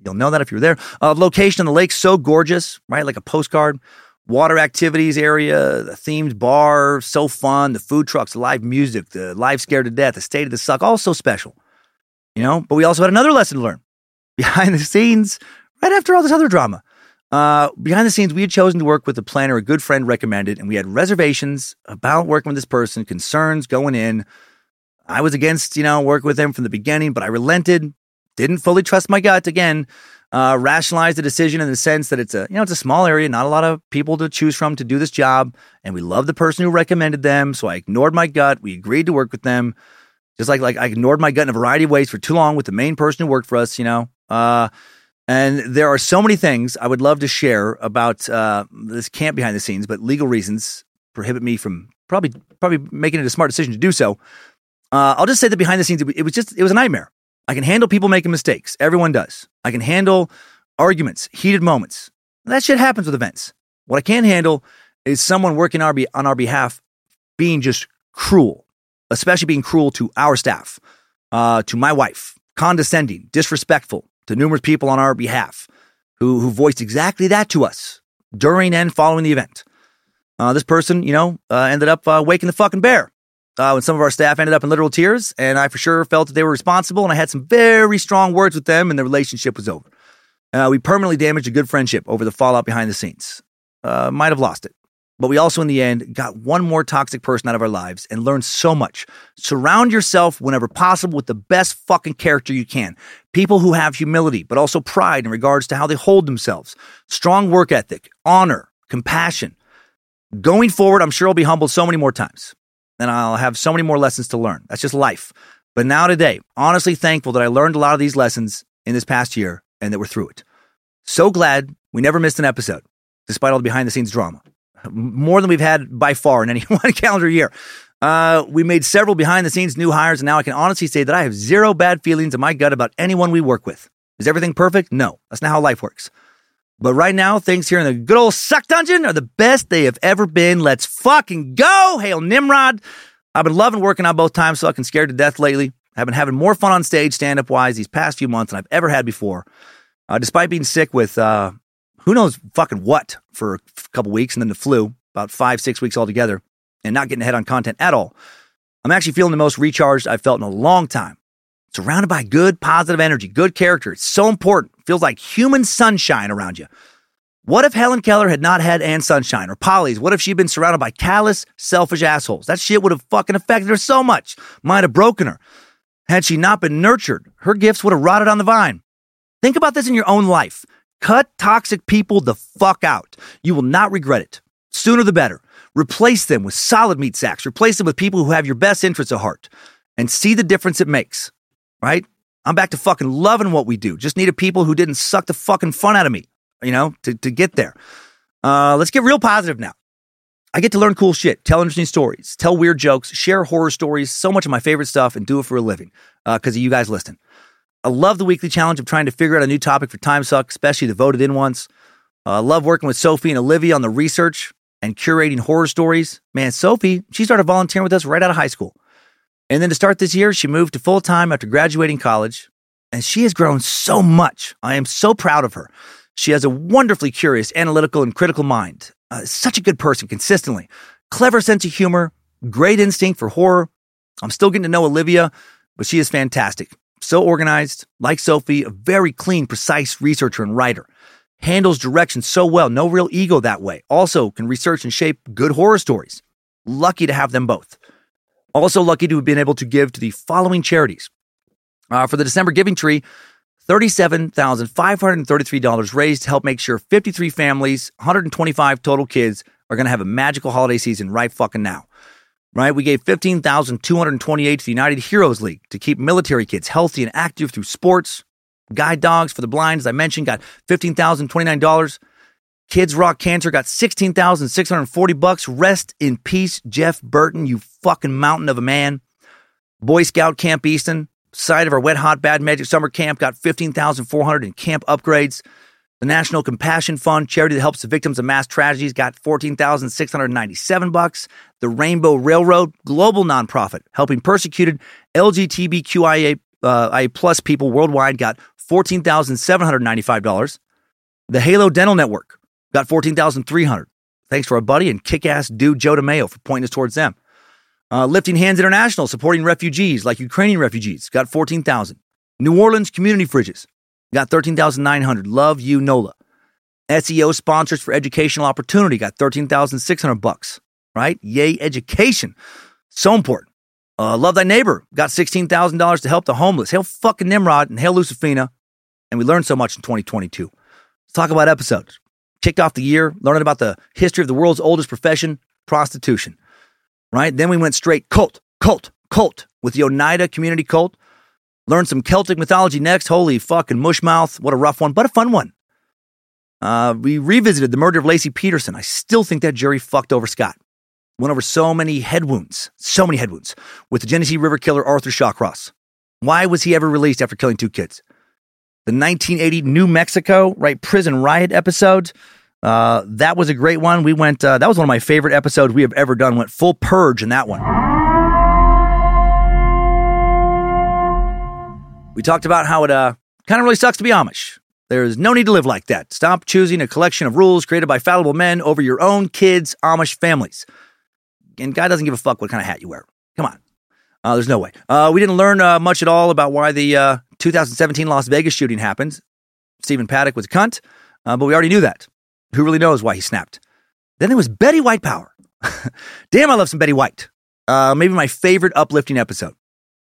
S2: You'll know that if you're there. Uh, location on the lake, so gorgeous, right? Like a postcard. Water activities area, the themed bar, so fun. The food trucks, the live music, the live scared to death, the state of the suck, all so special. You know, but we also had another lesson to learn behind the scenes, right after all this other drama. Uh, behind the scenes, we had chosen to work with a planner a good friend recommended, and we had reservations about working with this person, concerns going in. I was against, you know, working with them from the beginning, but I relented, didn't fully trust my gut again, uh, rationalized the decision in the sense that it's a, you know, it's a small area, not a lot of people to choose from to do this job. And we love the person who recommended them. So I ignored my gut. We agreed to work with them. Just like, like I ignored my gut in a variety of ways for too long with the main person who worked for us, you know. Uh, and there are so many things I would love to share about uh, this camp behind the scenes, but legal reasons prohibit me from probably probably making it a smart decision to do so. Uh, I'll just say that behind the scenes, it was just it was a nightmare. I can handle people making mistakes. Everyone does. I can handle arguments, heated moments. That shit happens with events. What I can't handle is someone working our be- on our behalf being just cruel, especially being cruel to our staff, uh, to my wife, condescending, disrespectful, to numerous people on our behalf who, who voiced exactly that to us during and following the event. Uh, this person, you know, uh, ended up uh, waking the fucking bear. Uh, when some of our staff ended up in literal tears, and I for sure felt that they were responsible, and I had some very strong words with them, and the relationship was over. Uh, we permanently damaged a good friendship over the fallout behind the scenes. Uh, might have lost it. But we also, in the end, got one more toxic person out of our lives and learned so much. Surround yourself whenever possible with the best fucking character you can. People who have humility, but also pride in regards to how they hold themselves. Strong work ethic, honor, compassion. Going forward, I'm sure I'll be humbled so many more times. And I'll have so many more lessons to learn. That's just life. But now today, honestly thankful that I learned a lot of these lessons in this past year and that we're through it. So glad we never missed an episode, despite all the behind the scenes drama. more than we've had by far in any one calendar year. Uh, we made several behind the scenes new hires, and now I can honestly say that I have zero bad feelings in my gut about anyone we work with. Is everything perfect? No, that's not how life works. But right now, things here in the good old Suck Dungeon are the best they have ever been. Let's fucking go! Hail Nimrod! I've been loving working on both Time Suck and Scared to Death lately. I've been having more fun on stage, stand up wise, these past few months than I've ever had before. Uh, despite being sick with uh, who knows fucking what for a couple weeks and then the flu, about five, six weeks altogether, and not getting ahead on content at all. I'm actually feeling the most recharged I've felt in a long time. Surrounded by good, positive energy, good character. It's so important. Feels like human sunshine around you. What if Helen Keller had not had Anne Sunshine or Polly's? What if she'd been surrounded by callous, selfish assholes? That shit would have fucking affected her so much. Might have broken her. Had she not been nurtured, her gifts would have rotted on the vine. Think about this in your own life. Cut toxic people the fuck out. You will not regret it. Sooner the better. Replace them with solid meat sacks. Replace them with people who have your best interests at heart and see the difference it makes, right? I'm back to fucking loving what we do. Just needed people who didn't suck the fucking fun out of me, you know, to, to get there. Uh, let's get real positive now. I get to learn cool shit, tell interesting stories, tell weird jokes, share horror stories, so much of my favorite stuff, and do it for a living because uh, of you guys listening. I love the weekly challenge of trying to figure out a new topic for Time Suck, especially the voted in ones. Uh, I love working with Sophie and Olivia on the research and curating horror stories. Man, Sophie, she started volunteering with us right out of high school. And then to start this year, she moved to full time after graduating college. And she has grown so much. I am so proud of her. She has a wonderfully curious, analytical, and critical mind. Uh, such a good person consistently. Clever sense of humor, great instinct for horror. I'm still getting to know Olivia, but she is fantastic. So organized, like Sophie, a very clean, precise researcher and writer handles direction so well, no real ego that way. Also, can research and shape good horror stories. Lucky to have them both. Also, lucky to have been able to give to the following charities. Uh, for the December Giving Tree, $37,533 raised to help make sure 53 families, 125 total kids are going to have a magical holiday season right fucking now. Right? We gave 15,228 to the United Heroes League to keep military kids healthy and active through sports, Guide dogs for the blind, as I mentioned, got $15,029. Kids Rock Cancer got 16,640 bucks. Rest in peace, Jeff Burton, you fucking mountain of a man. Boy Scout Camp Easton, site of our Wet Hot Bad Magic Summer Camp, got 15,400 in camp upgrades. The National Compassion Fund, charity that helps the victims of mass tragedies, got 14,697 bucks. The Rainbow Railroad, global nonprofit helping persecuted LGBTQIA uh, plus people worldwide, got $14,795. The Halo Dental Network got 14300 Thanks to our buddy and kick ass dude Joe DeMeo for pointing us towards them. Uh, Lifting Hands International, supporting refugees like Ukrainian refugees, got 14000 New Orleans Community Fridges got 13900 Love You NOLA. SEO sponsors for educational opportunity got 13600 bucks, right? Yay, education. So important. Uh, Love Thy Neighbor got $16,000 to help the homeless. Hail fucking Nimrod and hail Lucifina and we learned so much in 2022. Let's talk about episodes. Kicked off the year learning about the history of the world's oldest profession, prostitution. Right? Then we went straight cult, cult, cult with the Oneida Community Cult. Learned some Celtic mythology next. Holy fucking mushmouth. What a rough one, but a fun one. Uh, we revisited the murder of Laci Peterson. I still think that jury fucked over Scott. Went over so many head wounds, so many head wounds with the Genesee River killer Arthur Shawcross. Why was he ever released after killing two kids? The 1980 New Mexico right prison riot episode. Uh, that was a great one. We went. Uh, that was one of my favorite episodes we have ever done. Went full purge in that one. We talked about how it uh, kind of really sucks to be Amish. There's no need to live like that. Stop choosing a collection of rules created by fallible men over your own kids' Amish families. And God doesn't give a fuck what kind of hat you wear. Come on. Uh, there's no way. Uh, we didn't learn uh, much at all about why the uh, 2017 Las Vegas shooting happened. Stephen Paddock was a cunt, uh, but we already knew that. Who really knows why he snapped? Then there was Betty White Power. Damn, I love some Betty White. Uh, maybe my favorite uplifting episode.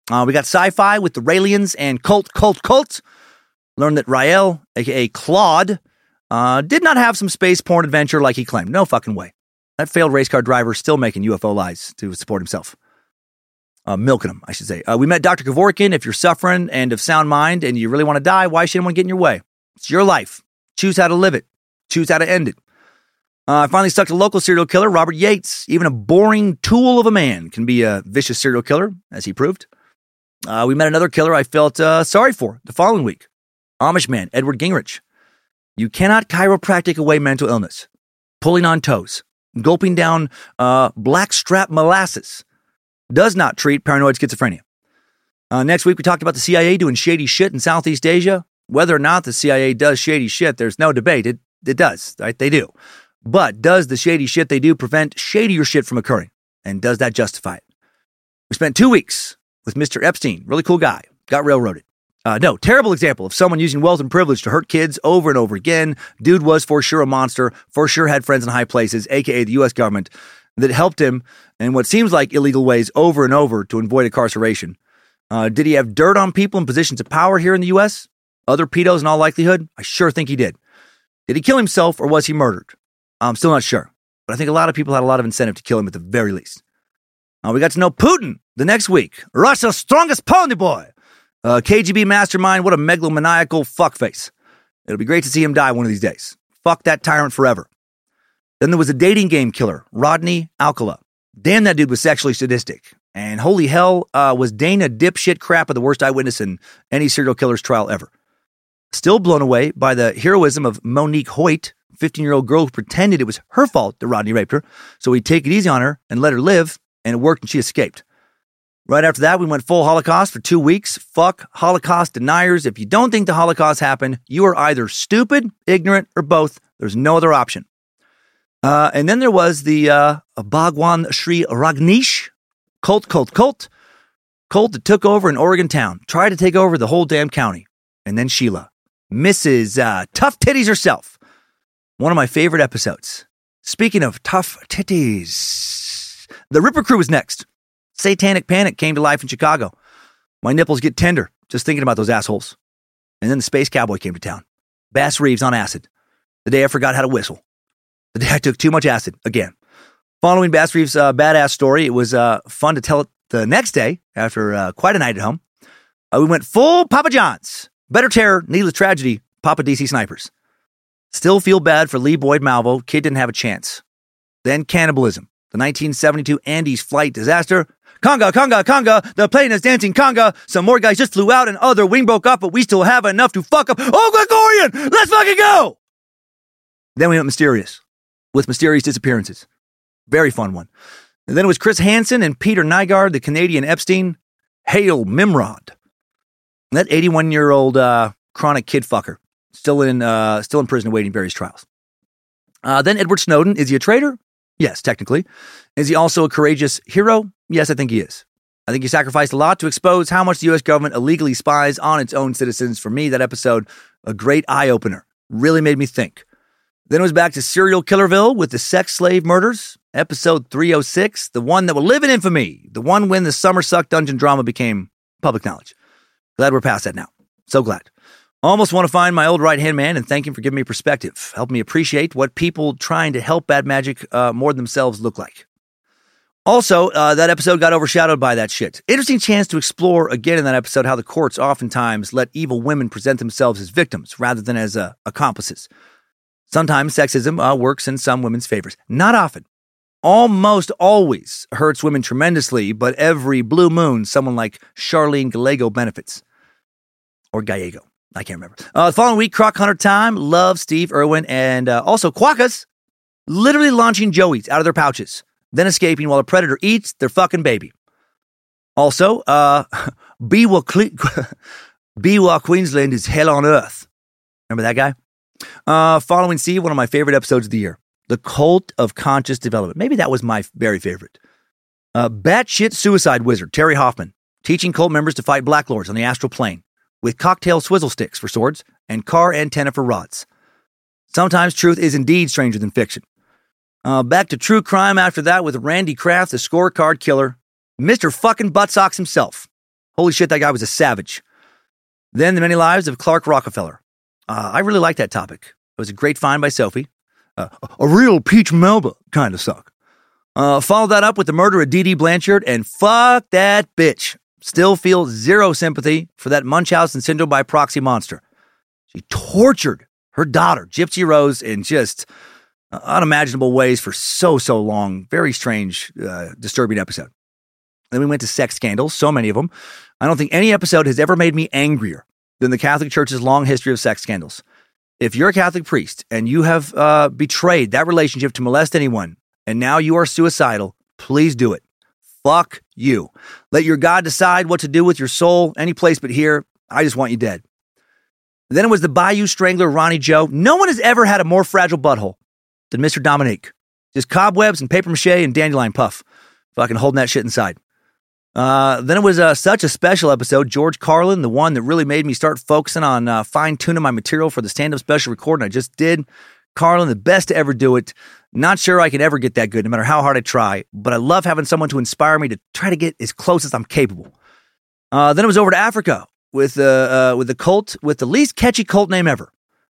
S2: We got sci-fi with the Raelians and cult, cult, cult. Learned that Rael, aka Claude, did not have some space porn adventure like he claimed. No fucking way. That failed race car driver still making UFO lies to support himself uh, milking them, I should say. Uh, we met Dr. Kevorkian. If you're suffering and of sound mind and you really want to die, why should anyone get in your way? It's your life. Choose how to live it. Choose how to end it. Uh, I finally stuck to local serial killer, Robert Yates. Even a boring tool of a man can be a vicious serial killer, as he proved. Uh, we met another killer I felt uh, sorry for the following week Amish man, Edward Gingerich. You cannot chiropractic away mental illness. Pulling on toes, gulping down uh, blackstrap molasses does not treat paranoid schizophrenia. Uh, next week, we talked about the CIA doing shady shit in Southeast Asia. Whether or not the CIA does shady shit, there's no debate. It, it does, right? They do. But does the shady shit they do prevent shadier shit from occurring? And does that justify it? We spent two weeks with Mr. Epstein, really cool guy, got railroaded. Uh, no, terrible example of someone using wealth and privilege to hurt kids over and over again. Dude was for sure a monster, for sure had friends in high places, aka the US government, that helped him in what seems like illegal ways over and over to avoid incarceration. Uh, did he have dirt on people in positions of power here in the US? Other pedos in all likelihood? I sure think he did. Did he kill himself or was he murdered? I'm still not sure, but I think a lot of people had a lot of incentive to kill him at the very least. Uh, we got to know Putin the next week, Russia's strongest pony boy, uh, KGB mastermind. What a megalomaniacal fuckface. It'll be great to see him die one of these days. Fuck that tyrant forever. Then there was a dating game killer, Rodney Alcala. Damn, that dude was sexually sadistic. And holy hell, uh, was Dana dipshit Crappa the worst eyewitness in any serial killer's trial ever. Still blown away by the heroism of Monique Hoyt, 15 year old girl who pretended it was her fault that Rodney raped her, so he'd take it easy on her and let her live, and it worked and she escaped. Right after that, we went full Holocaust for two weeks. Fuck Holocaust deniers. If you don't think the Holocaust happened, you are either stupid, ignorant, or both. There's no other option. Uh, and then there was the uh, Bhagwan Shree Rajneesh cult, cult, cult, cult that took over an Oregon town, tried to take over the whole damn county. And then Sheila, Mrs. Uh, tough Titties herself. One of my favorite episodes. Speaking of tough titties, the Ripper Crew was next. Satanic Panic came to life in Chicago. My nipples get tender just thinking about those assholes. And then the Space Cowboy came to town. Bass Reeves on acid. The day I forgot how to whistle. The took too much acid again. Following Bass Reeves' uh, badass story, it was uh, fun to tell it the next day after uh, quite a night at home. Uh, we went full Papa John's. Better terror, needless tragedy, Papa DC snipers. Still feel bad for Lee Boyd Malvo. Kid didn't have a chance. Then cannibalism. The 1972 Andes flight disaster. Conga, conga, conga. The plane is dancing conga. Some more guys just flew out and other wing broke up, but we still have enough to fuck up. Oh, Gregorian! Let's fucking go! Then we went mysterious with mysterious disappearances. Very fun one. And then it was Chris Hansen and Peter Nygard, the Canadian Epstein. Hail Nimrod. That 81 year old uh, chronic kid fucker still in uh, still in prison awaiting various trials. Uh, then Edward Snowden is he a traitor? Yes, technically. Is he also a courageous hero? Yes, I think he is. I think he sacrificed a lot to expose how much the U.S. government illegally spies on its own citizens. For me, that episode a great eye opener. Really made me think. Then it was back to serial killerville with the sex slave murders. Episode 306, the one that will live in infamy, the one when the summer suck dungeon drama became public knowledge. Glad we're past that now. So glad. Almost want to find my old right hand man and thank him for giving me perspective, help me appreciate what people trying to help bad magic uh, more themselves look like. Also, uh, that episode got overshadowed by that shit. Interesting chance to explore again in that episode how the courts oftentimes let evil women present themselves as victims rather than as uh, accomplices. Sometimes sexism uh, works in some women's favors. Not often. Almost always hurts women tremendously, but every blue moon, someone like Charlene Gallego benefits. Or Gallego. I can't remember. Uh, the following week, Croc Hunter time. Love Steve Irwin and uh, also quokkas literally launching joeys out of their pouches, then escaping while a predator eats their fucking baby. Also, uh, Biwa, Biwa Queensland is hell on earth. Remember that guy? Uh, following Steve, one of my favorite episodes of the year, The Cult of Conscious Development. Maybe that was my very favorite. Uh, batshit suicide wizard Terry Hoffman teaching cult members to fight black lords on the astral plane with cocktail swizzle sticks for swords and car antenna for rods. Sometimes truth is indeed stranger than fiction. Uh, back to true crime after that with Randy Kraft, the scorecard killer, Mr. fucking Buttsocks himself. Holy shit, that guy was a savage. Then the many lives of Clark Rockefeller. Uh, I really like that topic. It was a great find by Sophie. Uh, a real Peach Melba kind of suck. Uh, follow that up with the murder of Dee Dee Blanchard and fuck that bitch. Still feel zero sympathy for that Munchausen syndrome by proxy monster. She tortured her daughter, Gypsy Rose, in just unimaginable ways for so, so long. Very strange, uh, disturbing episode. Then we went to sex scandals, so many of them. I don't think any episode has ever made me angrier than the Catholic Church's long history of sex scandals. If you're a Catholic priest and you have uh, betrayed that relationship to molest anyone, and now you are suicidal, please do it. Fuck you. Let your God decide what to do with your soul, any place but here. I just want you dead. then it was the Bayou Strangler, Ronnie Joe. No one has ever had a more fragile butthole than Mr. Dominique. Just cobwebs and paper mache and dandelion puff. Fucking holding that shit inside. Uh, then it was uh, such a special episode. George Carlin, the one that really made me start focusing on uh, fine tuning my material for the stand up special recording I just did. Carlin, the best to ever do it. Not sure I can ever get that good, no matter how hard I try, but I love having someone to inspire me to try to get as close as I'm capable. Uh, then it was over to Africa with, uh, uh, with the cult, with the least catchy cult name ever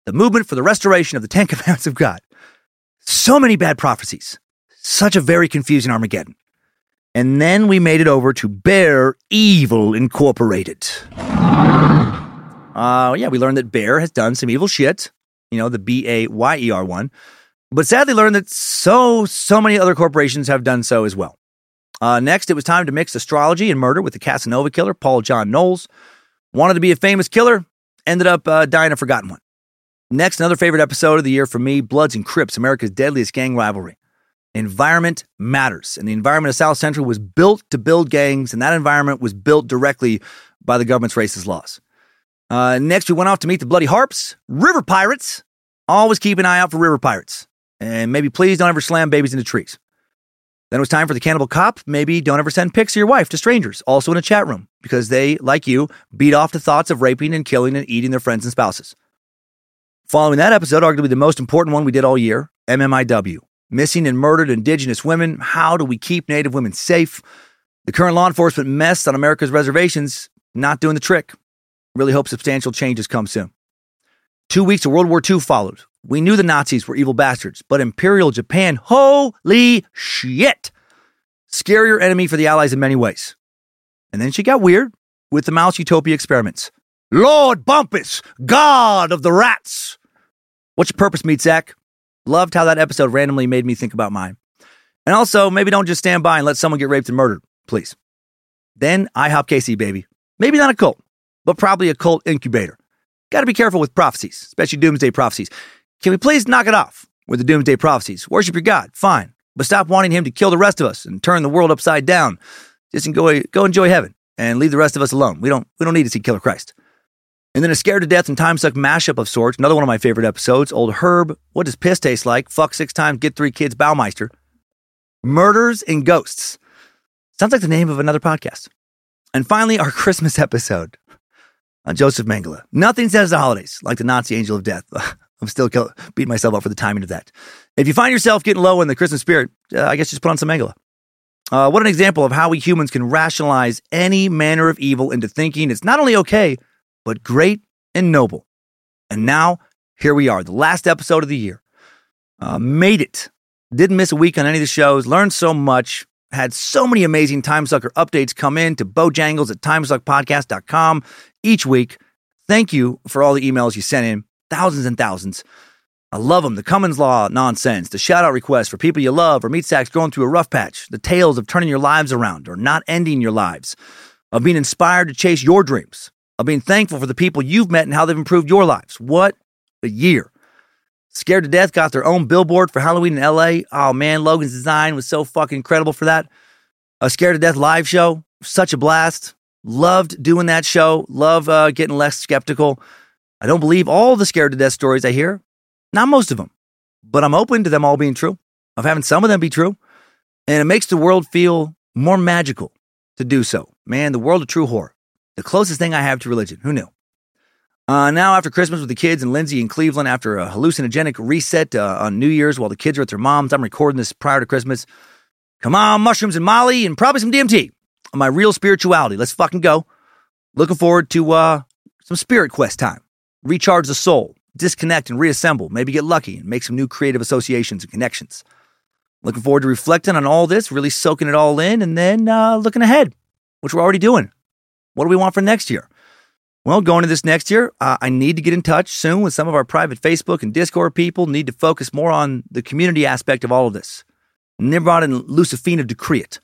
S2: the Movement for the Restoration of the Ten Commandments of God. So many bad prophecies. Such a very confusing Armageddon. And then we made it over to Bayer Evil Incorporated. Uh, yeah, we learned that Bayer has done some evil shit, you know, the B A Y E R one, but sadly learned that so, so many other corporations have done so as well. Uh, next, it was time to mix astrology and murder with the Casanova killer, Paul John Knowles. Wanted to be a famous killer, ended up uh, dying a forgotten one. Next, another favorite episode of the year for me Bloods and Crips, America's deadliest gang rivalry. Environment matters. And the environment of South Central was built to build gangs, and that environment was built directly by the government's racist laws. Uh, next, we went off to meet the Bloody Harpes, river pirates. Always keep an eye out for river pirates. And maybe please don't ever slam babies into trees. Then it was time for the cannibal cop. Maybe don't ever send pics of your wife to strangers, also in a chat room, because they, like you, beat off the thoughts of raping and killing and eating their friends and spouses. Following that episode, arguably the most important one we did all year, MMIW. Missing and murdered Indigenous women. How do we keep Native women safe? The current law enforcement mess on America's reservations, not doing the trick. Really hope substantial changes come soon. Two weeks of World War II followed. We knew the Nazis were evil bastards, but Imperial Japan, holy shit! Scarier enemy for the Allies in many ways. And then she got weird with the Mouse Utopia experiments. Lord Bumpus, God of the Rats. What's your purpose, Meat? Loved how that episode randomly made me think about mine. And also, maybe don't just stand by and let someone get raped and murdered, please. Then IHOP KC, baby. Maybe not a cult, but probably a cult incubator. Got to be careful with prophecies, especially doomsday prophecies. Can we please knock it off with the doomsday prophecies? Worship your God, fine, but stop wanting him to kill the rest of us and turn the world upside down. Just enjoy, go enjoy heaven and leave the rest of us alone. We don't, we don't need to see Killer Christ. And then a scared to death and time suck mashup of sorts. Another one of my favorite episodes. Old Herb. What does piss taste like? Fuck six times, get three kids. Baumeister. Murders and ghosts. Sounds like the name of another podcast. And finally, our Christmas episode on Joseph Mengele. Nothing says the holidays like the Nazi angel of death. I'm still kill- beating myself up for the timing of that. If you find yourself getting low in the Christmas spirit, uh, I guess just put on some Mengele. Uh, what an example of how we humans can rationalize any manner of evil into thinking it's not only okay, but great and noble. And now, here we are, the last episode of the year. Uh, made it. Didn't miss a week on any of the shows. Learned so much. Had so many amazing Time Sucker updates come in to Bojangles at timesuckpodcast.com each week. Thank you for all the emails you sent in. Thousands and thousands. I love them. The Cummins Law nonsense, the shout out requests for people you love or meat sacks going through a rough patch, the tales of turning your lives around or not ending your lives, of being inspired to chase your dreams, of being thankful for the people you've met and how they've improved your lives. What a year. Scared to Death got their own billboard for Halloween in LA. Oh man, Logan's design was so fucking incredible for that. A Scared to Death live show, such a blast. Loved doing that show. Love uh, getting less skeptical. I don't believe all the Scared to Death stories I hear, not most of them, but I'm open to them all being true, of having some of them be true. And it makes the world feel more magical to do so. Man, the world of true horror. The closest thing I have to religion. Who knew? Uh, now, after Christmas with the kids and Lindsay in Cleveland, after a hallucinogenic reset uh, on New Year's while the kids are at their mom's, I'm recording this prior to Christmas. Come on, mushrooms and Molly, and probably some DMT my real spirituality. Let's fucking go. Looking forward to uh, some spirit quest time. Recharge the soul, disconnect and reassemble, maybe get lucky and make some new creative associations and connections. Looking forward to reflecting on all this, really soaking it all in, and then uh, looking ahead, which we're already doing. What do we want for next year? Well, going into this next year, uh, I need to get in touch soon with some of our private Facebook and Discord people. Need to focus more on the community aspect of all of this. Nimrod and Lucifina Decreet.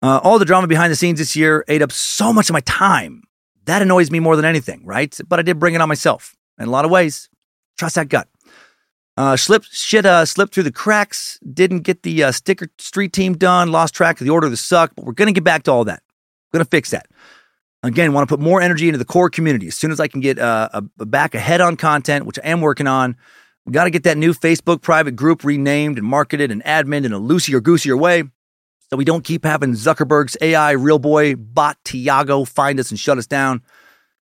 S2: Uh, all the drama behind the scenes this year ate up so much of my time. That annoys me more than anything, right? But I did bring it on myself in a lot of ways. Trust that gut. Uh, slipped shit uh, slipped through the cracks. Didn't get the uh, sticker street team done. Lost track of the order of the suck. But we're gonna get back to all that. Gonna fix that. Again, want to put more energy into the core community. As soon as I can get uh, a, a back ahead on content, which I am working on, we got to get that new Facebook private group renamed and marketed and admin in a loosier goosier way, so we don't keep having Zuckerberg's AI real boy bot Tiago find us and shut us down.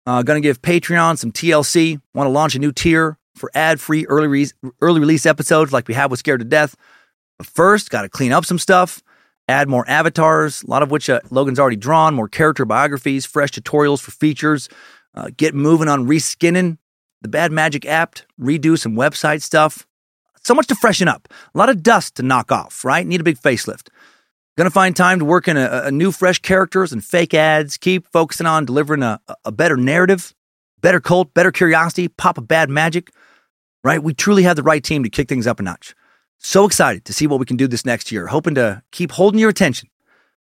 S2: Uh, gonna give Patreon some TLC. Want to launch a new tier for ad-free early re- early release episodes like we have with Scared to Death. But first, got to clean up some stuff, add more avatars, a lot of which uh, Logan's already drawn, more character biographies, fresh tutorials for features. Uh, get moving on reskinning the Bad Magic app, redo some website stuff. So much to freshen up, a lot of dust to knock off. Right? Need a big facelift. Gonna find time to work in a, a new, fresh characters and fake ads. Keep focusing on delivering a, a better narrative, better cult, better curiosity, pop a bad magic right? We truly have the right team to kick things up a notch. So excited to see what we can do this next year. Hoping to keep holding your attention.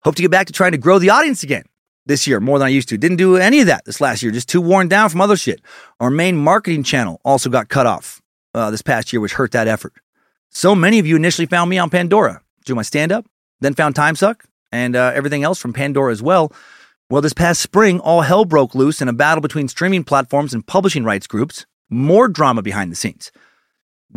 S2: Hope to get back to trying to grow the audience again this year more than I used to. Didn't do any of that this last year, just too worn down from other shit. Our main marketing channel also got cut off uh, this past year, which hurt that effort. So many of you initially found me on Pandora through my stand up, then found Time Suck and uh, everything else from Pandora as well. Well, this past spring, all hell broke loose in a battle between streaming platforms and publishing rights groups more drama behind the scenes.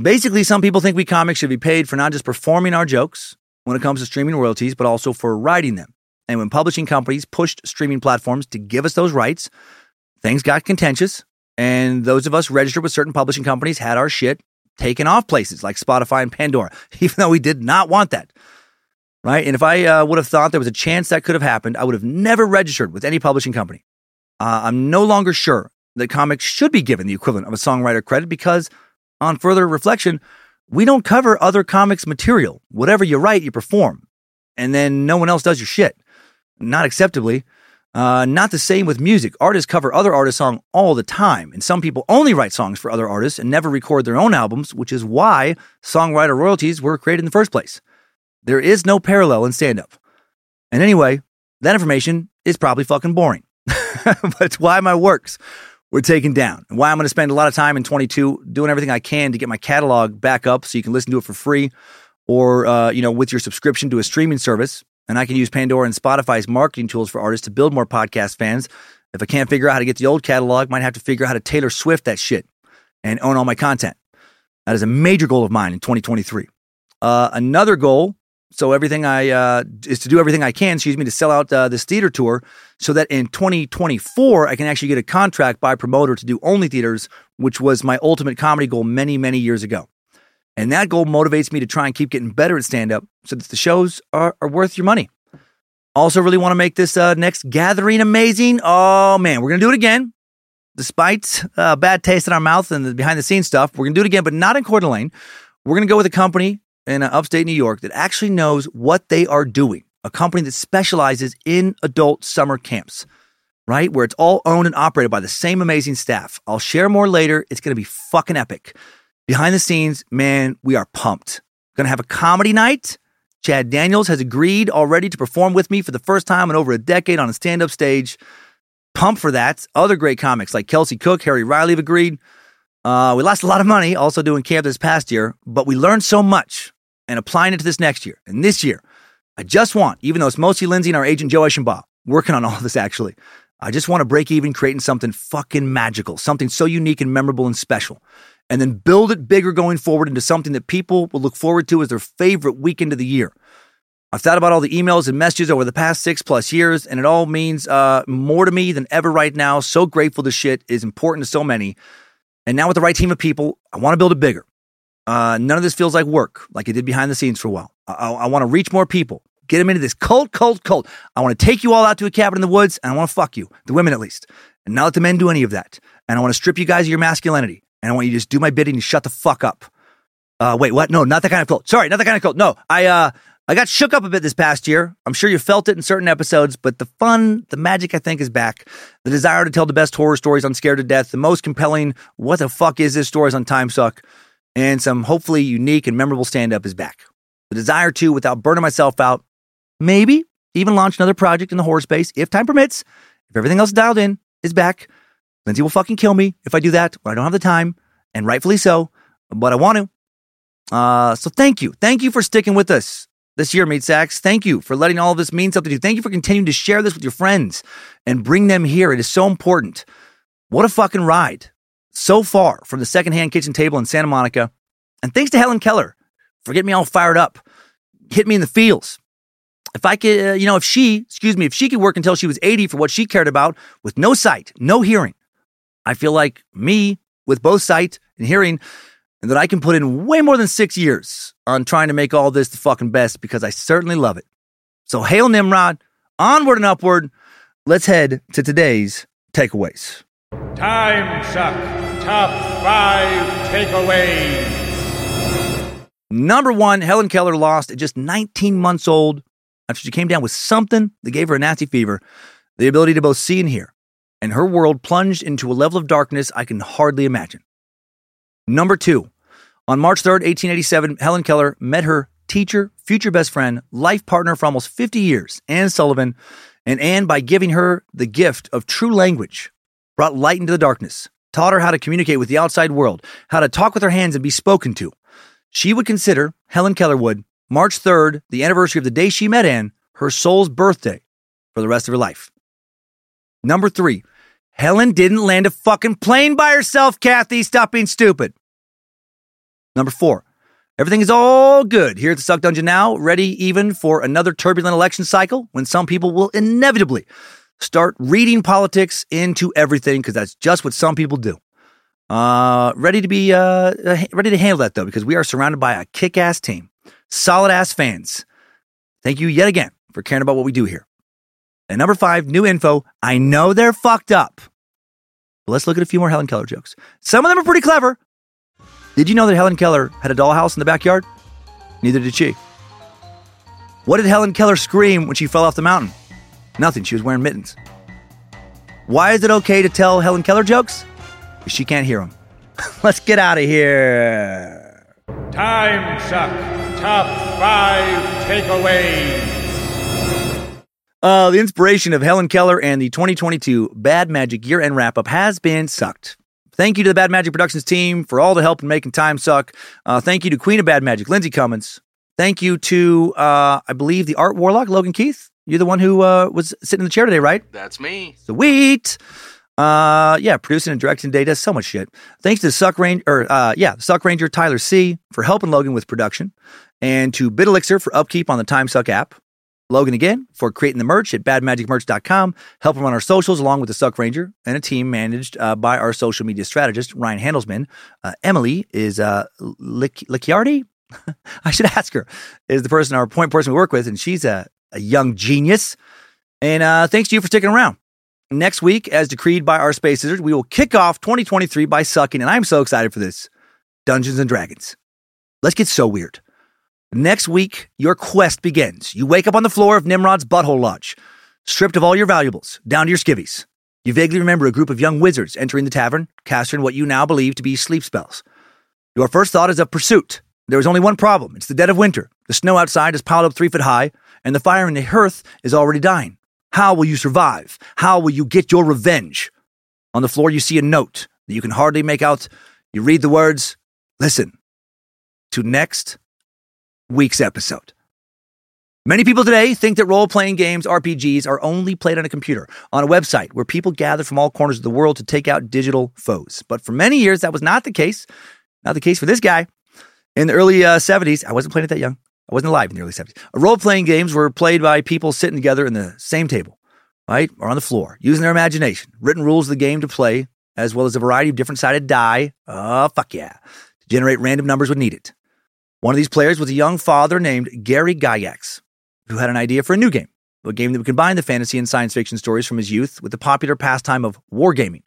S2: Basically, some people think we comics should be paid for not just performing our jokes when it comes to streaming royalties, but also for writing them. And when publishing companies pushed streaming platforms to give us those rights, things got contentious. And those of us registered with certain publishing companies had our shit taken off places like Spotify and Pandora, even though we did not want that. Right. And if I uh, would have thought there was a chance that could have happened, I would have never registered with any publishing company. Uh, I'm no longer sure that comics should be given the equivalent of a songwriter credit because, on further reflection, we don't cover other comics material. Whatever you write, you perform. And then no one else does your shit. Not acceptably. Uh, not the same with music. Artists cover other artists' song all the time, and some people only write songs for other artists and never record their own albums, which is why songwriter royalties were created in the first place. There is no parallel in stand up. And anyway, that information is probably fucking boring. but it's why my works were taken down. And why I'm going to spend a lot of time in 22 doing everything I can to get my catalog back up so you can listen to it for free or, uh, you know, with your subscription to a streaming service. And I can use Pandora and Spotify's marketing tools for artists to build more podcast fans. If I can't figure out how to get the old catalog, might have to figure out how to Taylor Swift that shit and own all my content. That is a major goal of mine in 2023. Uh, another goal so everything I uh, is to do everything I can, excuse me, to sell out uh, this theater tour, so that in 2024 I can actually get a contract by promoter to do only theaters, which was my ultimate comedy goal many many years ago. And that goal motivates me to try and keep getting better at stand up, so that the shows are, are worth your money. Also, really want to make this uh, next gathering amazing. Oh man, we're gonna do it again. Despite uh, bad taste in our mouth and the behind the scenes stuff, we're gonna do it again, but not in Coeur d'Alene. We're gonna go with a company in uh, upstate New York that actually knows what they are doing. A company that specializes in adult summer camps, right? Where it's all owned and operated by the same amazing staff. I'll share more later. It's going to be fucking epic. Behind the scenes, man, we are pumped. Going to have a comedy night. Chad Daniels has agreed already to perform with me for the first time in over a decade on a stand up stage. Pumped for that. Other great comics like Kelsey Cook, Harry Riley have agreed. Uh, we lost a lot of money also doing camp this past year, but we learned so much and applying it to this next year. And this year, I just want, even though it's mostly Lindsay and our agent Joe Eschenbaugh working on all this actually, I just want to break even creating something fucking magical, something so unique and memorable and special. And then build it bigger going forward into something that people will look forward to as their favorite weekend of the year. I've thought about all the emails and messages over the past six plus years, and it all means uh, more to me than ever right now. So grateful this shit is important to so many. And now with the right team of people, I want to build it bigger. Uh, none of this feels like work, like it did behind the scenes for a while. I, I, want to reach more people, get them into this cult, cult, cult. I want to take you all out to a cabin in the woods, and I want to fuck you, the women at least, and not let the men do any of that. And I want to strip you guys of your masculinity, and I want you to just do my bidding and shut the fuck up. Uh, wait, what? No, not that kind of cult. Sorry, not that kind of cult. No, I, uh, I got shook up a bit this past year. I'm sure you felt it in certain episodes, but the fun, the magic, I think, is back. The desire to tell the best horror stories on Scared to Death, the most compelling, what the fuck is this stories on Time Suck, and some hopefully unique and memorable stand up is back. The desire to, without burning myself out, maybe even launch another project in the horror space if time permits, if everything else dialed in, is back. Lindsay will fucking kill me if I do that when I don't have the time, and rightfully so, but I want to. Uh, so thank you. Thank you for sticking with us this year, Meat Sacks. Thank you for letting all of this mean something to you. Thank you for continuing to share this with your friends and bring them here. It is so important. What a fucking ride. So far from the secondhand kitchen table in Santa Monica. And thanks to Helen Keller for getting me all fired up. Hit me in the feels. If I could, uh, you know, if she, excuse me, if she could work until she was 80 for what she cared about with no sight, no hearing, I feel like me with both sight and hearing, and that I can put in way more than six years on trying to make all this the fucking best because I certainly love it. So, hail Nimrod, onward and upward. Let's head to today's takeaways.
S5: Time suck. Top five takeaways.
S2: Number one, Helen Keller lost at just 19 months old after she came down with something that gave her a nasty fever, the ability to both see and hear. And her world plunged into a level of darkness I can hardly imagine. Number two, on March 3rd, 1887, Helen Keller met her teacher, future best friend, life partner for almost 50 years, Anne Sullivan. And Anne, by giving her the gift of true language, brought light into the darkness, taught her how to communicate with the outside world, how to talk with her hands and be spoken to. She would consider, Helen Keller would, March 3rd, the anniversary of the day she met Anne, her soul's birthday for the rest of her life. Number three, Helen didn't land a fucking plane by herself, Kathy. Stop being stupid. Number four, everything is all good here at the Suck Dungeon now, ready even for another turbulent election cycle when some people will inevitably start reading politics into everything because that's just what some people do. Uh, ready to be uh, ready to handle that though because we are surrounded by a kick-ass team, solid ass fans. Thank you yet again for caring about what we do here. And number five, new info. I know they're fucked up. But let's look at a few more Helen Keller jokes. Some of them are pretty clever. Did you know that Helen Keller had a dollhouse in the backyard? Neither did she. What did Helen Keller scream when she fell off the mountain? Nothing. She was wearing mittens. Why is it okay to tell Helen Keller jokes? Because she can't hear them. Let's get out of here.
S5: Time suck. Top five takeaways.
S2: Uh, the inspiration of Helen Keller and the 2022 Bad Magic year end wrap up has been sucked. Thank you to the Bad Magic Productions team for all the help in making time suck. Uh, thank you to Queen of Bad Magic, Lindsay Cummins. Thank you to, uh, I believe, the art warlock, Logan Keith. You're the one who uh, was sitting in the chair today, right?
S8: That's me.
S2: Sweet. Uh, yeah, producing and directing does so much shit. Thanks to Suck Ranger, or uh, yeah, Suck Ranger Tyler C for helping Logan with production, and to Bit Elixir for upkeep on the Time Suck app. Logan again for creating the merch at badmagicmerch.com, helping run our socials along with the Suck Ranger and a team managed uh, by our social media strategist, Ryan Handelsman. Uh, Emily is uh, Licciardi? I should ask her, is the person, our point person we work with, and she's a, a young genius. And uh, thanks to you for sticking around. Next week, as decreed by our Space Scissors, we will kick off 2023 by sucking, and I'm so excited for this Dungeons and Dragons. Let's get so weird. Next week, your quest begins. You wake up on the floor of Nimrod's Butthole Lodge, stripped of all your valuables, down to your skivvies. You vaguely remember a group of young wizards entering the tavern, casting what you now believe to be sleep spells. Your first thought is of pursuit. There is only one problem. It's the dead of winter. The snow outside is piled up three foot high, and the fire in the hearth is already dying. How will you survive? How will you get your revenge? On the floor, you see a note that you can hardly make out. You read the words, listen to next week's episode. Many people today think that role playing games, RPGs, are only played on a computer, on a website where people gather from all corners of the world to take out digital foes. But for many years, that was not the case. Not the case for this guy. In the early uh, 70s, I wasn't playing it that young. I wasn't alive in the early 70s. Role playing games were played by people sitting together in the same table, right? Or on the floor, using their imagination. Written rules of the game to play, as well as a variety of different sided die. Oh, fuck yeah. To generate random numbers when needed. One of these players was a young father named Gary Gygax, who had an idea for a new game, a game that would combine the fantasy and science fiction stories from his youth with the popular pastime of wargaming,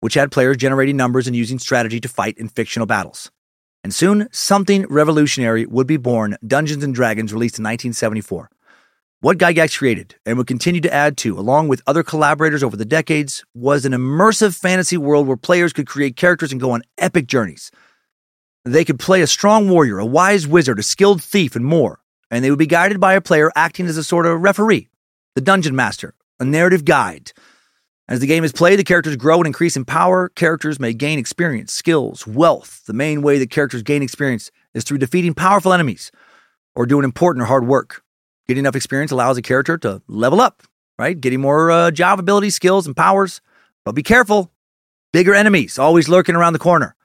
S2: which had players generating numbers and using strategy to fight in fictional battles. And soon, something revolutionary would be born Dungeons and Dragons, released in 1974. What Gygax created and would continue to add to, along with other collaborators over the decades, was an immersive fantasy world where players could create characters and go on epic journeys. They could play a strong warrior, a wise wizard, a skilled thief, and more. And they would be guided by a player acting as a sort of referee, the dungeon master, a narrative guide. As the game is played, the characters grow and increase in power. Characters may gain experience, skills, wealth. The main way that characters gain experience is through defeating powerful enemies or doing important or hard work. Getting enough experience allows a character to level up, right? Getting more uh, job abilities, skills, and powers. But be careful. Bigger enemies always lurking around the corner.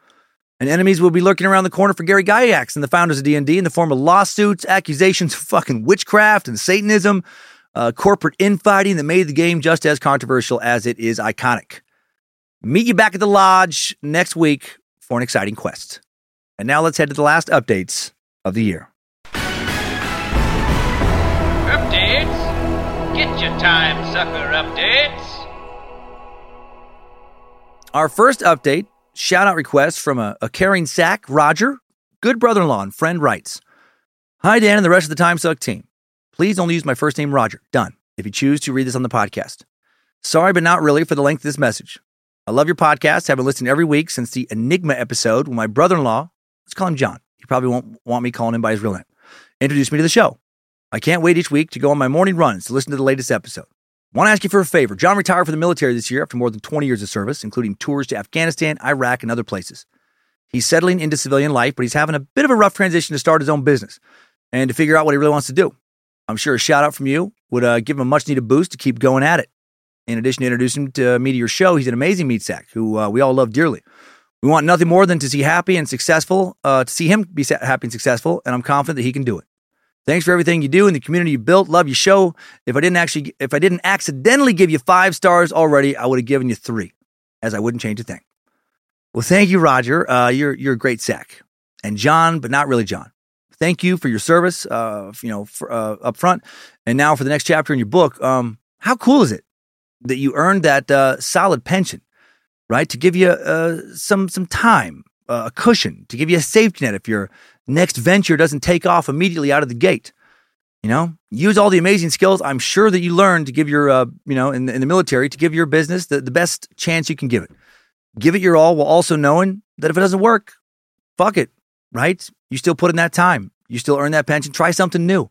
S2: And enemies will be lurking around the corner for Gary Gygax and the founders of D&D in the form of lawsuits, accusations of fucking witchcraft and Satanism, uh, corporate infighting that made the game just as controversial as it is iconic. Meet you back at the lodge next week for an exciting quest. And now let's head to the last updates of the year.
S8: Updates? Get your time sucker updates.
S2: Our first update, shout out request from a, a caring sack, Roger, good brother in law and friend writes Hi, Dan, and the rest of the Time Suck team. Please only use my first name, Roger. Done. If you choose to read this on the podcast. Sorry, but not really for the length of this message. I love your podcast. I've been listening every week since the Enigma episode when my brother in law, let's call him John. He probably won't want me calling him by his real name, introduced me to the show. I can't wait each week to go on my morning runs to listen to the latest episode. Want to ask you for a favor. John retired from the military this year after more than 20 years of service, including tours to Afghanistan, Iraq, and other places. He's settling into civilian life, but he's having a bit of a rough transition to start his own business and to figure out what he really wants to do. I'm sure a shout out from you would uh, give him a much needed boost to keep going at it. In addition to introducing him to me to your show, he's an amazing meat sack who uh, we all love dearly. We want nothing more than to see happy and successful, uh, to see him be happy and successful, and I'm confident that he can do it. Thanks for everything you do and the community you built. Love your show. If I didn't actually, if I didn't accidentally give you five stars already, I would have given you three, as I wouldn't change a thing. Well, thank you, Roger. Uh, you're you're a great sack, and John, but not really John. Thank you for your service, uh, you know, for, uh, up front, and now for the next chapter in your book. Um, how cool is it that you earned that uh, solid pension, right? To give you uh, some some time, uh, a cushion, to give you a safety net if your next venture doesn't take off immediately out of the gate. You know, use all the amazing skills I'm sure that you learned to give your, uh, you know, in, in the military to give your business the, the best chance you can give it. Give it your all while also knowing that if it doesn't work, fuck it, right? You still put in that time. You still earn that pension. Try something new.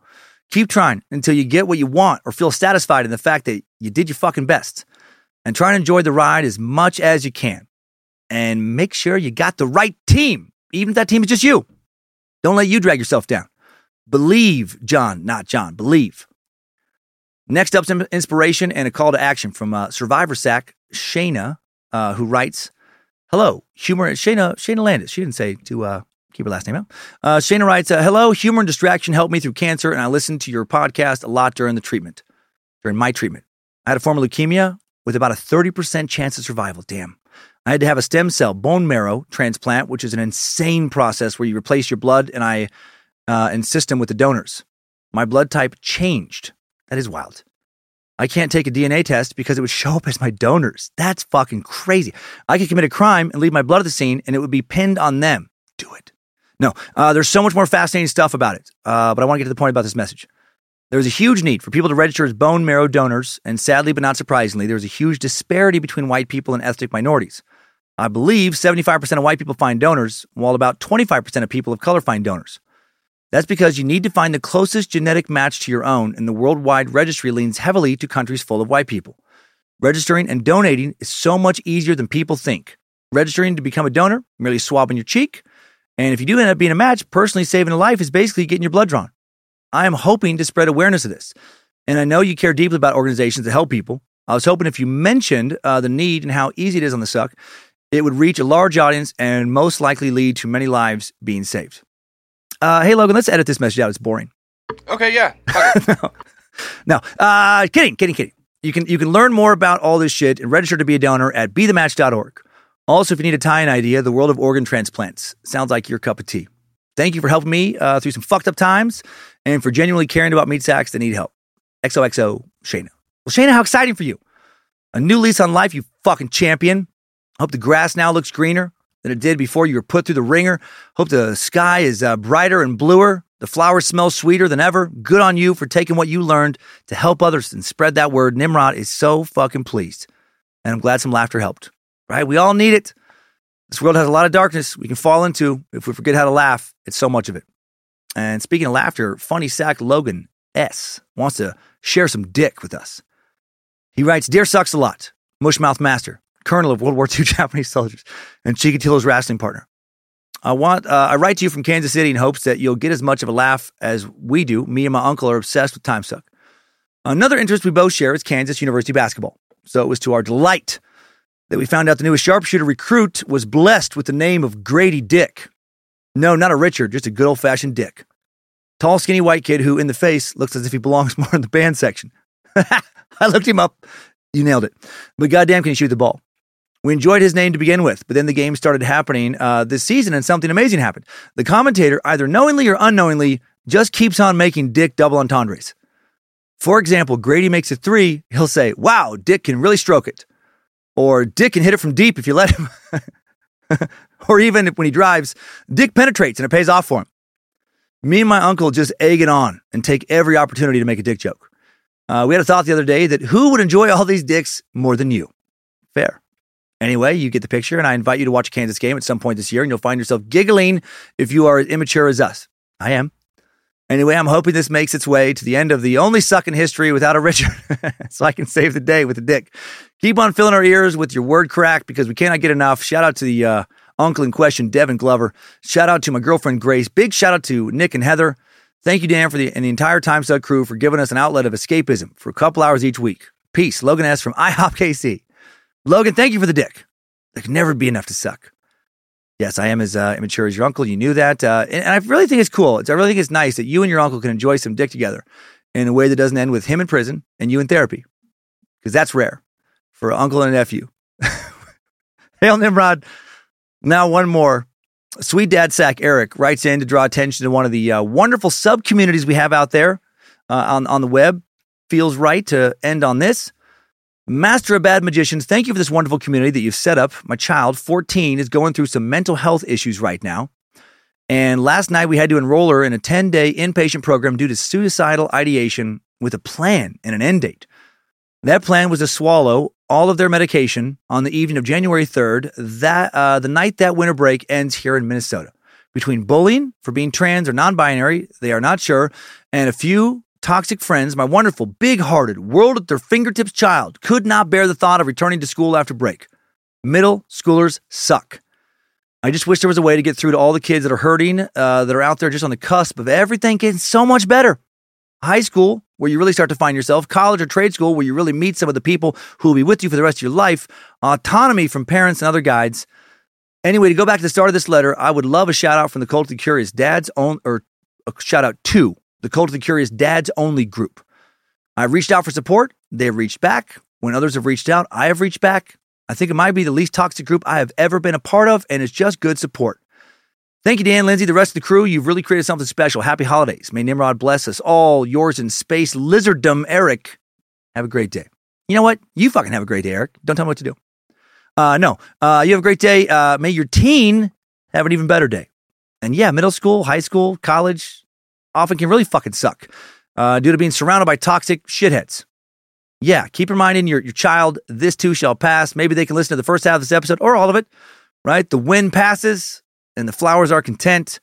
S2: Keep trying until you get what you want or feel satisfied in the fact that you did your fucking best. And try and enjoy the ride as much as you can. And make sure you got the right team, even if that team is just you. Don't let you drag yourself down. Believe, John, not John. Believe. Next up, some inspiration and a call to action from uh, Survivor Sack, Shayna, uh, who writes, Hello, humor. Shayna, Shayna Landis. She didn't say to uh, keep her last name out. Uh, Shayna writes, uh, Hello, humor and distraction helped me through cancer, and I listened to your podcast a lot during the treatment, during my treatment. I had a form of leukemia with about a 30% chance of survival. Damn. I had to have a stem cell bone marrow transplant, which is an insane process where you replace your blood and I uh, and system with the donors. My blood type changed. That is wild. I can't take a DNA test because it would show up as my donors. That's fucking crazy. I could commit a crime and leave my blood at the scene and it would be pinned on them. No, uh, there's so much more fascinating stuff about it, uh, but I want to get to the point about this message. There is a huge need for people to register as bone marrow donors, and sadly, but not surprisingly, there is a huge disparity between white people and ethnic minorities. I believe 75% of white people find donors, while about 25% of people of color find donors. That's because you need to find the closest genetic match to your own, and the worldwide registry leans heavily to countries full of white people. Registering and donating is so much easier than people think. Registering to become a donor, merely swabbing your cheek, and if you do end up being a match, personally saving a life is basically getting your blood drawn. I am hoping to spread awareness of this. And I know you care deeply about organizations that help people. I was hoping if you mentioned uh, the need and how easy it is on the suck, it would reach a large audience and most likely lead to many lives being saved. Uh, hey, Logan, let's edit this message out. It's boring.
S9: Okay, yeah.
S2: no, no. Uh, kidding, kidding, kidding. You can you can learn more about all this shit and register to be a donor at bethematch.org. Also, if you need a tie-in idea, the world of organ transplants sounds like your cup of tea. Thank you for helping me uh, through some fucked up times and for genuinely caring about meat sacks that need help. XOXO, Shayna. Well, Shayna, how exciting for you. A new lease on life, you fucking champion. Hope the grass now looks greener. than it did before you were put through the ringer. Hope the sky is uh, brighter and bluer. The flowers smell sweeter than ever. Good on you for taking what you learned to help others and spread that word. Nimrod is so fucking pleased. And I'm glad some laughter helped, right? We all need it. This world has a lot of darkness we can fall into if we forget how to laugh. It's so much of it. And speaking of laughter, funny sack Logan S wants to share some dick with us. He writes, Dear Sucks a lot, Mushmouth Master, Colonel of World War II Japanese soldiers, and Chikatilo's wrestling partner. I want uh, I write to you from Kansas City in hopes that you'll get as much of a laugh as we do. Me and my uncle are obsessed with Time Suck. Another interest we both share is Kansas University basketball. So it was to our delight that we found out the newest sharpshooter recruit was blessed with the name of Grady Dick. No, not a Richard, just a good old fashioned Dick. Tall, skinny white kid who, in the face, looks as if he belongs more in the band section. I looked him up. You nailed it. But goddamn, can he shoot the ball? We enjoyed his name to begin with, but then the game started happening uh, this season and something amazing happened. The commentator, either knowingly or unknowingly, just keeps on making Dick double entendres. For example, Grady makes a three, he'll say, Wow, Dick can really stroke it. Or Dick can hit it from deep if you let him. or even when he drives, Dick penetrates and it pays off for him. Me and my uncle just egg it on and take every opportunity to make a dick joke. Uh, we had a thought the other day that who would enjoy all these dicks more than you? Fair. Anyway, you get the picture, and I invite you to watch a Kansas game at some point this year, and you'll find yourself giggling if you are as immature as us. I am. Anyway, I'm hoping this makes its way to the end of the only suck in history without a Richard, so I can save the day with a dick. Keep on filling our ears with your word crack because we cannot get enough. Shout out to the uh, uncle in question, Devin Glover. Shout out to my girlfriend, Grace. Big shout out to Nick and Heather. Thank you, Dan, for the and the entire Time Suck crew for giving us an outlet of escapism for a couple hours each week. Peace. Logan S. from IHOP KC. Logan, thank you for the dick. There can never be enough to suck. Yes, I am as uh, immature as your uncle. You knew that. Uh, and, and, I really think it's cool. It's, I really think it's nice that you and your uncle can enjoy some dick together in a way that doesn't end with him in prison and you in therapy. Because that's rare for uncle and nephew. Hail Nimrod. Now, one more. Sweet Dad Sack Eric writes in to draw attention to one of the uh, wonderful sub communities we have out there uh, on, on the web. Feels right to end on this. Master of Bad Magicians, thank you for this wonderful community that you've set up. My child, 14, is going through some mental health issues right now. And last night we had to enroll her in a 10 day inpatient program due to suicidal ideation with a plan and an end date. That plan was to swallow all of their medication on the evening of January 3rd, that, uh, the night that winter break ends here in Minnesota. Between bullying for being trans or non binary, they are not sure, and a few toxic friends, my wonderful, big hearted, world at their fingertips child could not bear the thought of returning to school after break. Middle schoolers suck. I just wish there was a way to get through to all the kids that are hurting, uh, that are out there just on the cusp of everything getting so much better. High school, where you really start to find yourself, college or trade school, where you really meet some of the people who will be with you for the rest of your life, autonomy from parents and other guides. Anyway, to go back to the start of this letter, I would love a shout out from the Cult of the Curious Dad's own, or a shout out to the Cult of the Curious Dads Only group. I've reached out for support. They've reached back. When others have reached out, I have reached back. I think it might be the least toxic group I have ever been a part of, and it's just good support. Thank you, Dan, Lindsay, the rest of the crew. You've really created something special. Happy holidays. May Nimrod bless us all. Yours in space, Lizarddom, Eric. Have a great day. You know what? You fucking have a great day, Eric. Don't tell me what to do. Uh, no, uh, you have a great day. Uh, may your teen have an even better day. And yeah, middle school, high school, college, often can really fucking suck uh, due to being surrounded by toxic shitheads. Yeah, keep in reminding your, your child, this too shall pass. Maybe they can listen to the first half of this episode or all of it, right? The wind passes and the flowers are content.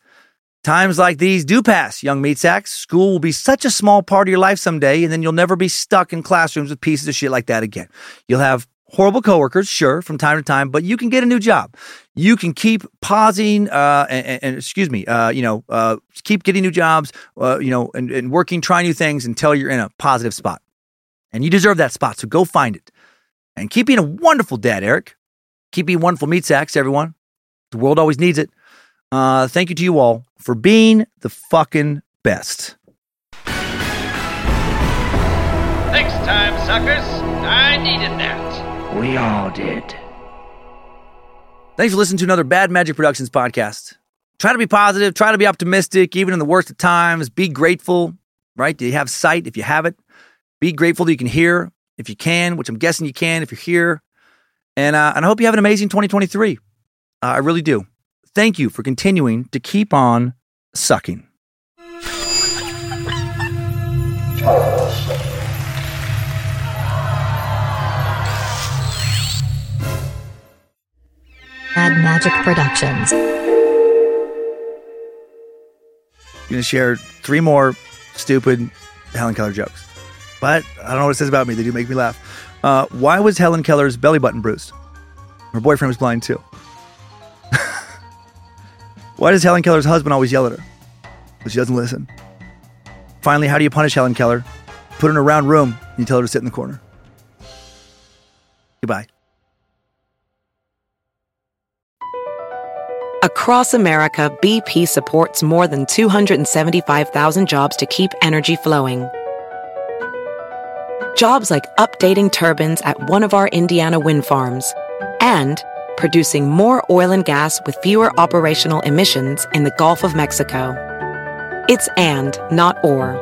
S2: Times like these do pass, young meat sacks. School will be such a small part of your life someday, and then you'll never be stuck in classrooms with pieces of shit like that again. You'll have horrible coworkers, sure, from time to time, but you can get a new job. You can keep pausing, uh, and, and, excuse me, uh, you know, uh, keep getting new jobs, uh, you know, and, and working, try new things until you're in a positive spot. And you deserve that spot, so go find it. And keep being a wonderful dad, Eric. Keep being wonderful meat sacks, everyone. The world always needs it. Uh, thank you to you all for being the fucking best.
S8: Next time, suckers, I needed that.
S7: We all did.
S2: Thanks for listening to another Bad Magic Productions podcast. Try to be positive, try to be optimistic, even in the worst of times. Be grateful, right? Do you have sight if you have it? Be grateful that you can hear if you can, which I'm guessing you can if you're here. And, uh, and I hope you have an amazing 2023. I really do. Thank you for continuing to keep on sucking.
S9: Mad Magic Productions.
S2: I'm going to share three more stupid Helen Keller jokes. But I don't know what it says about me. They do make me laugh. Uh, why was Helen Keller's belly button bruised? Her boyfriend was blind too. Why does Helen Keller's husband always yell at her? Because she doesn't listen. Finally, how do you punish Helen Keller? Put her in a round room and you tell her to sit in the corner. Goodbye.
S10: Across America, BP supports more than 275,000 jobs to keep energy flowing. Jobs like updating turbines at one of our Indiana wind farms and producing more oil and gas with fewer operational emissions in the Gulf of Mexico. It's and, not or.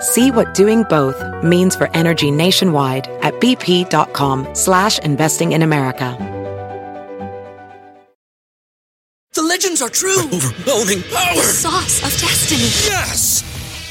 S10: See what doing both means for energy nationwide at bp.com slash investing in America.
S11: The legends are true.
S12: Overwhelming power!
S11: The sauce of destiny.
S12: Yes!